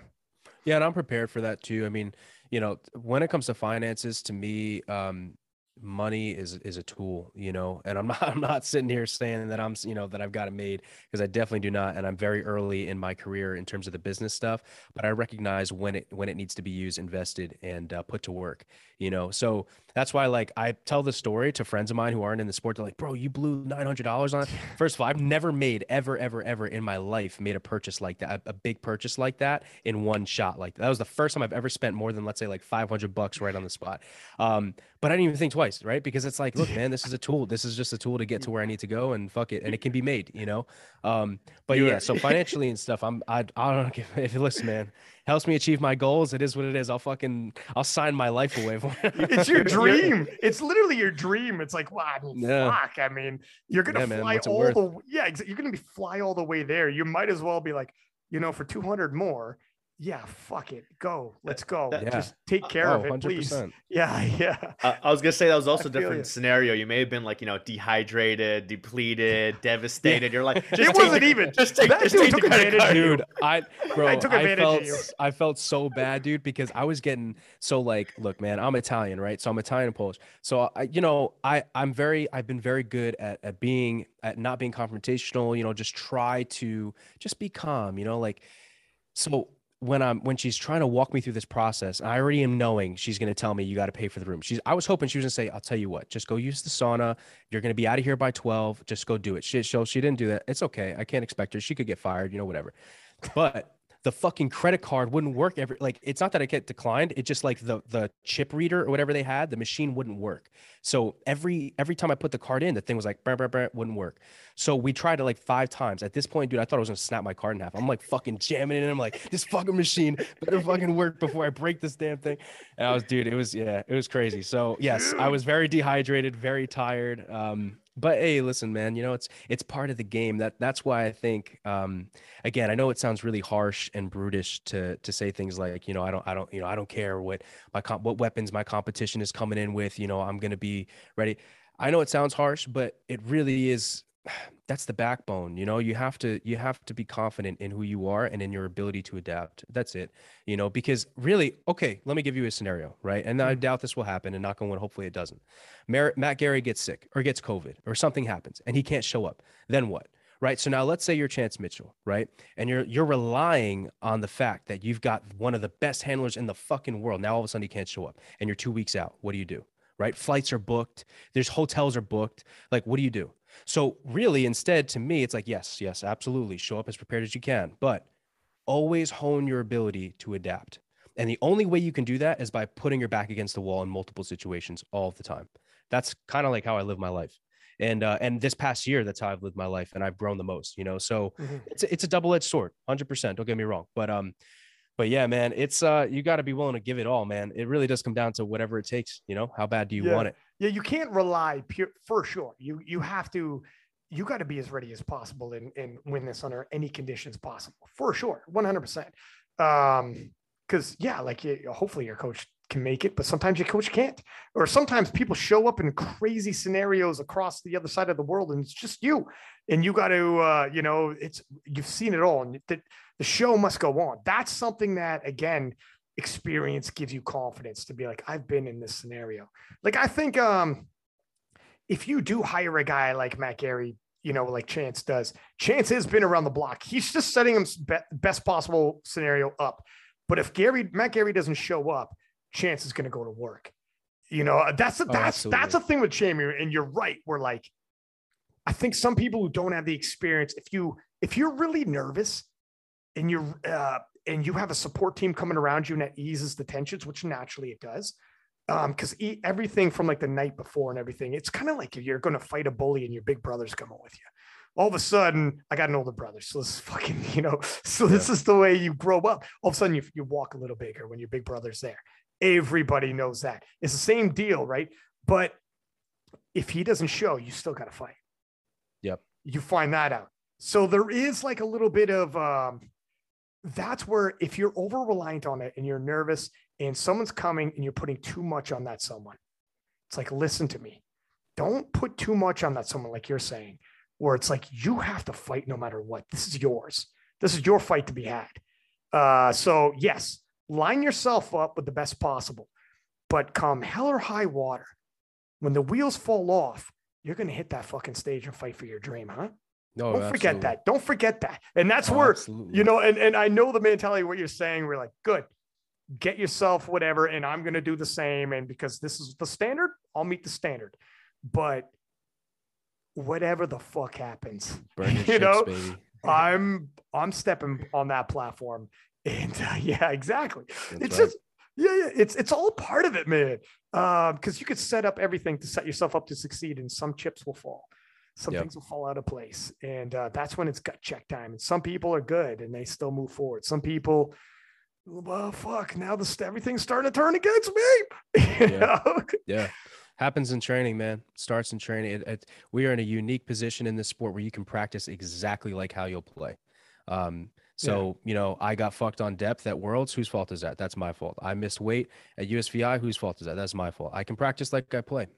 Yeah, and I'm prepared for that too. I mean, you know, when it comes to finances, to me, um, money is is a tool you know and i'm not i'm not sitting here saying that i'm you know that i've got it made because i definitely do not and i'm very early in my career in terms of the business stuff but i recognize when it when it needs to be used invested and uh, put to work you know so that's why like i tell the story to friends of mine who aren't in the sport they're like bro you blew $900 on it first of all i've never made ever ever ever in my life made a purchase like that a, a big purchase like that in one shot like that. that was the first time i've ever spent more than let's say like 500 bucks right on the spot um but i didn't even think twice right? Because it's like, look, man, this is a tool. This is just a tool to get to where I need to go, and fuck it, and it can be made, you know. Um, but yeah, so financially and stuff, I'm I I don't give if you listen, man, helps me achieve my goals. It is what it is. I'll fucking I'll sign my life away for. it's your dream. It's literally your dream. It's like, wow, I mean, yeah. fuck. I mean, you're gonna yeah, fly all the yeah, you're gonna be fly all the way there. You might as well be like, you know, for 200 more yeah, fuck it, go, let's go. That, Just take care oh, of it, 100%. please. Yeah, yeah. Uh, I was gonna say that was also a different scenario. You may have been like, you know, dehydrated, depleted, devastated. You're like, it wasn't the, even. Just take, that just dude take took advantage, dude. I, bro, I took advantage I felt, of you. I felt so bad, dude, because I was getting so like, look, man, I'm Italian, right? So I'm Italian and Polish. So I, you know, I, I'm very, I've been very good at at being, at not being confrontational. You know, just try to just be calm. You know, like, so when I'm when she's trying to walk me through this process, I already am knowing she's going to tell me you got to pay for the room. She's I was hoping she was going to say, "I'll tell you what, just go use the sauna. You're going to be out of here by 12. Just go do it." She so she didn't do that. It's okay. I can't expect her. She could get fired, you know, whatever. But the fucking credit card wouldn't work every like it's not that I get declined. It just like the the chip reader or whatever they had, the machine wouldn't work. So every every time I put the card in, the thing was like burr, burr, wouldn't work. So we tried it like five times. At this point, dude, I thought I was gonna snap my card in half. I'm like fucking jamming it and I'm like, this fucking machine better fucking work before I break this damn thing. And I was, dude, it was yeah, it was crazy. So yes, I was very dehydrated, very tired. Um, but hey listen man you know it's it's part of the game that that's why i think um again i know it sounds really harsh and brutish to to say things like you know i don't i don't you know i don't care what my comp what weapons my competition is coming in with you know i'm to be ready. I know it sounds harsh but it really is that's the backbone you know? You have to you have to be confident in who you are and in your ability to adapt. That's it you know? Because really okay let me give you a scenario right? And i mm-hmm. doubt this will happen and knock on wood hopefully it doesn't. Matt gary gets sick or gets covid or something happens and he can't show up. Then what right? So now let's say you're chance mitchell right? And you're you're relying on the fact that you've got one of the best handlers in the fucking world. Now all of a sudden he can't show up and you're two weeks out. What do you do right? Flights are booked. There's hotels are booked. Like what do you do so really, instead, to me, it's like, yes, yes, absolutely. Show up as prepared as you can, but always hone your ability to adapt. And the only way you can do that is by putting your back against the wall in multiple situations all the time. That's kind of like how I live my life. And uh, and this past year, that's how I've lived my life, and I've grown the most. You know, so mm-hmm. it's it's a double edged sword, hundred percent. Don't get me wrong, but um, but yeah, man, it's uh, you got to be willing to give it all, man. It really does come down to whatever it takes. You know, how bad do you yeah. want it? Yeah, you can't rely pure for sure. You you have to you got to be as ready as possible and, and win this under any conditions possible for sure 100% um because yeah like hopefully your coach can make it but sometimes your coach can't or sometimes people show up in crazy scenarios across the other side of the world and it's just you and you got to uh you know it's you've seen it all and the, the show must go on that's something that again experience gives you confidence to be like i've been in this scenario like i think um if you do hire a guy like Matt Gary, you know, like Chance does, Chance has been around the block. He's just setting him best possible scenario up. But if Gary Matt Gary doesn't show up, Chance is going to go to work. You know, that's a, oh, that's absolutely. that's a thing with Jamie. And you're right. We're like, I think some people who don't have the experience, if you if you're really nervous and you're uh, and you have a support team coming around you and that eases the tensions, which naturally it does um because everything from like the night before and everything it's kind of like you're going to fight a bully and your big brother's coming with you all of a sudden i got an older brother so this is fucking you know so this yeah. is the way you grow up all of a sudden you, you walk a little bigger when your big brother's there everybody knows that it's the same deal right but if he doesn't show you still got to fight yep you find that out so there is like a little bit of um that's where if you're over reliant on it and you're nervous and someone's coming and you're putting too much on that someone, it's like, listen to me. Don't put too much on that someone, like you're saying, where it's like you have to fight no matter what. This is yours. This is your fight to be had. Uh, so, yes, line yourself up with the best possible. But come hell or high water, when the wheels fall off, you're going to hit that fucking stage and fight for your dream, huh? No, don't forget that. Don't forget that. And that's oh, where, absolutely. you know, and, and I know the mentality of what you're saying. We're like, good, get yourself whatever. And I'm going to do the same. And because this is the standard, I'll meet the standard. But whatever the fuck happens, you ships, know, baby. I'm, I'm stepping on that platform. And uh, yeah, exactly. That's it's right. just, yeah, yeah, it's it's all part of it, man. Because um, you could set up everything to set yourself up to succeed, and some chips will fall some yep. things will fall out of place. And uh, that's when it's gut check time. And some people are good and they still move forward. Some people, well, fuck, now this everything's starting to turn against me. yeah. yeah. Happens in training, man. Starts in training. It, it, we are in a unique position in this sport where you can practice exactly like how you'll play. Um, so, yeah. you know, I got fucked on depth at Worlds. Whose fault is that? That's my fault. I missed weight at USVI. Whose fault is that? That's my fault. I can practice like I play.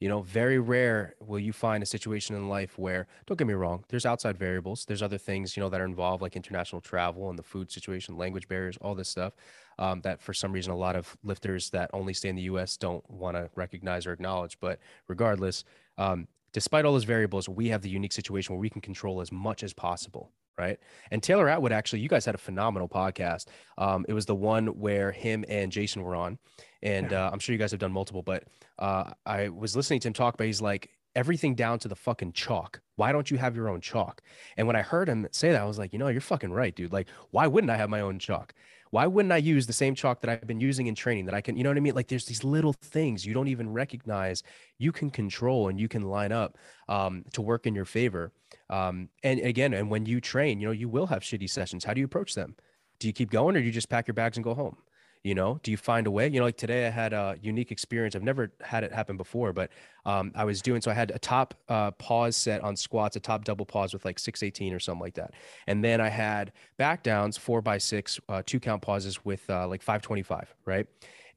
You know, very rare will you find a situation in life where, don't get me wrong, there's outside variables. There's other things, you know, that are involved, like international travel and the food situation, language barriers, all this stuff. Um, that for some reason, a lot of lifters that only stay in the US don't want to recognize or acknowledge. But regardless, um, despite all those variables, we have the unique situation where we can control as much as possible right? And Taylor Atwood, actually, you guys had a phenomenal podcast. Um, it was the one where him and Jason were on, and uh, I'm sure you guys have done multiple. But uh, I was listening to him talk, but he's like everything down to the fucking chalk. Why don't you have your own chalk? And when I heard him say that, I was like, you know, you're fucking right, dude. Like, why wouldn't I have my own chalk? Why wouldn't I use the same chalk that I've been using in training that I can, you know what I mean? Like there's these little things you don't even recognize you can control and you can line up um, to work in your favor. Um, and again, and when you train, you know, you will have shitty sessions. How do you approach them? Do you keep going or do you just pack your bags and go home? You know do you find a way? You know like today i had a unique experience. I've never had it happen before but um, i was doing so i had a top uh, pause set on squats a top double pause with like 618 or something like that. And then i had back downs four by six uh, two count pauses with uh, like 525 right?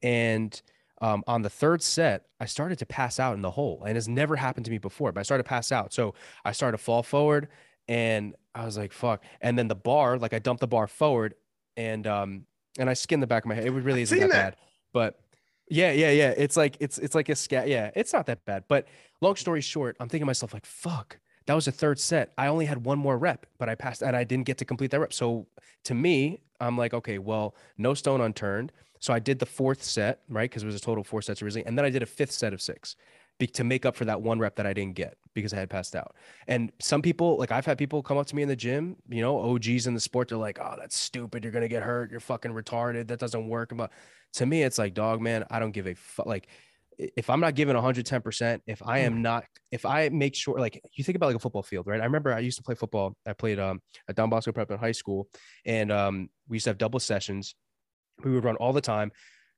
And um, on the third set i started to pass out in the hole and it's never happened to me before but i started to pass out. So i started to fall forward and i was like fuck. And then the bar like i dumped the bar forward and um and I skinned the back of my head. It really isn't that, that, bad, but yeah, yeah, yeah. It's like it's it's like a scat. Yeah, it's not that bad. But long story short, I'm thinking to myself like, fuck, that was a third set. I only had one more rep, but I passed and I didn't get to complete that rep. So to me, I'm like, okay, well, no stone unturned. So I did the fourth set, right? Because it was a total four sets originally, and then I did a fifth set of six. Be, to make up for that one rep that I didn't get because I had passed out. And some people, like I've had people come up to me in the gym, you know, OGs in the sport, they're like, "Oh, that's stupid. You're gonna get hurt. You're fucking retarded. That doesn't work." But to me, it's like, dog, man, I don't give a fuck. Like, if I'm not giving 110 percent, if I am not, if I make sure, like, you think about like a football field, right? I remember I used to play football. I played um, at Don Bosco Prep in high school, and um, we used to have double sessions. We would run all the time.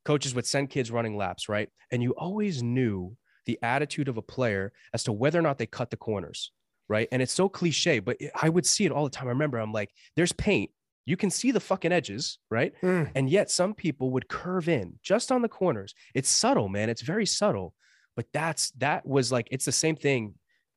Coaches would send kids running laps, right? And you always knew the attitude of a player as to whether or not they cut the corners, right? And it's so cliche, but I would see it all the time. I remember I'm like, there's paint. You can see the fucking edges, right? Mm. And yet some people would curve in just on the corners. It's subtle, man. It's very subtle. But that's that was like it's the same thing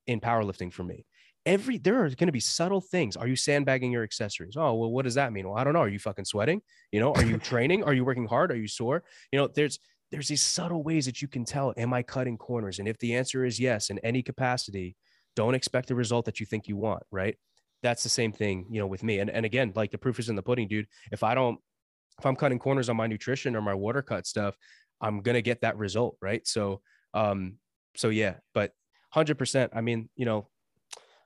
in powerlifting for me. Every there are going to be subtle things. Are you sandbagging your accessories? Oh, well, what does that mean? Well, I don't know. Are you fucking sweating? You know, are you training? Are you working hard? Are you sore? You know, there's there's these subtle ways that you can tell am i cutting corners? And if the answer is yes in any capacity don't expect the result that you think you want right? That's the same thing you know with me. And, and again like the proof is in the pudding dude. If i don't if i'm cutting corners on my nutrition or my water cut stuff i'm gonna get that result right? So um so yeah but 100% i mean you know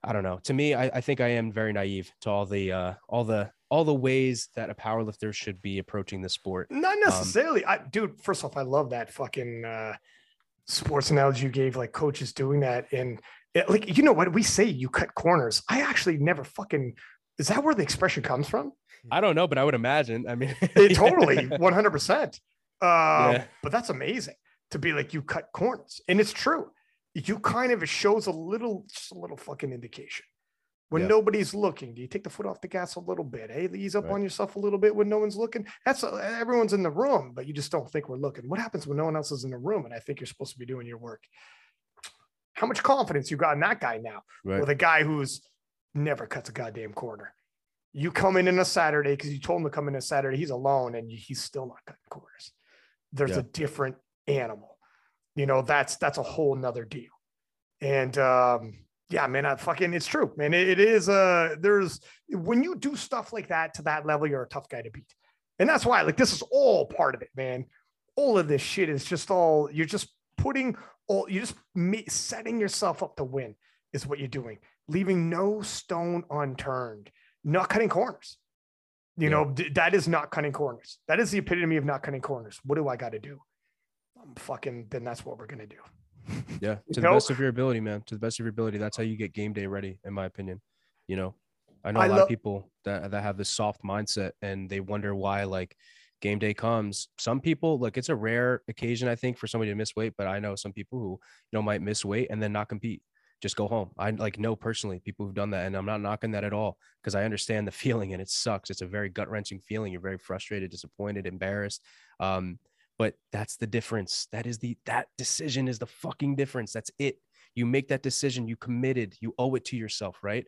i don't know. To me i, I think i am very naive to all the uh all the all the ways that a powerlifter should be approaching the sport. Not um, necessarily. Um, I, dude, first off, I love that fucking uh, sports analogy you gave, like coaches doing that. And it, like, you know what? We say you cut corners. I actually never fucking, is that where the expression comes from? I don't know, but I would imagine. I mean, it, totally 100%. Um, yeah. But that's amazing to be like, you cut corners. And it's true. You kind of, it shows a little, just a little fucking indication when yeah. nobody's looking? Do you take the foot off the gas a little bit? Hey, ease up right. on yourself a little bit when no one's looking. That's uh, everyone's in the room, but you just don't think we're looking. What happens when no one else is in the room? And I think you're supposed to be doing your work. How much confidence you got in that guy now, right. with a guy who's never cuts a goddamn corner? You come in on a Saturday because you told him to come in a Saturday. He's alone and he's still not cutting corners. There's yeah. a different animal. You know, that's that's a whole nother deal. And um, yeah, man, I fucking it's true, man. it, it is uh there's when you do stuff like that to that level, you're a tough guy to beat. And that's why like this is all part of it, man. All of this shit is just all you're just putting all you're just setting yourself up to win is what you're doing, leaving no stone unturned, not cutting corners. You yeah. know, that is not cutting corners. That is the epitome of not cutting corners. What do I got to do? I'm fucking, then that's what we're going to do. Yeah, to the best of your ability, man. To the best of your ability. That's how you get game day ready, in my opinion. You know, I know a I lot lo- of people that that have this soft mindset and they wonder why like game day comes. Some people like it's a rare occasion, I think, for somebody to miss weight, but I know some people who you know might miss weight and then not compete. Just go home. I like know personally people who've done that, and I'm not knocking that at all because I understand the feeling and it sucks. It's a very gut wrenching feeling. You're very frustrated, disappointed, embarrassed. Um, but that's the difference. That is the that decision is the fucking difference. That's it. You make that decision. You committed. You owe it to yourself right?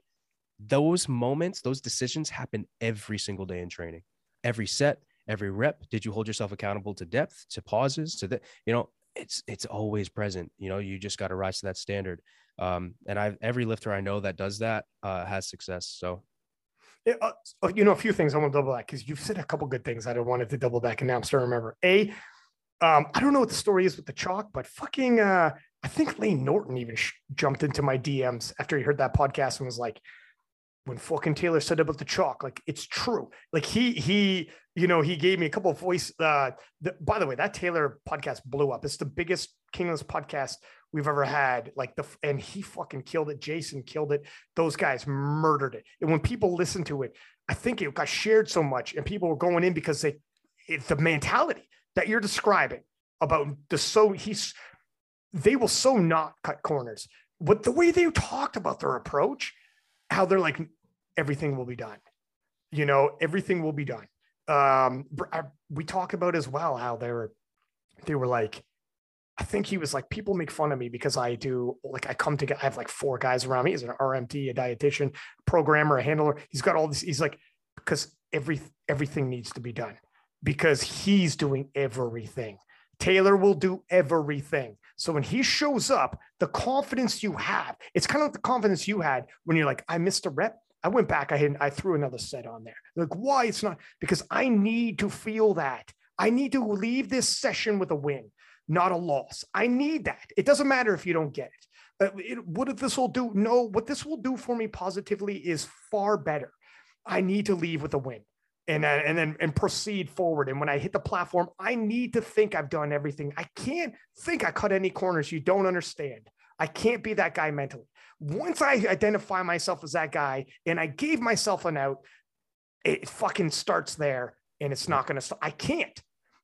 Those moments those decisions happen every single day in training. Every set every rep. Did you hold yourself accountable to depth to pauses to the you know it's it's always present. You know you just got to rise to that standard. Um and i every lifter i know that does that uh has success. So uh, you know, a few things I want to double back because you've said a couple good things I wanted to double back, and now I'm starting to remember. A, um, I don't know what the story is with the chalk, but fucking, uh, I think Layne Norton even sh- jumped into my DMs after he heard that podcast and was like, when fucking Taylor said about the chalk, like it's true. Like he, he, you know, he gave me a couple of voice. Uh, the, by the way, that Taylor podcast blew up. It's the biggest King of Lifts podcast we've ever had. Like the, and he fucking killed it. Jason killed it. Those guys murdered it. And when people listened to it, I think it got shared so much and people were going in because they, it's the mentality that you're describing about the so he's they will so not cut corners. But the way they talked about their approach, how they're like everything will be done. You know, everything will be done. Um, we talk about as well how they were they were like I think he was like, people make fun of me because I do like I come together. I have like four guys around me. He's an RMT, a dietitian, programmer, a handler. He's got all this. He's like, because every everything needs to be done because he's doing everything. Taylor will do everything. So when he shows up, the confidence you have, it's kind of like the confidence you had when you're like, I missed a rep. I went back, I had, I threw another set on there. Like, why it's not because I need to feel that. I need to leave this session with a win. not a loss. I need that. It doesn't matter if you don't get it. Uh, it what this will do? No, what this will do for me positively is far better. I need to leave with a win and then, and then and proceed forward. And when I hit the platform, I need to think I've done everything. I can't think I cut any corners you don't understand. I can't be that guy mentally. Once I identify myself as that guy and I gave myself an out, it fucking starts there and it's not going to stop. I can't.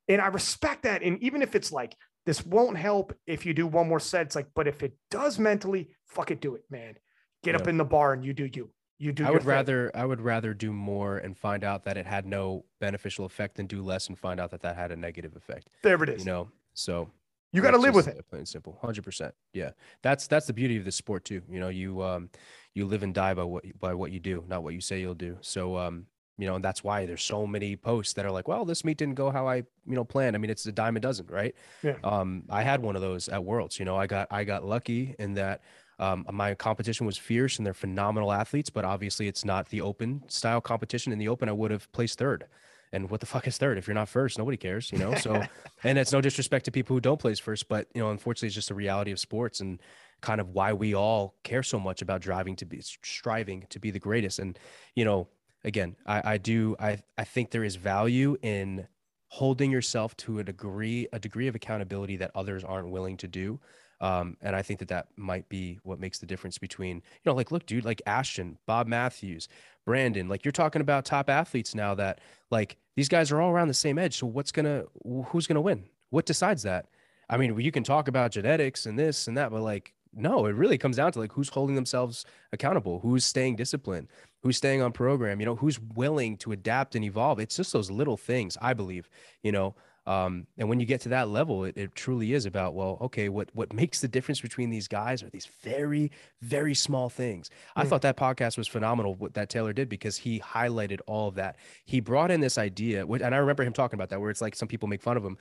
And I respect that. And even if it's like, this won't help if you do one more set, it's like, but if it does mentally, fuck it, do it, man. Get yeah. up in the bar and you do you. You do. I would rather I would rather do more and find out that it had no beneficial effect than do less and find out that that had a negative effect. There it is. You know, so you got to live with it. Plain and simple, hundred percent. Yeah, that's that's the beauty of this sport too. You know, you um you live and die by what by what you do, not what you say you'll do. So um you know, and that's why there's so many posts that are like, well, this meet didn't go how I, you know, planned. I mean, it's a dime a dozen, right? Yeah. Um, I had one of those at Worlds. You know, I got I got lucky in that um, my competition was fierce and they're phenomenal athletes, but obviously it's not the open style competition. In the open, I would have placed third. And what the fuck is third? If you're not first, nobody cares, you know? So, and it's no disrespect to people who don't place first, but, you know, unfortunately, it's just the reality of sports and kind of why we all care so much about driving to be striving to be the greatest. And, you know, again, I, I do, I, I think there is value in holding yourself to a degree, a degree of accountability that others aren't willing to do. Um, and I think that that might be what makes the difference between, you know, like, look, dude, like Ashton, Bob Matthews, Brandon, like you're talking about top athletes now that like these guys are all around the same edge. So what's going to, who's going to win? What decides that? I mean, you can talk about genetics and this and that, but like, no, it really comes down to like who's holding themselves accountable, who's staying disciplined, who's staying on program, you know, who's willing to adapt and evolve. It's just those little things, I believe, you know, um, and when you get to that level, it, it truly is about, well, okay, what what makes the difference between these guys are these very, very small things. Mm. I thought that podcast was phenomenal what that Taylor did because he highlighted all of that. He brought in this idea, and I remember him talking about that, where it's like some people make fun of him.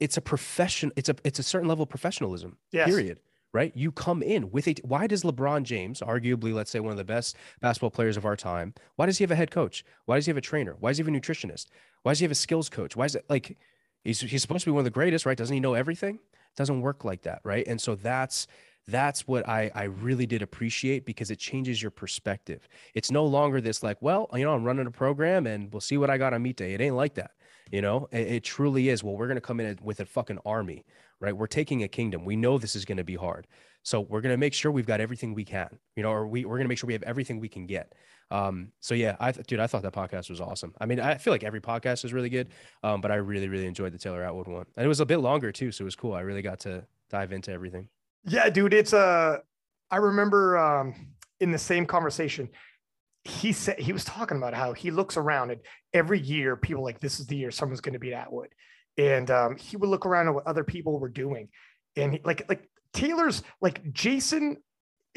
It's a profession, it's a it's a certain level of professionalism. Yes. Period right? You come in with a. Why does LeBron James, arguably, let's say one of the best basketball players of our time, why does he have a head coach? Why does he have a trainer? Why does he have a nutritionist? Why does he have a skills coach? Why is it like he's he's supposed to be one of the greatest, right? Doesn't he know everything? It doesn't work like that, right? And so that's that's what I I really did appreciate because it changes your perspective. It's no longer this like, well, you know, I'm running a program and we'll see what I got on meet day. It ain't like that. You know, it, it truly is. Well, we're gonna come in with a fucking army, right? We're taking a kingdom. We know this is gonna be hard. So we're gonna make sure we've got everything we can, you know, or we we're gonna make sure we have everything we can get. Um, so yeah, I dude, I thought that podcast was awesome. I mean, I feel like every podcast is really good, um, but I really, really enjoyed the Taylor Atwood one, and it was a bit longer too, so it was cool. I really got to dive into everything. Yeah, dude, it's a. Uh, I remember um, in the same conversation, he said he was talking about how he looks around and every year people like this is the year someone's going to beat Atwood, and um, he would look around at what other people were doing, and he, like like Taylor's like Jason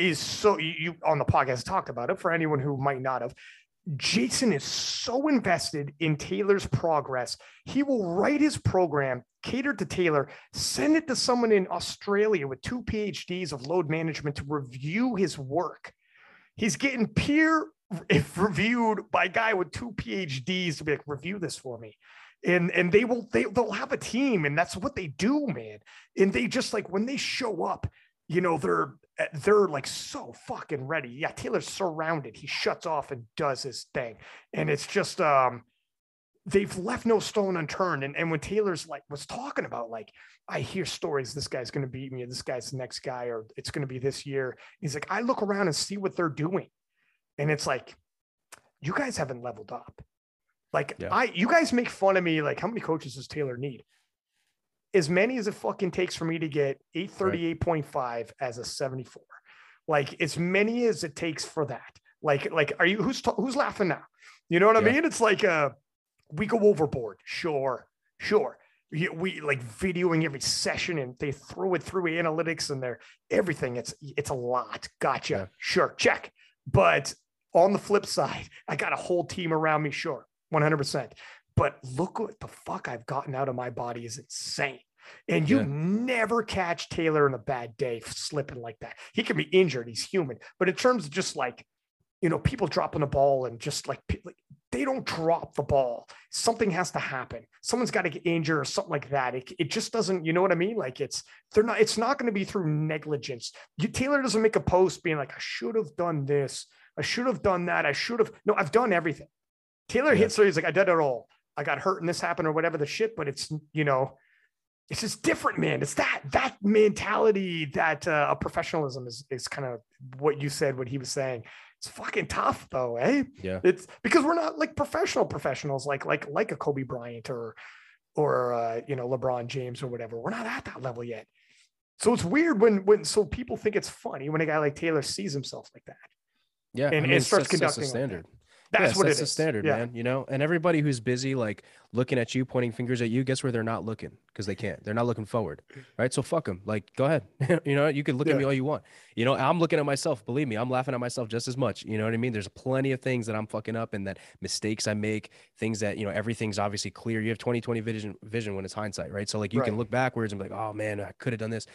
is so you, you on the podcast talked about it for anyone who might not have. Jason is so invested in Taylor's progress. He will write his program catered to Taylor, send it to someone in Australia with two PhDs of load management to review his work. He's getting peer reviewed by a guy with two PhDs to be like, review this for me. And and they will they, they'll have a team and that's what they do, man. And they just like when they show up, you know, they're Eh, they're like so fucking ready. Yeah, Taylor's surrounded. He shuts off and does his thing. And it's just um they've left no stone unturned. And, and when Taylor's like was talking about like, I hear stories, this guy's gonna beat me, or this guy's the next guy, or it's gonna be this year. He's like, I look around and see what they're doing. And it's like, you guys haven't leveled up. Like yeah. I you guys make fun of me, like, how many coaches does Taylor need? As many as it fucking takes for me to get 838.5 right. as a 74. Like as many as it takes for that. Like, like, are you who's who's laughing now? You know what yeah. I mean? It's like uh we go overboard. Sure, sure. We, we like videoing every session and they throw it through analytics and they're everything. It's it's a lot. Gotcha. Yeah. Sure, check. But on the flip side, I got a whole team around me. Sure, 100%. But look what the fuck I've gotten out of my body is insane. And you yeah. never catch Taylor in a bad day slipping like that. He can be injured, he's human. But in terms of just like, you know, people dropping the ball and just like, they don't drop the ball. Something has to happen. Someone's got to get injured or something like that. It, it just doesn't, you know what I mean? Like it's they're not, it's not going to be through negligence. You, Taylor doesn't make a post being like, I should have done this. I should have done that. I should have. No, I've done everything. Taylor yeah. hits so he's like, I did it all. I got hurt and this happened or whatever the shit, but it's, you know, it's just different, man. It's that that mentality that uh, a professionalism is is kind of what you said, what he was saying. It's fucking tough though, eh? Yeah. It's because we're not like professional professionals, like like like a Kobe Bryant or or uh, you know LeBron James or whatever. We're not at that level yet. So it's weird when when so people think it's funny when a guy like Taylor sees himself like that. Yeah, and, I mean, and starts conducting standard. Like that's yeah, what that's the is. standard, yeah. man. You know, and everybody who's busy, like looking at you, pointing fingers at you, guess where they're not looking because they can't. They're not looking forward, right? So fuck them. Like, go ahead. you know, you can look yeah. at me all you want. You know, I'm looking at myself. Believe me, I'm laughing at myself just as much. You know what I mean? There's plenty of things that I'm fucking up and that mistakes I make, things that you know, everything's obviously clear. You have 20/20 vision, vision when it's hindsight, right? So like, you right. can look backwards and be like, oh man, I could have done this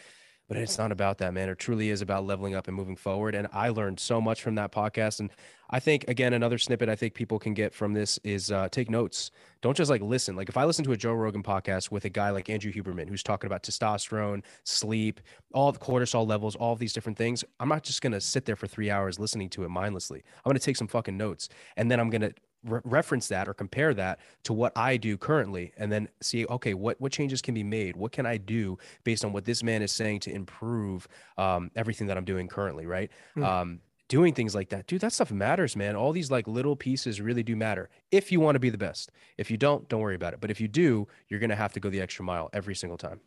but it's not about that, man. It truly is about leveling up and moving forward. And I learned so much from that podcast. And I think, again, another snippet I think people can get from this is uh, take notes. Don't just like listen. Like if I listen to a Joe Rogan podcast with a guy like Andrew Huberman, who's talking about testosterone, sleep, all the cortisol levels, all of these different things, I'm not just going to sit there for three hours listening to it mindlessly. I'm going to take some fucking notes and then I'm going to re- reference that or compare that to what I do currently and then see okay what what changes can be made? What can I do based on what this man is saying to improve um, everything that I'm doing currently right? Mm. um, doing things like that dude that stuff matters man. All these like little pieces really do matter if you want to be the best. If you don't don't worry about it. But if you do you're going to have to go the extra mile every single time.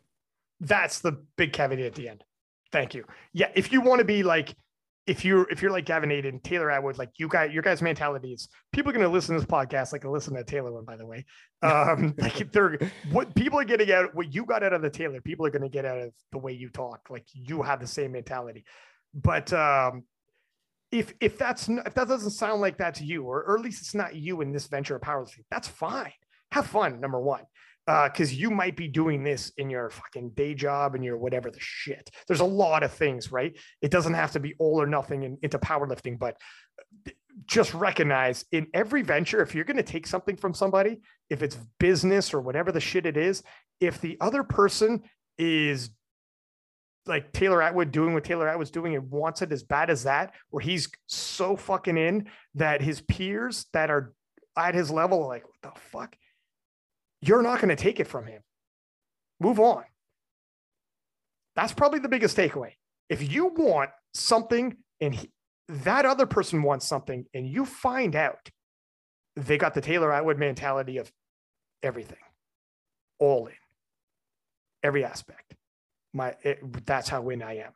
That's the big caveat at the end. Thank you. Yeah if you want to be like if you're if you're like Gavin Adin, Taylor Atwood, like you got your guys' mentalities, people are gonna listen to this podcast, like listen to Taylor one, by the way. Um, like they're what people are getting out, what you got out of the Taylor, people are gonna get out of the way you talk. Like you have the same mentality. But um if if that's if that doesn't sound like that to you, or, or at least it's not you in this venture of powerlifting, that's fine. Have fun, number one because uh, you might be doing this in your fucking day job and your whatever the shit. There's a lot of things, right? It doesn't have to be all or nothing in, into powerlifting, but uh, just recognize in every venture, if you're going to take something from somebody, if it's business or whatever the shit it is, if the other person is like Taylor Atwood doing what Taylor Atwood's doing and wants it as bad as that, where he's so fucking in that his peers that are at his level are like, what the fuck? You're not going to take it from him. Move on. That's probably the biggest takeaway. If you want something and he, that other person wants something and you find out they got the Taylor Atwood mentality of everything, all in, every aspect. My it, that's how in I am.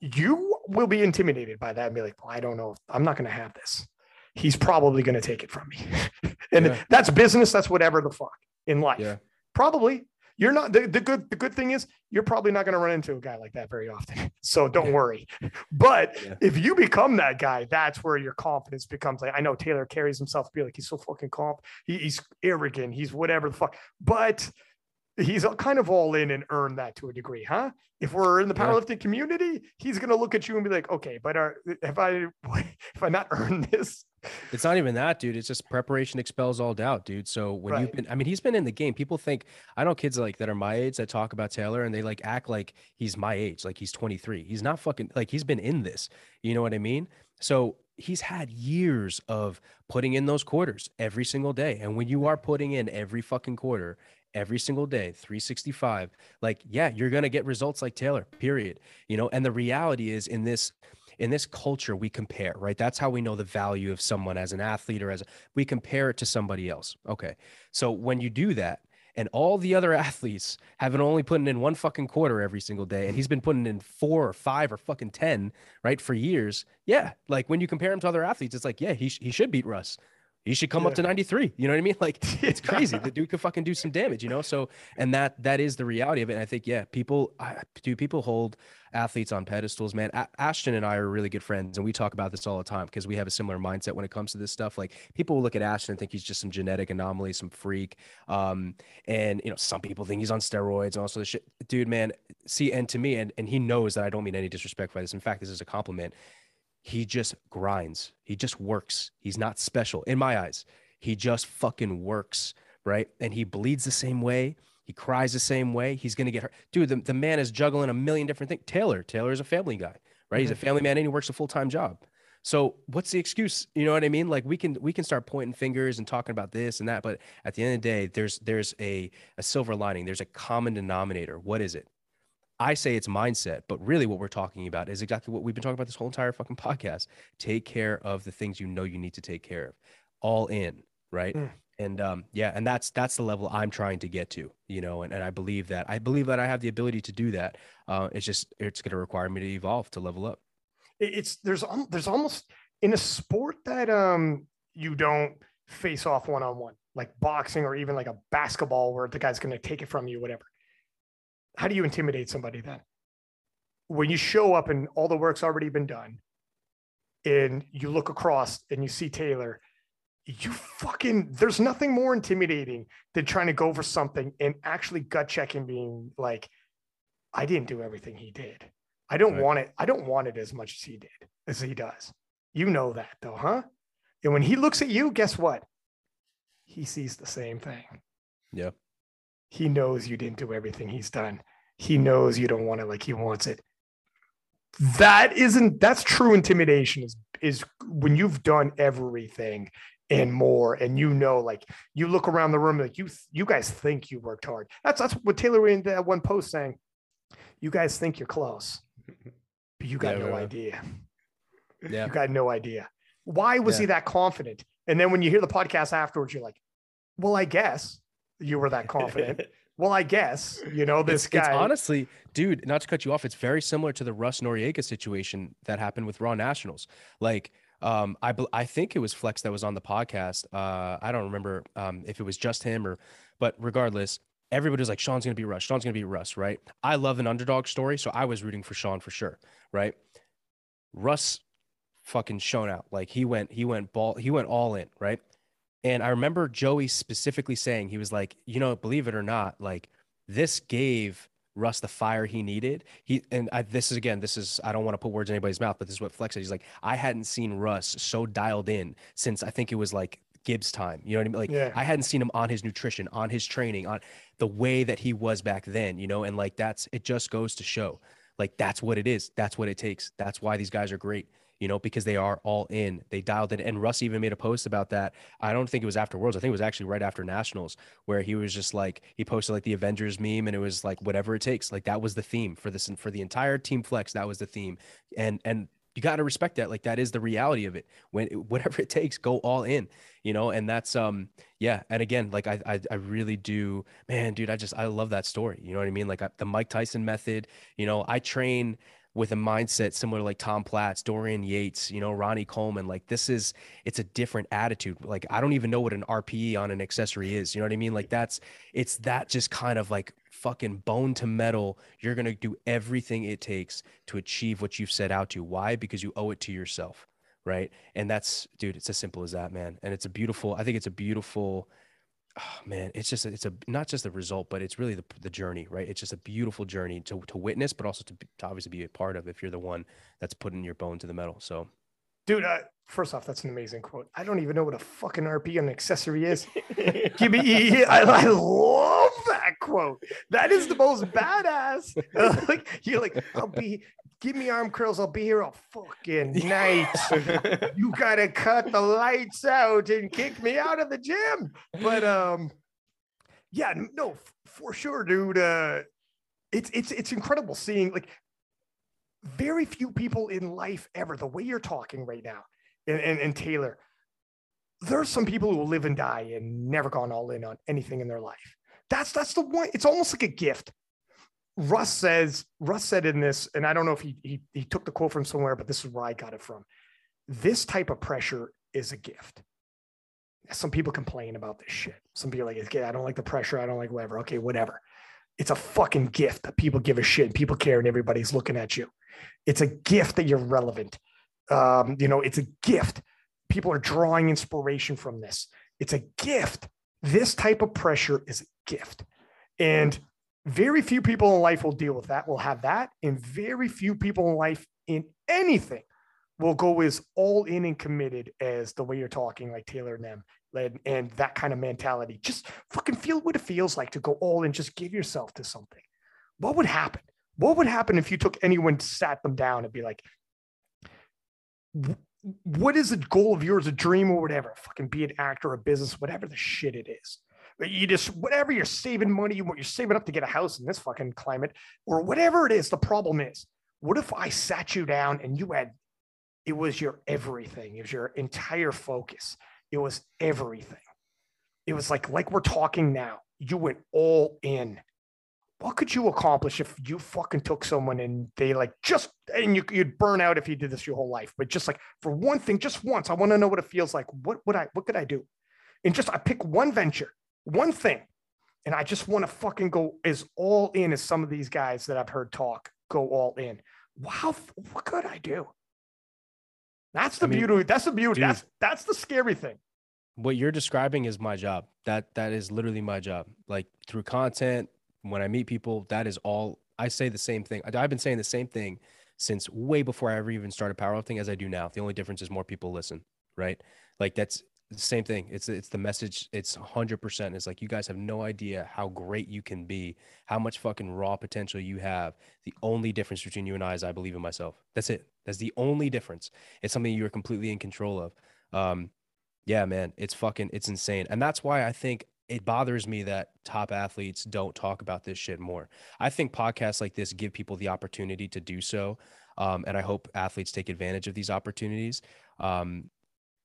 You will be intimidated by that and be like, well, I don't know. I'm not going to have this he's probably going to take it from me. and yeah. that's business. That's whatever the fuck in life. Yeah. Probably. You're not the, the good the good thing is you're probably not going to run into a guy like that very often. So don't yeah. worry. But yeah. if you become that guy, that's where your confidence becomes like I know Taylor carries himself be like he's so fucking comp. He, he's arrogant. He's whatever the fuck. But he's kind of all in and earned that to a degree, huh? If we're in the powerlifting yeah. community, he's gonna look at you and be like, okay, but are, have I if I not earned this? It's not even that, dude. It's just preparation expels all doubt, dude. So when right. you've been, I mean, he's been in the game. People think I know kids like that are my age that talk about Taylor and they like act like he's my age, like he's 23. He's not fucking like he's been in this. You know what I mean? So he's had years of putting in those quarters every single day. And when you are putting in every fucking quarter every single day 365 like yeah you're going to get results like taylor period you know and the reality is in this in this culture we compare right? That's how we know the value of someone as an athlete or as a, we compare it to somebody else okay? So when you do that and all the other athletes have been only putting in one fucking quarter every single day and he's been putting in four or five or fucking 10 right for years yeah like when you compare him to other athletes it's like yeah he, he should beat russ he should come yeah. up to 93 you know what i mean? Like it's crazy. The dude could fucking do some damage you know? So and that that is the reality of it. And i think yeah people do people hold athletes on pedestals man? A- ashton and i are really good friends and we talk about this all the time because we have a similar mindset when it comes to this stuff. Like people will look at ashton and think he's just some genetic anomaly some freak um and you know some people think he's on steroids and also the shit. Dude man see and to me and, and he knows that i don't mean any disrespect by this. In fact this is a compliment he just grinds. He just works. He's not special in my eyes. He just fucking works, right? And he bleeds the same way. He cries the same way. He's gonna get hurt. Dude, the, the man is juggling a million different things. Taylor, Taylor is a family guy, right? Mm-hmm. He's a mm-hmm. family man and he works a full-time job. So what's the excuse? You know what I mean? Like we can we can start pointing fingers and talking about this and that, but at the end of the day, there's there's a a silver lining. There's a common denominator. What is it? I say it's mindset, but really what we're talking about is exactly what we've been talking about this whole entire fucking podcast. Take care of the things you know you need to take care of. All in, right? Mm. And um, yeah, and that's that's the level I'm trying to get to, you know, and, and I believe that I believe that I have the ability to do that. Uh, it's just it's going to require me to evolve to level up. It's there's there's almost in a sport that um you don't face off one on one, like boxing or even like a basketball where the guy's going to take it from you, whatever how do you intimidate somebody then? When you show up and all the work's already been done, and you look across and you see Taylor, you fucking there's nothing more intimidating than trying to go for something and actually gut checking being like, I didn't do everything he did. I don't right. want it. I don't want it as much as he did, as he does. You know that though, huh? And when he looks at you, guess what? He sees the same thing. Yeah he knows you didn't do everything he's done. He knows you don't want it like he wants it. That isn't that's true intimidation is is when you've done everything and more and you know like you look around the room like you you guys think you worked hard. That's that's what Taylor in that one post saying. You guys think you're close. But you got yeah, no right. idea. Yeah. You got no idea. Why was yeah. he that confident? And then when you hear the podcast afterwards, you're like, well, I guess you were that confident. well, I guess you know this it's, guy. It's honestly, dude, not to cut you off, it's very similar to the Russ Noriega situation that happened with Raw Nationals. Like, um, I I think it was Flex that was on the podcast. Uh, I don't remember um, if it was just him or, but regardless, everybody was like, Sean's gonna be Russ. Sean's gonna be Russ, right? I love an underdog story, so I was rooting for Sean for sure, right? Russ fucking shown out. Like he went, he went ball, he went all in, right? And I remember Joey specifically saying, he was like, you know, believe it or not, like this gave Russ the fire he needed. He and I, this is again, this is I don't want to put words in anybody's mouth, but this is what Flex said. He's like, I hadn't seen Russ so dialed in since I think it was like Gibbs time. You know what I mean? Like yeah. I hadn't seen him on his nutrition, on his training, on the way that he was back then. You know, and like that's it. Just goes to show, like that's what it is. That's what it takes. That's why these guys are great you know, because they are all in. They dialed it. And Russ even made a post about that. I don't think it was after Worlds. I think it was actually right after Nationals, where he was just like he posted like the Avengers meme, and it was like whatever it takes. Like that was the theme for this for the entire Team Flex. That was the theme, and and you got to respect that. Like that is the reality of it. When whatever it takes, go all in. You know, and that's um yeah. And again, like I I, I really do, man, dude. I just I love that story. You know what I mean? Like I, the Mike Tyson method. You know, I train with a mindset similar to like Tom Platz, Dorian Yates, you know, Ronnie Coleman. Like this is it's a different attitude. Like I don't even know what an RPE on an accessory is. You know what I mean? Like that's it's that just kind of like fucking bone to metal. You're gonna do everything it takes to achieve what you've set out to. Why? Because you owe it to yourself. Right. And that's dude, it's as simple as that, man. And it's a beautiful, I think it's a beautiful oh, man, it's just it's a not just the result, but it's really the the journey, right? It's just a beautiful journey to to witness, but also to, to obviously be a part of if you're the one that's putting your bone to the metal. So, dude, uh, first off, that's an amazing quote. I don't even know what a fucking RPE on accessory is. Give me, I, I love that quote. That is the most badass. like you're like, I'll be give me arm curls. I'll be here all fucking night. you gotta cut the lights out and kick me out of the gym. But um, yeah, no, for sure, dude. Uh, it's it's it's incredible seeing like very few people in life ever the way you're talking right now, and, and, and Taylor. There's some people who will live and die and never gone all in on anything in their life. That's that's the one. It's almost like a gift Russ says, Russ said in this, and I don't know if he, he, he took the quote from somewhere, but this is where I got it from. This type of pressure is a gift. Some people complain about this shit. Some people like, okay, I don't like the pressure. I don't like whatever. Okay, whatever. It's a fucking gift that people give a shit. People care, and everybody's looking at you. It's a gift that you're relevant. Um, you know, it's a gift. People are drawing inspiration from this. It's a gift. This type of pressure is a gift. And very few people in life will deal with that, will have that. And very few people in life in anything will go as all in and committed as the way you're talking, like Taylor and them, and, and that kind of mentality. Just fucking feel what it feels like to go all in, just give yourself to something. What would happen? What would happen if you took anyone, sat them down, and be like, what is a goal of yours, a dream or whatever? Fucking be an actor, a business, whatever the shit it is. You just whatever you're saving money, what you're saving up to get a house in this fucking climate, or whatever it is. The problem is, what if I sat you down and you had it was your everything, it was your entire focus, it was everything. It was like like we're talking now. You went all in what could you accomplish if you fucking took someone and they like just and you, you'd burn out if you did this your whole life but just like for one thing just once i want to know what it feels like. What would i what could i do? And just i pick one venture one thing and i just want to fucking go as all in as some of these guys that i've heard talk go all in. Wow what could i do? That's the I mean, beauty that's the beauty dude, that's that's the scary thing. What you're describing is my job. That that is literally my job like through content when I meet people, that is all I say the same thing. I've been saying the same thing since way before I ever even started powerlifting as I do now. The only difference is more people listen, right? Like that's the same thing. It's it's the message. It's hundred percent. It's like you guys have no idea how great you can be, how much fucking raw potential you have. The only difference between you and I is I believe in myself. That's it. That's the only difference. It's something you're completely in control of. Um, yeah, man, it's fucking it's insane, and that's why I think it bothers me that top athletes don't talk about this shit more. I think podcasts like this give people the opportunity to do so. Um, and I hope athletes take advantage of these opportunities. Um,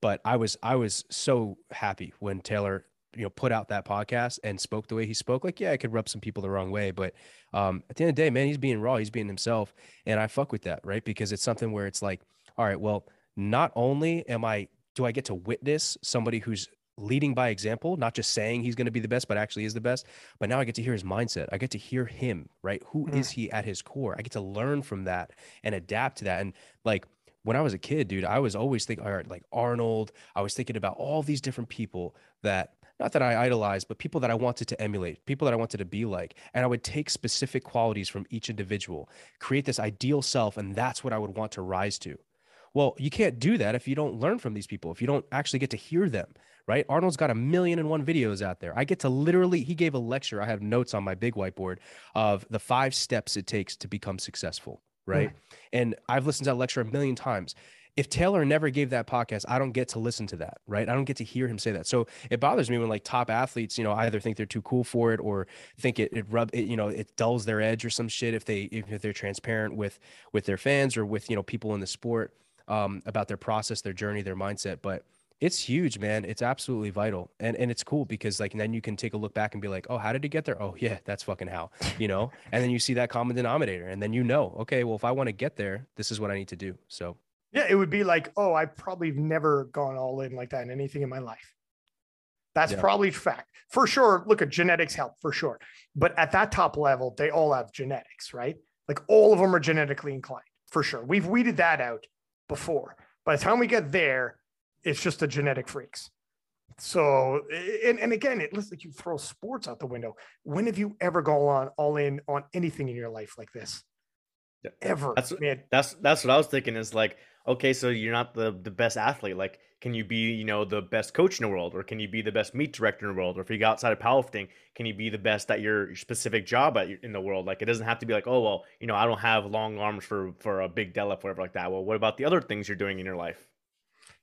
but I was I was so happy when Taylor you know put out that podcast and spoke the way he spoke. Like, yeah, I could rub some people the wrong way, but um, at the end of the day, man, he's being raw, he's being himself, and I fuck with that, right? Because it's something where it's like, all right, well, not only am I do I get to witness somebody who's leading by example, not just saying he's going to be the best, but actually is the best. But now I get to hear his mindset. I get to hear him, right? Who mm. is he at his core? I get to learn from that and adapt to that. And like when I was a kid, dude, I was always thinking, all right, like Arnold, I was thinking about all these different people that not that I idolized, but people that I wanted to emulate, people that I wanted to be like. And I would take specific qualities from each individual, create this ideal self, and that's what I would want to rise to. Well, you can't do that if you don't learn from these people, if you don't actually get to hear them right? Arnold's got a million and one videos out there. I get to literally, he gave a lecture. I have notes on my big whiteboard of the five steps it takes to become successful, right? Mm. And I've listened to that lecture a million times. If Taylor never gave that podcast, I don't get to listen to that, right? I don't get to hear him say that. So it bothers me when like top athletes, you know, either think they're too cool for it or think it it rub it, you know, it dulls their edge or some shit if they if they're transparent with with their fans or with you know people in the sport um, about their process, their journey, their mindset. But it's huge, man. It's absolutely vital. And and it's cool because like then you can take a look back and be like, "Oh, how did he get there?" "Oh, yeah, that's fucking how." You know? and then you see that common denominator and then you know, "Okay, well if I want to get there, this is what I need to do." So Yeah, it would be like, "Oh, I probably never gone all in like that in anything in my life." That's yeah. probably fact. For sure, look at genetics help for sure. But at that top level, they all have genetics, right? Like all of them are genetically inclined, for sure. We've weeded that out before. By the time we get there, it's just the genetic freaks. So, and, and again, it looks like you throw sports out the window. When have you ever gone on all in on anything in your life like this? Yeah. Ever? That's man. That's that's what I was thinking. Is like, okay, so you're not the the best athlete. Like, can you be you know the best coach in the world, or can you be the best meet director in the world, or if you go outside of powerlifting, can you be the best at your specific job at, in the world? Like, it doesn't have to be like, oh well, you know, I don't have long arms for for a big deadlift, whatever like that. Well, what about the other things you're doing in your life?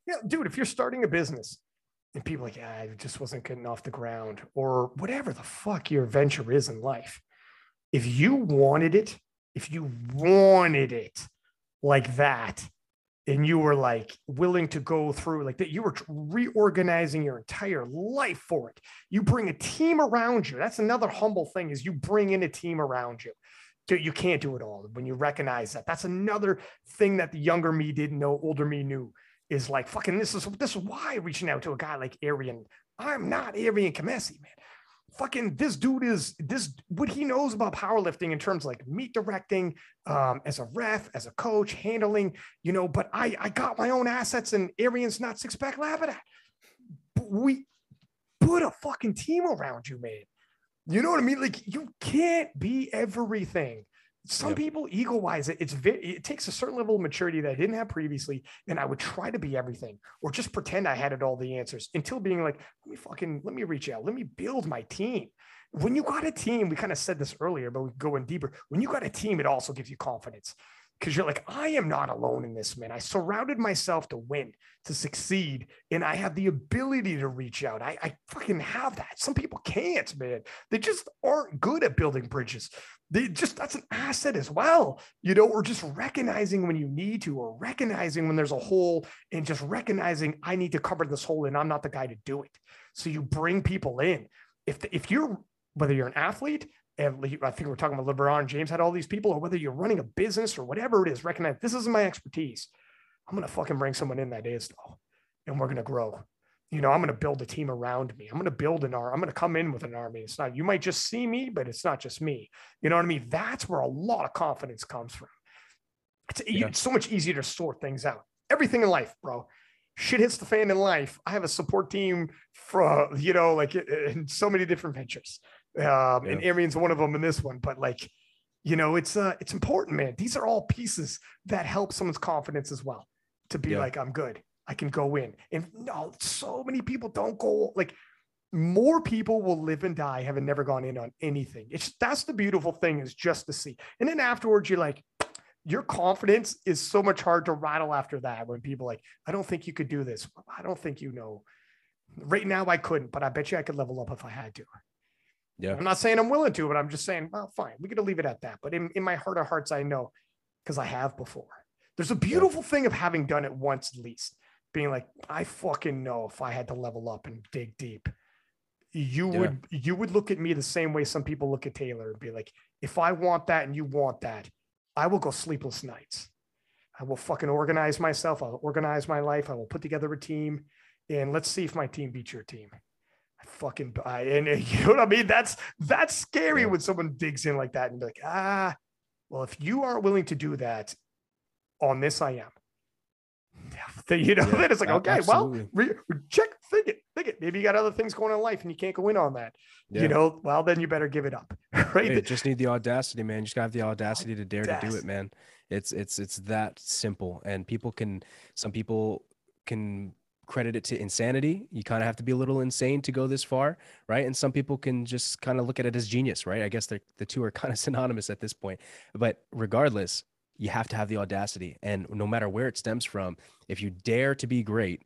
Yeah, dude, if you're starting a business and people like, yeah, just wasn't getting off the ground, or whatever the fuck your venture is in life, if you wanted it, if you wanted it like that, and you were like willing to go through like that, you were reorganizing your entire life for it. You bring a team around you. That's another humble thing is you bring in a team around you. You can't do it all when you recognize that. That's another thing that the younger me didn't know, older me knew is like fucking this is this is why reaching out to a guy like Arian. I'm not Arian Kamesi, man. Fucking this dude is this what he knows about powerlifting in terms like meet directing, um, as a ref, as a coach, handling, you know, but I I got my own assets and Arian's not six pack laughing at. But we put a fucking team around you, man. You know what I mean? Like you can't be everything some yep. people ego wise it, it's very it takes a certain level of maturity that i didn't have previously and i would try to be everything or just pretend i had it all the answers until being like let me fucking let me reach out let me build my team when you got a team we kind of said this earlier but we go in deeper when you got a team it also gives you confidence because you're like, I am not alone in this, man. I surrounded myself to win, to succeed, and I have the ability to reach out. I, I fucking have that. Some people can't, man. They just aren't good at building bridges. They just that's an asset as well, you know, or just recognizing when you need to, or recognizing when there's a hole, and just recognizing I need to cover this hole, and I'm not the guy to do it. So you bring people in. If the, if you're whether you're an athlete, and I think we're talking about LeBron James had all these people, or whether you're running a business or whatever it is, recognize this isn't my expertise. I'm gonna fucking bring someone in that is though, and we're gonna grow. You know, I'm gonna build a team around me. I'm gonna build an army. I'm gonna come in with an army. It's not you might just see me, but it's not just me. You know what I mean? That's where a lot of confidence comes from. It's, yeah. it's so much easier to sort things out. Everything in life, bro shit hits the fan in life, I have a support team for, you know, like in so many different ventures. Um, yeah. and Arian's one of them in this one, but like, you know, it's uh it's important, man. These are all pieces that help someone's confidence as well to be yeah. like, I'm good. I can go in. And no, so many people don't go like more people will live and die having never gone in on anything. It's that's the beautiful thing is just to see. And then afterwards, you're like, your confidence is so much hard to rattle after that when people like, I don't think you could do this. I don't think you know. Right now, I couldn't, but I bet you I could level up if I had to. Yeah. I'm not saying I'm willing to, but I'm just saying, well, fine. We to leave it at that. But in, in my heart of hearts, I know because I have before. There's a beautiful yeah. thing of having done it once at least, being like, I fucking know if I had to level up and dig deep, you yeah. would you would look at me the same way some people look at Taylor and be like, if I want that and you want that, I will go sleepless nights. I will fucking organize myself. I'll organize my life. I will put together a team, and let's see if my team beats your team fucking buy. And, and, you know what I mean? That's that's scary yeah. when someone digs in like that and be like, ah, well, if you aren't willing to do that on this, I am. You know, yeah, then it's like, okay, absolutely. well, re- check, think it, think it. Maybe you got other things going on in life and you can't go in on that. Yeah. You know, well, then you better give it up. Right. You just need the audacity, man. You just gotta have the audacity to dare audacity. to do it, man. It's it's it's that simple. And people can some people can credit it to insanity. You kind of have to be a little insane to go this far, right? And some people can just kind of look at it as genius, right? I guess the two are kind of synonymous at this point. But regardless, you have to have the audacity. And no matter where it stems from, if you dare to be great,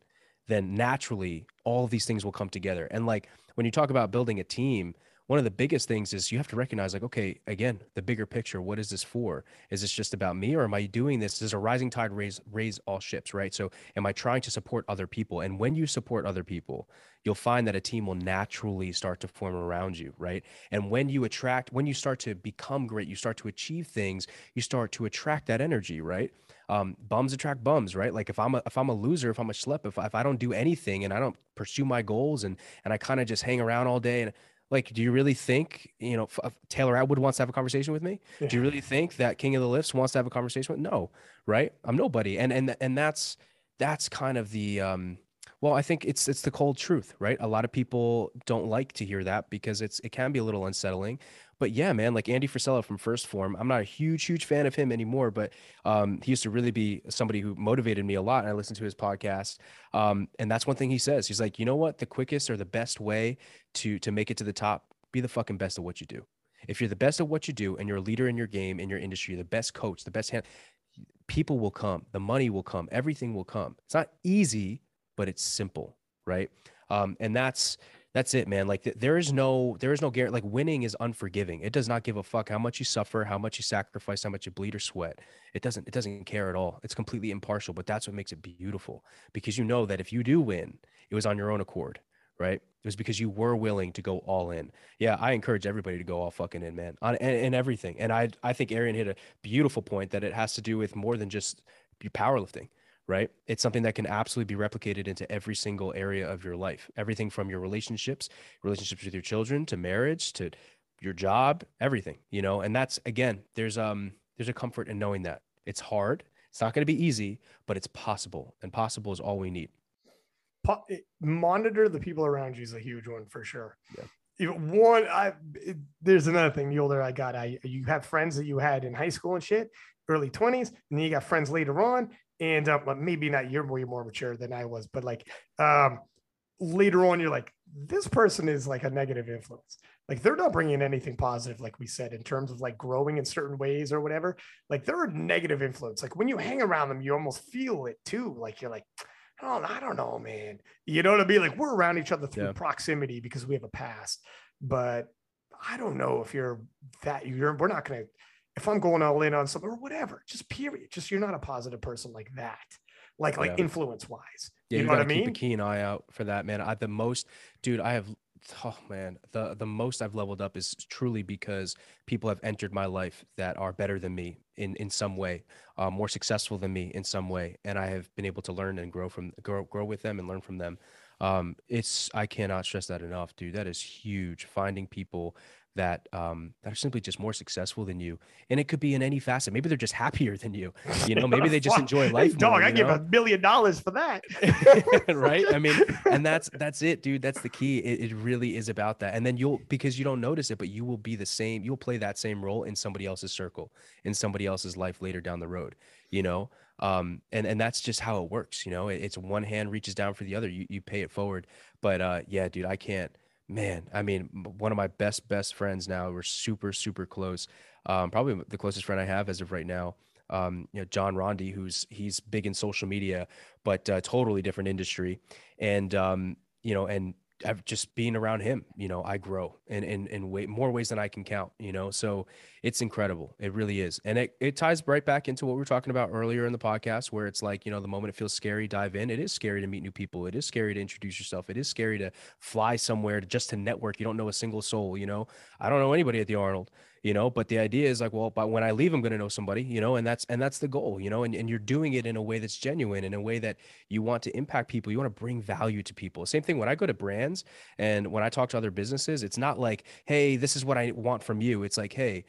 then naturally all these things will come together. And like when you talk about building a team, one of the biggest things is you have to recognize like okay again the bigger picture what is this for? Is this just about me or am i doing this? Does a rising tide raise raise all ships right? So am i trying to support other people? And when you support other people you'll find that a team will naturally start to form around you right? And when you attract when you start to become great you start to achieve things you start to attract that energy right? Um, bums attract bums, right? Like if I'm a if I'm a loser, if I'm a schlep, if, if I don't do anything and I don't pursue my goals and and I kind of just hang around all day and like, do you really think, you know, uh, Taylor Atwood wants to have a conversation with me? Yeah. Do you really think that King of the Lifts wants to have a conversation with? No, right? I'm nobody. And and and that's that's kind of the um well, I think it's it's the cold truth, right? A lot of people don't like to hear that because it's it can be a little unsettling but yeah, man, like Andy Frisella from 1st Form, I'm not a huge, huge fan of him anymore, but um, he used to really be somebody who motivated me a lot. And I listened to his podcast. Um, and that's one thing he says. He's like, you know what? The quickest or the best way to to make it to the top, be the fucking best at what you do. If you're the best at what you do and you're a leader in your game, in your industry, the best coach, the best hand, people will come, the money will come, everything will come. It's not easy, but it's simple, right? Um, and that's that's it, man. Like there is no, there is no guarantee. Like winning is unforgiving. It does not give a fuck how much you suffer, how much you sacrifice, how much you bleed or sweat. It doesn't, it doesn't care at all. It's completely impartial. But that's what makes it beautiful because you know that if you do win, it was on your own accord, right? It was because you were willing to go all in. Yeah, I encourage everybody to go all fucking in, man, on and, and everything. And I, I think Arian hit a beautiful point that it has to do with more than just powerlifting right? It's something that can absolutely be replicated into every single area of your life. Everything from your relationships, relationships with your children, to marriage, to your job, everything, you know. And that's again, there's um there's a comfort in knowing that. It's hard. It's not going to be easy, but it's possible. And possible is all we need. Monitor the people around you is a huge one for sure. Yeah. One, I it, there's another thing. The older I got, I you have friends that you had in high school and shit, early 20s, and then you got friends later on. And uh, maybe not you're way more mature than I was, but like um, later on, you're like, this person is like a negative influence. Like they're not bringing anything positive, like we said, in terms of like growing in certain ways or whatever. Like they're a negative influence. Like when you hang around them, you almost feel it too. Like you're like, oh, I don't know, man. You know what I mean? Like we're around each other through yeah. proximity because we have a past. But I don't know if you're that you're we're not gonna if I'm going all in on something or whatever, just period. Just you're not a positive person like that. Like like yeah. influence wise. Yeah, you, you know what I mean? Keep a keen eye out for that, man. I the most, dude. I have oh man. The the most i've leveled up is truly because people have entered my life that are better than me in in some way uh, more successful than me in some way and i have been able to learn and grow from grow, grow with them and learn from them. Um, it's i cannot stress that enough dude. That is huge. Finding people that um, that are simply just more successful than you, and it could be in any facet. Maybe they're just happier than you. You know, maybe they just enjoy life. Hey, dog, more, I give a million dollars for that. right? I mean, and that's that's it, dude. That's the key. It, it really is about that. And then you'll because you don't notice it, but you will be the same. You'll play that same role in somebody else's circle, in somebody else's life later down the road. You know, um, and and that's just how it works. You know, it, it's one hand reaches down for the other. You you pay it forward. But uh, yeah, dude, I can't man, I mean, one of my best best friends now. We're super super close. Um, probably the closest friend I have as of right now. Um, you know, John Rondi, who's he's big in social media, but uh, totally different industry, and um, you know, and I've just being around him, you know, I grow in in in way more ways than I can count, you know. So it's incredible. It really is. And it, it ties right back into what we were talking about earlier in the podcast, where it's like, you know, the moment it feels scary, dive in. It is scary to meet new people. It is scary to introduce yourself. It is scary to fly somewhere to just to network. You don't know a single soul, you know. I don't know anybody at the Arnold you know but the idea is like well but when i leave i'm going to know somebody you know and that's and that's the goal you know and, and you're doing it in a way that's genuine in a way that you want to impact people you want to bring value to people same thing when i go to brands and when i talk to other businesses it's not like hey this is what i want from you it's like hey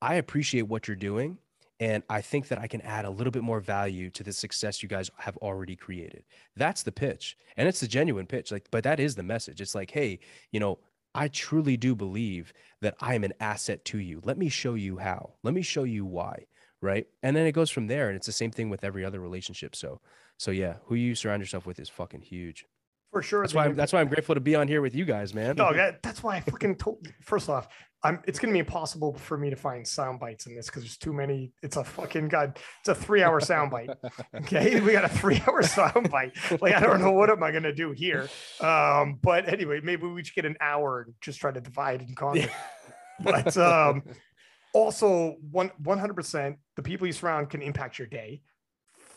i appreciate what you're doing and I think that I can add a little bit more value to the success you guys have already created. That's the pitch. And it's the genuine pitch. Like, but that is the message. It's like, hey, you know, I truly do believe that I'm an asset to you. Let me show you how. Let me show you why. Right. And then it goes from there. And it's the same thing with every other relationship. So, so yeah, who you surround yourself with is fucking huge. For sure. That's why I'm, that's why I'm grateful to be on here with you guys, man. No, that, that's why I fucking told. First off, I'm. It's gonna be impossible for me to find sound bites in this because there's too many. It's a fucking god. It's a three hour sound bite. Okay, we got a three hour sound bite. Like I don't know what am I gonna do here. Um, but anyway, maybe we should get an hour and just try to divide and conquer. but um, also one one hundred percent, the people you surround can impact your day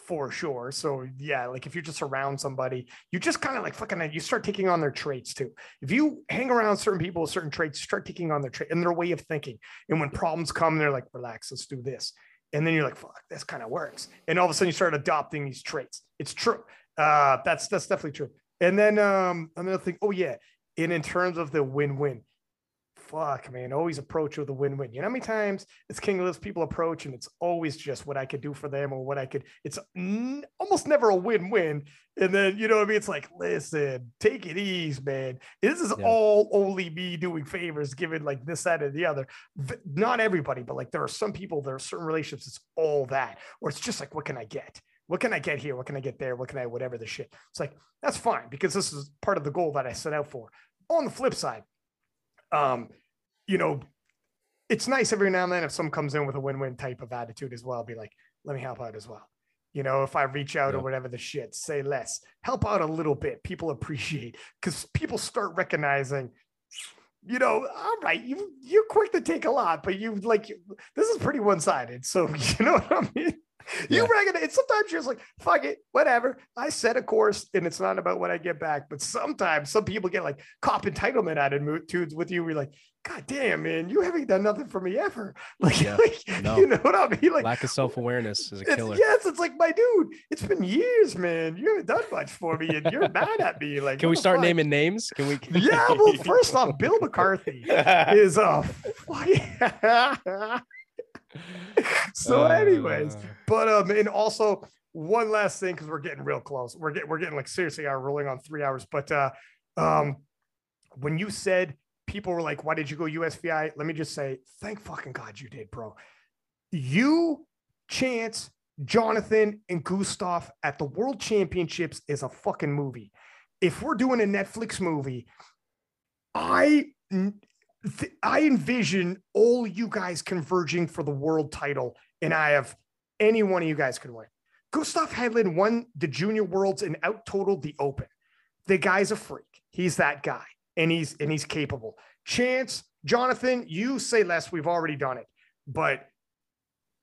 for sure. So yeah, like if you're just around somebody, you just kind of like fucking you start taking on their traits too. If you hang around certain people with certain traits, start taking on their trait and their way of thinking. And when problems come, they're like, relax, let's do this. And then you're like, fuck, this kind of works. And all of a sudden you start adopting these traits. It's true. Uh, that's that's definitely true. And then um, another thing, oh yeah, and in terms of the win-win, fuck, man, always approach with a win-win. You know how many times it's King List people approach and it's always just what I could do for them or what I could. It's n- almost never a win-win. And then you know what I mean? It's like, listen, take it easy, man. This is yeah. all only me doing favors, given like this, that, and the other. Not everybody, but like there are some people, there are certain relationships. It's all that, or it's just like, what can I get? What can I get here? What can I get there? What can I, whatever the shit. It's like, that's fine because this is part of the goal that I set out for. On the flip side, um, you know, it's nice every now and then if someone comes in with a win-win type of attitude as well, be like, let me help out as well. You know, if I reach out yeah. or whatever the shit, say less, help out a little bit. People appreciate because people start recognizing, you know, all right, you you're quick to take a lot, but you like this is pretty one-sided. So you know what I mean? You yeah. recognize sometimes you're just like fuck it whatever i set a course and it's not about what i get back but sometimes some people get like cop entitlement attitudes with you we're like god damn man you haven't done nothing for me ever like, yeah. like no. you know what i mean like lack of self-awareness is a killer yes it's like my dude it's been years man you haven't done much for me and you're mad at me like can we start fuck? naming names can we yeah well first off bill mccarthy is a so, anyways, uh, but um, and also one last thing because we're getting real close. We're getting we're getting like seriously, are rolling on three hours. But uh, um, when you said people were like, why did you go USVI? Let me just say, thank fucking God you did, bro. You, Chance, Jonathan, and Gustav at the World Championships is a fucking movie. If we're doing a Netflix movie, I I envision all you guys converging for the world title, and I have any one of you guys could win. Gustav Hedlund won the junior worlds and out totaled the open. The guy's a freak. He's that guy, and he's and he's capable. Chance, Jonathan, you say less. We've already done it, but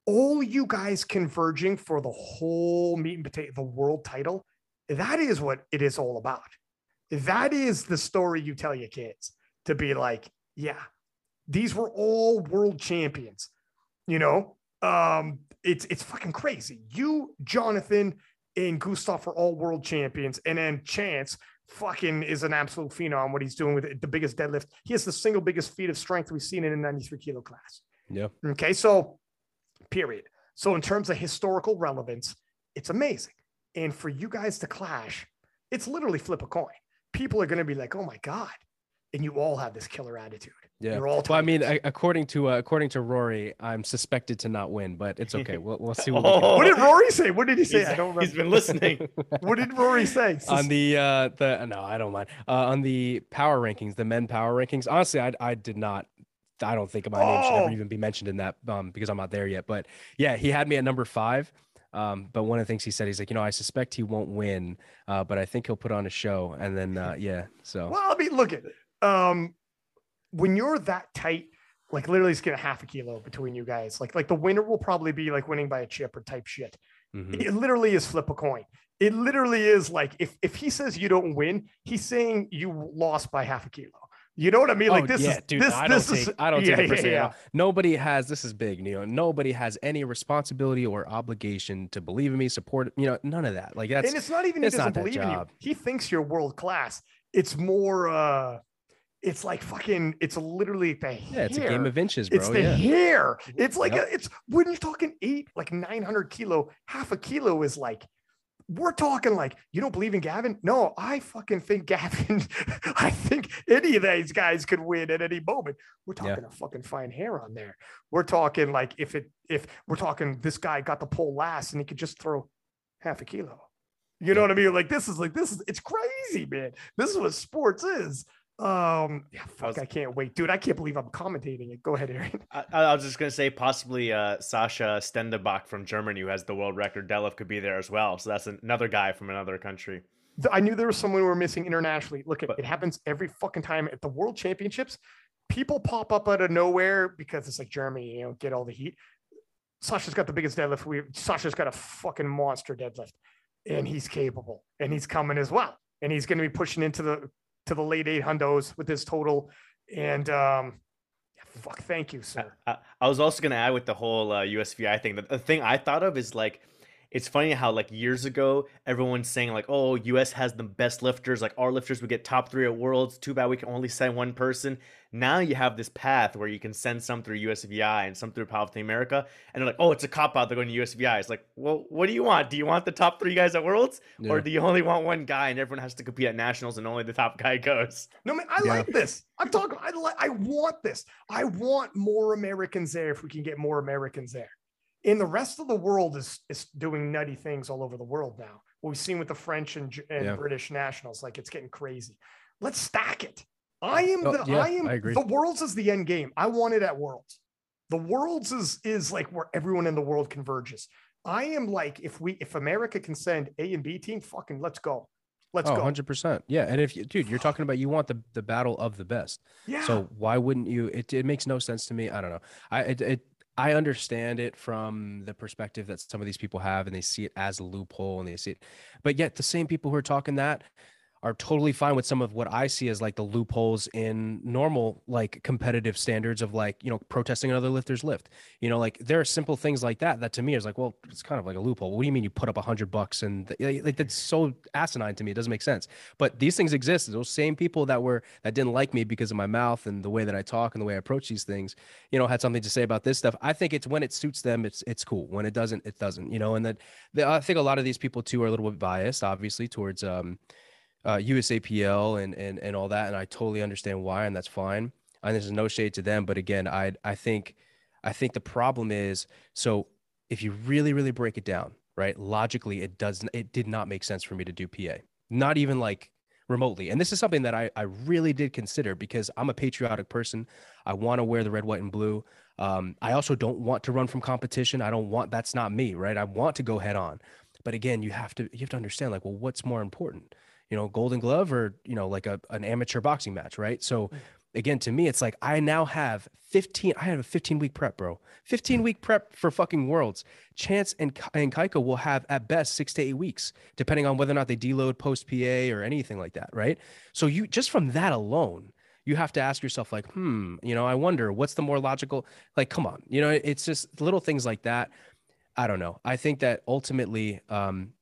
all you guys converging for the whole meat and potato, the world title, that is what it is all about. That is the story you tell your kids to be like, yeah, these were all world champions. You know, um, it's it's fucking crazy. You, Jonathan, and Gustav are all world champions, and then Chance fucking is an absolute phenom. What he's doing with it, the biggest deadlift, he has the single biggest feat of strength we've seen in a 93 kilo class. Yeah. Okay, so period. So in terms of historical relevance, it's amazing. And for you guys to clash, it's literally flip a coin. People are going to be like, "Oh my god," and you all have this killer attitude. Yeah. You're all well, I mean, according to uh, according to Rory, I'm suspected to not win, but it's okay. We'll, we'll see. What, oh. what did Rory say? What did he say? He's, I don't remember. He's been listening. what did Rory say? on the uh the no, I don't mind. Uh, on the power rankings, the men power rankings. Honestly, I I did not. I don't think my oh. name should ever oh. even be mentioned in that um because I'm not there yet. But yeah, he had me at number five. Um, but one of the things he said, he's like, you know, I suspect he won't win, uh, but I think he'll put on a show. And then, uh, yeah, so. Well, I mean, look at it. Um, when you're that tight, like literally it's get a half a kilo between you guys. Like like the winner will probably be like winning by a chip or type shit. Mm-hmm. It literally is flip a coin. It literally is like if if he says you don't win, he's saying you lost by half a kilo. You know what I mean? Like oh, this yeah, is dude, this, I this don't is take, I don't yeah, take it yeah, yeah. Nobody has this is big, you know. Nobody has any responsibility or obligation to believe in me, support you know, none of that. Like that's and it's not even he doesn't believe in you. He thinks you're world class. It's more uh it's like fucking it's literally the yeah hair. it's a game of inches bro it's the yeah. hair it's like yep. a, it's when you're talking eight like 900 kilo half a kilo is like we're talking like you don't believe in Gavin? No, I fucking think Gavin. I think any of these guys could win at any moment. We're talking yeah. a fucking fine hair on there. We're talking like if it if we're talking this guy got the pole last and he could just throw half a kilo. You know what I mean? Like this is like this is it's crazy, man. This is what sports is. Um, yeah, fuck, I, was, I, can't wait, dude. I can't believe I'm commentating it. Go ahead, Aaron. I, I was just gonna say possibly uh, Sascha Stendenbach from Germany, who has the world record deadlift, could be there as well. So that's another guy from another country. I knew there was someone we were missing internationally. Look, but, it happens every fucking time at the World Championships. People pop up out of nowhere because it's like Germany, you know, get all the heat. Sasha's got the biggest deadlift. We Sasha's got a fucking monster deadlift, and he's capable, and he's coming as well, and he's going to be pushing into the to the late eight hundos with his total. And um, fuck, thank you, sir. I, I was also gonna add with the whole uh, USVI thing. The, the thing I thought of is like it's funny how like years ago everyone's saying like oh us has the best lifters. Like our lifters would get top three at worlds. Too bad we can only send one person. Now you have this path where you can send some through usvi and some through powerlifting america and they're like oh it's a cop out. They're going to usvi it's like well what do you want? Do you want the top three guys at worlds yeah. or do you only want one guy and everyone has to compete at nationals and only the top guy goes? No man i yeah. like this. I'm talking i like i want this. I want more americans there if we can get more americans there in the rest of the world is is doing nutty things all over the world now. What we've seen with the French and, and yeah. British nationals, like it's getting crazy. Let's stack it. I am oh, the yeah, I am I the worlds is the end game. I want it at worlds. The worlds is is like where everyone in the world converges. I am like if we if America can send A and B team, fucking let's go. Let's oh, go. 100%. Yeah. And if you, dude, you're talking about you want the, the battle of the best. Yeah. So why wouldn't you? It, it makes no sense to me. I don't know. I, it, it I understand it from the perspective that some of these people have, and they see it as a loophole, and they see it. But yet, the same people who are talking that are totally fine with some of what I see as like the loopholes in normal like competitive standards of like you know protesting another lifter's lift. You know, like there are simple things like that that to me is like, well, it's kind of like a loophole. What do you mean you put up a hundred bucks and like that's so asinine to me. It doesn't make sense. But these things exist. Those same people that were that didn't like me because of my mouth and the way that I talk and the way I approach these things, you know, had something to say about this stuff. I think it's when it suits them, it's it's cool. When it doesn't, it doesn't. You know, and that I think a lot of these people too are a little bit biased, obviously, towards um uh, USAPL and and and all that, and I totally understand why, and that's fine. and this is no shade to them, but again, I I think I think the problem is so if you really really break it down, right? Logically, it does it did not make sense for me to do PA. Not even like remotely. And this is something that I, I really did consider because I'm a patriotic person. I want to wear the red, white, and blue. Um, I also don't want to run from competition. I don't want that's not me, right? I want to go head on. But again, you have to you have to understand like, well, what's more important? You know, golden glove or, you know, like a, an amateur boxing match, right? So mm again, to me, it's like I now have 15, I have a 15 week prep, bro. 15 week prep for fucking worlds. Chance and, and Cayco will have at best six to eight weeks, depending on whether or not they deload post PA or anything like that, right? So you just from that alone, you have to ask yourself, like, hmm, you know, I wonder what's the more logical, like, come on, you know, it's just little things like that. I don't know. I think that ultimately, um,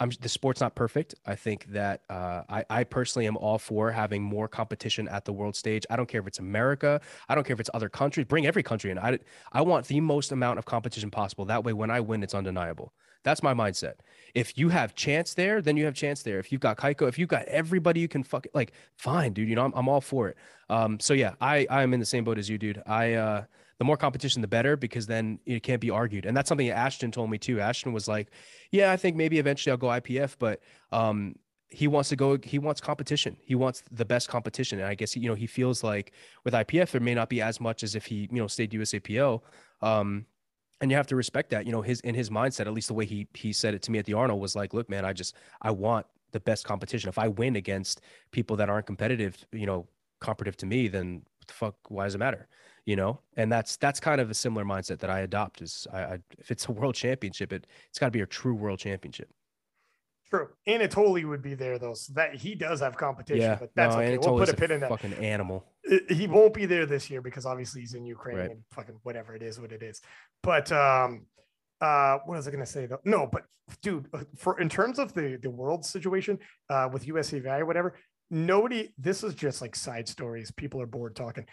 I'm, the sport's not perfect. I think that uh, I, I personally am all for having more competition at the world stage. I don't care if it's America. I don't care if it's other countries. Bring every country in. I, I want the most amount of competition possible. That way, when I win, it's undeniable. That's my mindset. If you have chance there, then you have chance there. If you've got Cayco, if you've got everybody you can fuck like, fine, dude. You know, I'm, I'm all for it. Um, so yeah, I I'm in the same boat as you, dude. I uh, the more competition, the better, because then it can't be argued. And that's something Ashton told me too. Ashton was like, "Yeah, I think maybe eventually I'll go IPF, but um, he wants to go. He wants competition. He wants the best competition. And I guess you know he feels like with IPF there may not be as much as if he you know stayed USAPL. Um, and you have to respect that. You know his in his mindset, at least the way he he said it to me at the Arnold was like, "Look, man, I just I want the best competition. If I win against people that aren't competitive, you know, competitive to me, then the fuck? Why does it matter?" You know and that's that's kind of a similar mindset that i adopt is I, I if it's a world championship it it's got to be a true world championship. True. Anatoly would be there though so that he does have competition yeah, but that's no, okay we'll put a pin in that. fucking animal. He won't be there this year because obviously he's in ukraine right. and fucking whatever it is what it is. But um uh what was i gonna say though? No but dude uh, for in terms of the the world situation uh with usa value whatever nobody this is just like side stories. People are bored talking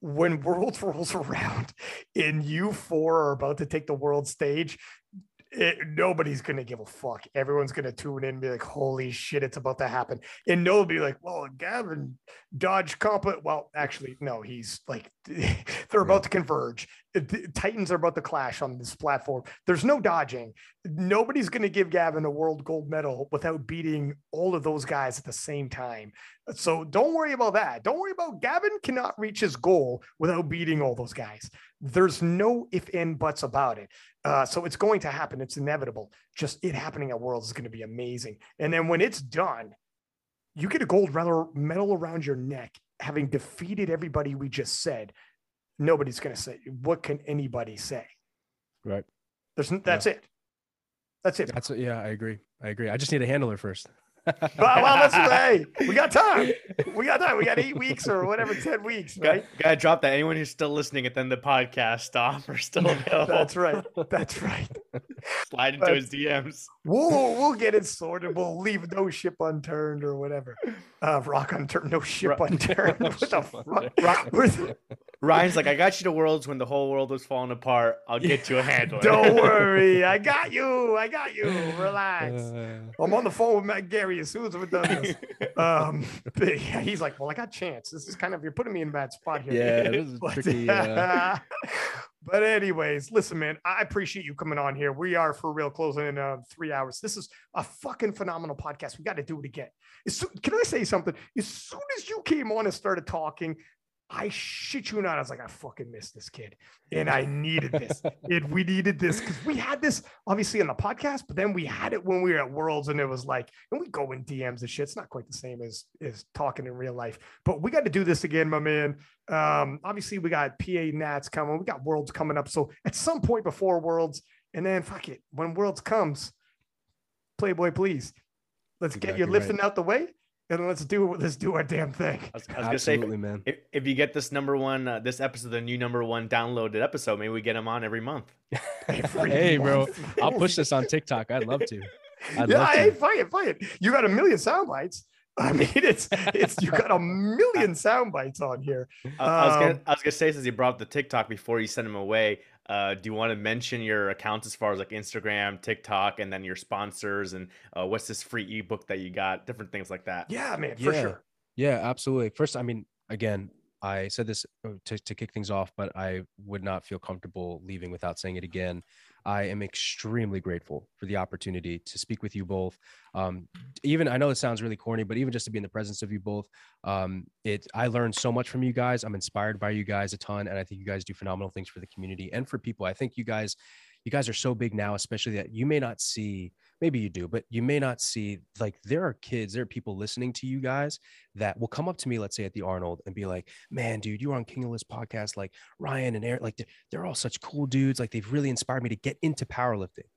when Worlds rolls around and you four are about to take the world stage, it, nobody's gonna give a fuck. Everyone's gonna tune in and be like, "Holy shit, it's about to happen!" And they'll be like, "Well, Gavin dodge comp." Well, actually, no, he's like, they're about to converge. Titans are about to clash on this platform. There's no dodging. Nobody's gonna give Gavin a world gold medal without beating all of those guys at the same time. So don't worry about that. Don't worry about Gavin cannot reach his goal without beating all those guys. There's no if and buts about it. Uh, so it's going to happen. It's inevitable. Just it happening at Worlds is going to be amazing. And then when it's done, you get a gold medal around your neck, having defeated everybody we just said. Nobody's going to say, what can anybody say? Right. There's, that's yeah. it. That's it. That's it. Yeah, I agree. I agree. I just need a handler first well, well, let's hey, we got time. We got time. We got eight weeks or whatever, ten weeks, right? Got, gotta drop that. Anyone who's still listening at the end of the podcast, stop. We're still available. That's right. That's right. Slide into but his DMs. We'll we'll get it sorted. We'll leave no ship unturned or whatever. Uh, rock unturned, no ship rock. unturned. what the fuck? Rock. Ryan's like, I got you to Worlds when the whole world was falling apart. I'll get you a handler. Don't worry, I got you. I got you. Relax. Uh, I'm on the phone with Matt Gary as soon as we're done this. um, yeah, he's like, well, I got chance. This is kind of you're putting me in a bad spot here. Yeah, this is but, tricky. Uh... but anyways, listen, man, I appreciate you coming on here. We are for real closing in uh, three hours. This is a fucking phenomenal podcast. We got to do it again. As can I say something? As soon as you came on and started talking, I shit you not. I was like, I fucking missed this kid. And I needed this. it, we needed this because we had this obviously on the podcast, but then we had it when we were at Worlds and it was like, and we go in DMs and shit. It's not quite the same as, as talking in real life, but we got to do this again, my man. Um, obviously, we got PA Nats coming. We got Worlds coming up. So at some point before Worlds, and then fuck it, when Worlds comes, Playboy, please. Let's exactly get your lifting right. out the way and let's do let's do our damn thing. I was, I was gonna say, man. If, if, you get this number one, uh, this episode, the new number one downloaded episode, maybe we get him on every month. every hey, month. bro, I'll push this on TikTok. I'd love to. I'd yeah, love hey, fight it, fight it. You got a million sound bites. I mean, it's it's you got a million sound bites on here. Um, I, was gonna, um, I was gonna say since you brought up the TikTok before you sent him away, uh, do you want to mention your accounts as far as like Instagram, TikTok, and then your sponsors and uh, what's this free ebook that you got? Different things like that. Yeah, man, for yeah. sure. Yeah, absolutely. First, I mean, again, I said this uh, to, to kick things off, but I would not feel comfortable leaving without saying it again. I am extremely grateful for the opportunity to speak with you both. Um, even I know it sounds really corny, but even just to be in the presence of you both, um, it I learned so much from you guys. I'm inspired by you guys a ton, and I think you guys do phenomenal things for the community and for people. I think you guys, you guys are so big now, especially that you may not see maybe you do, but you may not see like there are kids, there are people listening to you guys that will come up to me, let's say at the Arnold, and be like, "Man, dude, you were on King of Lifts podcast, like Ryan and Eric, like they're, they're all such cool dudes. Like they've really inspired me to get into powerlifting."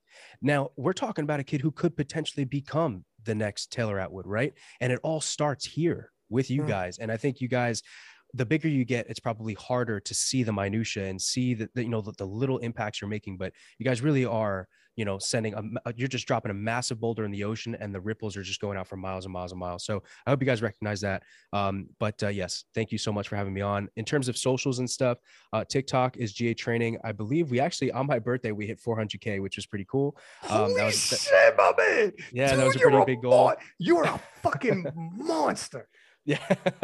Now we're talking about a kid who could potentially become the next Taylor Atwood, right? And it all starts here with you mm. guys, and I think you guys the bigger you get, it's probably harder to see the minutia and see that you know the, the, little impacts you're making. But you guys really are you know, sending a, you're just dropping a massive boulder in the ocean and the ripples are just going out for miles and miles and miles. So I hope you guys recognize that. Um, but uh, yes, thank you so much for having me on. In terms of socials and stuff, uh, TikTok is GA Training. I believe we actually on my birthday we hit 400k, which was pretty cool. Um, Holy that was, shit, my man! Yeah, Dude, that was a pretty big goal. You're a fucking monster. Yeah.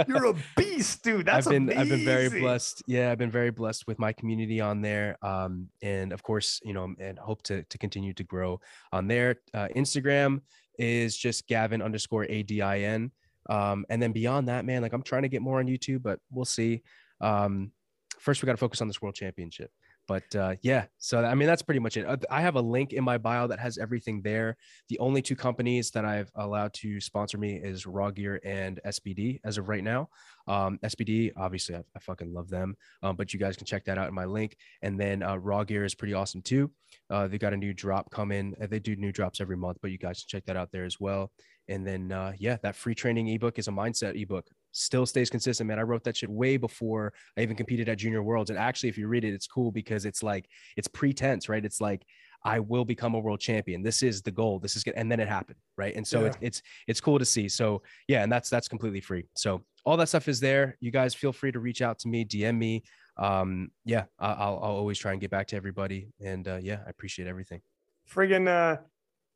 You're a beast, dude. That's I've been amazing. I've been very blessed. Yeah, I've been very blessed with my community on there. Um, and of course, you know, and hope to to continue to grow on there. Uh, Instagram is just Gavin underscore ADIN. Um, and then beyond that, man, like I'm trying to get more on YouTube, but we'll see. Um, first we got to focus on this world championship but uh, yeah so i mean that's pretty much it. I have a link in my bio that has everything there. The only two companies that i've allowed to sponsor me is raw gear and sbd as of right now. Um, sbd obviously I, I, fucking love them um, but you guys can check that out in my link. And then uh, raw gear is pretty awesome too. Uh, they got a new drop coming. They do new drops every month but you guys can check that out there as well and then uh, yeah that free training ebook is a mindset ebook still stays consistent, man. I wrote that shit way before I even competed at Junior Worlds. And actually, if you read it, it's cool because it's like it's pretense, right? It's like I will become a world champion. This is the goal. This is good, and then it happened, right? And so yeah. it's it's it's cool to see. So yeah, and that's that's completely free. So all that stuff is there. You guys feel free to reach out to me, DM me. Um, yeah, I'll I'll always try and get back to everybody. And uh, yeah, I appreciate everything. Friggin' uh,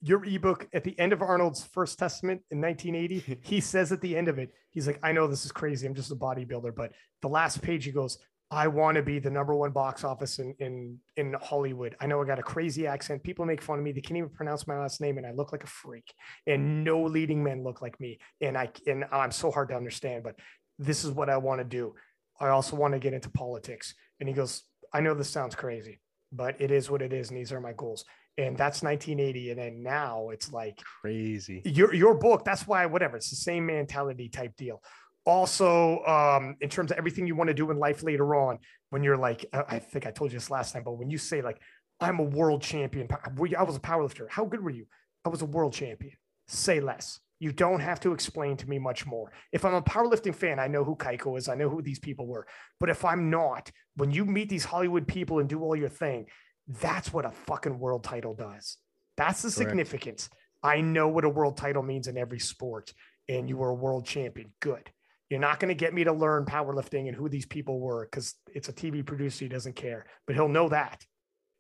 your ebook at the end of Arnold's First Testament in 1980, he says at the end of it, he's like, I know this is crazy. I'm just a bodybuilder. But the last page, he goes, I want to be the number one box office in, in, in Hollywood. I know I got a crazy accent. People make fun of me. They can't even pronounce my last name and I look like a freak and no leading men look like me. And I, and I'm so hard to understand, but this is what I want to do. I also want to get into politics. And he goes, I know this sounds crazy, but it is what it is. And these are my goals and that's 1980 and then now it's like crazy your your book that's why whatever it's the same mentality type deal also um in terms of everything you want to do in life later on when you're like i think i told you this last time but when you say like i'm a world champion i was a powerlifter how good were you i was a world champion say less you don't have to explain to me much more. If I'm a powerlifting fan, I know who Cayco is. I know who these people were. But if I'm not, when you meet these Hollywood people and do all your thing, that's what a fucking world title does. That's the Correct. significance. I know what a world title means in every sport, and you were a world champion. Good. You're not going to get me to learn powerlifting and who these people were because it's a TV producer. He doesn't care, but he'll know that.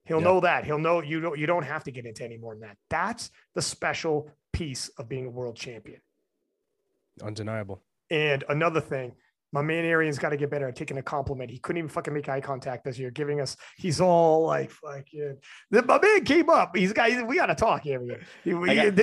He'll know that. He'll know you don't. You don't have to get into any more than that. That's the special piece of being a world champion. Undeniable. And another thing, my man Arian's got to get better at taking a compliment. He couldn't even fucking make eye contact this year, giving us. He's all like, "Fucking." My man came up. He's got. We got to talk, Arian. You, I got,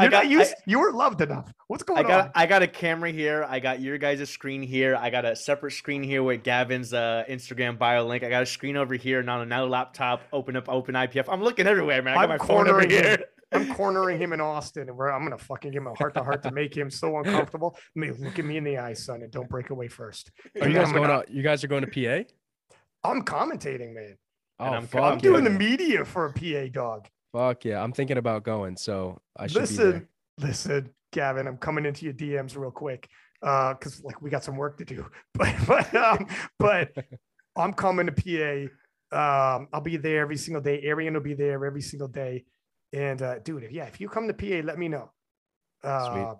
you're got, used, I, you were loved enough. What's going I got, on? I got a camera here. I got your guys' screen here. I got a separate screen here with Gavin's uh, Instagram bio link. I got a screen over here, and on another laptop. Open up Open IPF. I'm looking everywhere, man. I got I'm my phone over here. I'm cornering him in Austin, and I'm gonna fucking give him a heart to heart to make him so uncomfortable. I mean, look at me in the eyes, son, and don't break away first. Are you guys going to? You guys are going to PA? I'm commentating, man. Oh, I'm, fuck I'm doing the media for a PA dog. Fuck yeah, I'm thinking about going, so I should listen. Listen, Gavin, I'm coming into your DMs real quick because uh, like we got some work to do, but but um, but I'm coming to PA. Um, I'll be there every single day. Arian will be there every single day. And uh, dude, if, yeah, if you come to PA, let me know. Uh,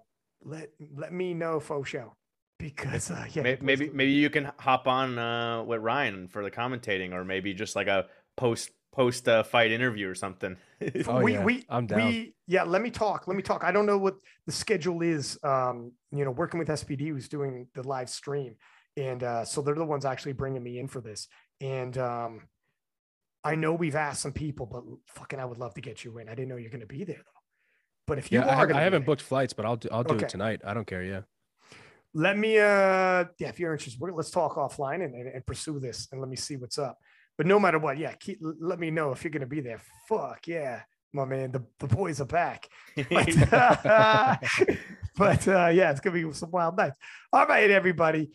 let let me know, faux show. Because uh, yeah, maybe maybe, maybe you can hop on uh, with Ryan for the commentating, or maybe just like a post post uh, fight interview or something. oh, we yeah. we I'm down. We, yeah, let me talk. Let me talk. I don't know what the schedule is. Um, you know, working with SBD who's doing the live stream, and uh, so they're the ones actually bringing me in for this. And um, I know we've asked some people, but fucking, I would love to get you in. I didn't know you're going to be there though. But if you yeah, are, I, I haven't booked flights, but I'll do I'll do Okay. it tonight. I don't care. Yeah. let me uh yeah if you're interested we're, let's talk offline and, and, and pursue this and let me see what's up but no matter what yeah keep let me know if you're gonna be there fuck yeah my man the, the boys are back but, but uh yeah it's gonna be some wild nights all right everybody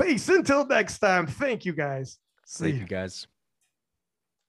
peace until next time thank you guys see Thank you. you guys.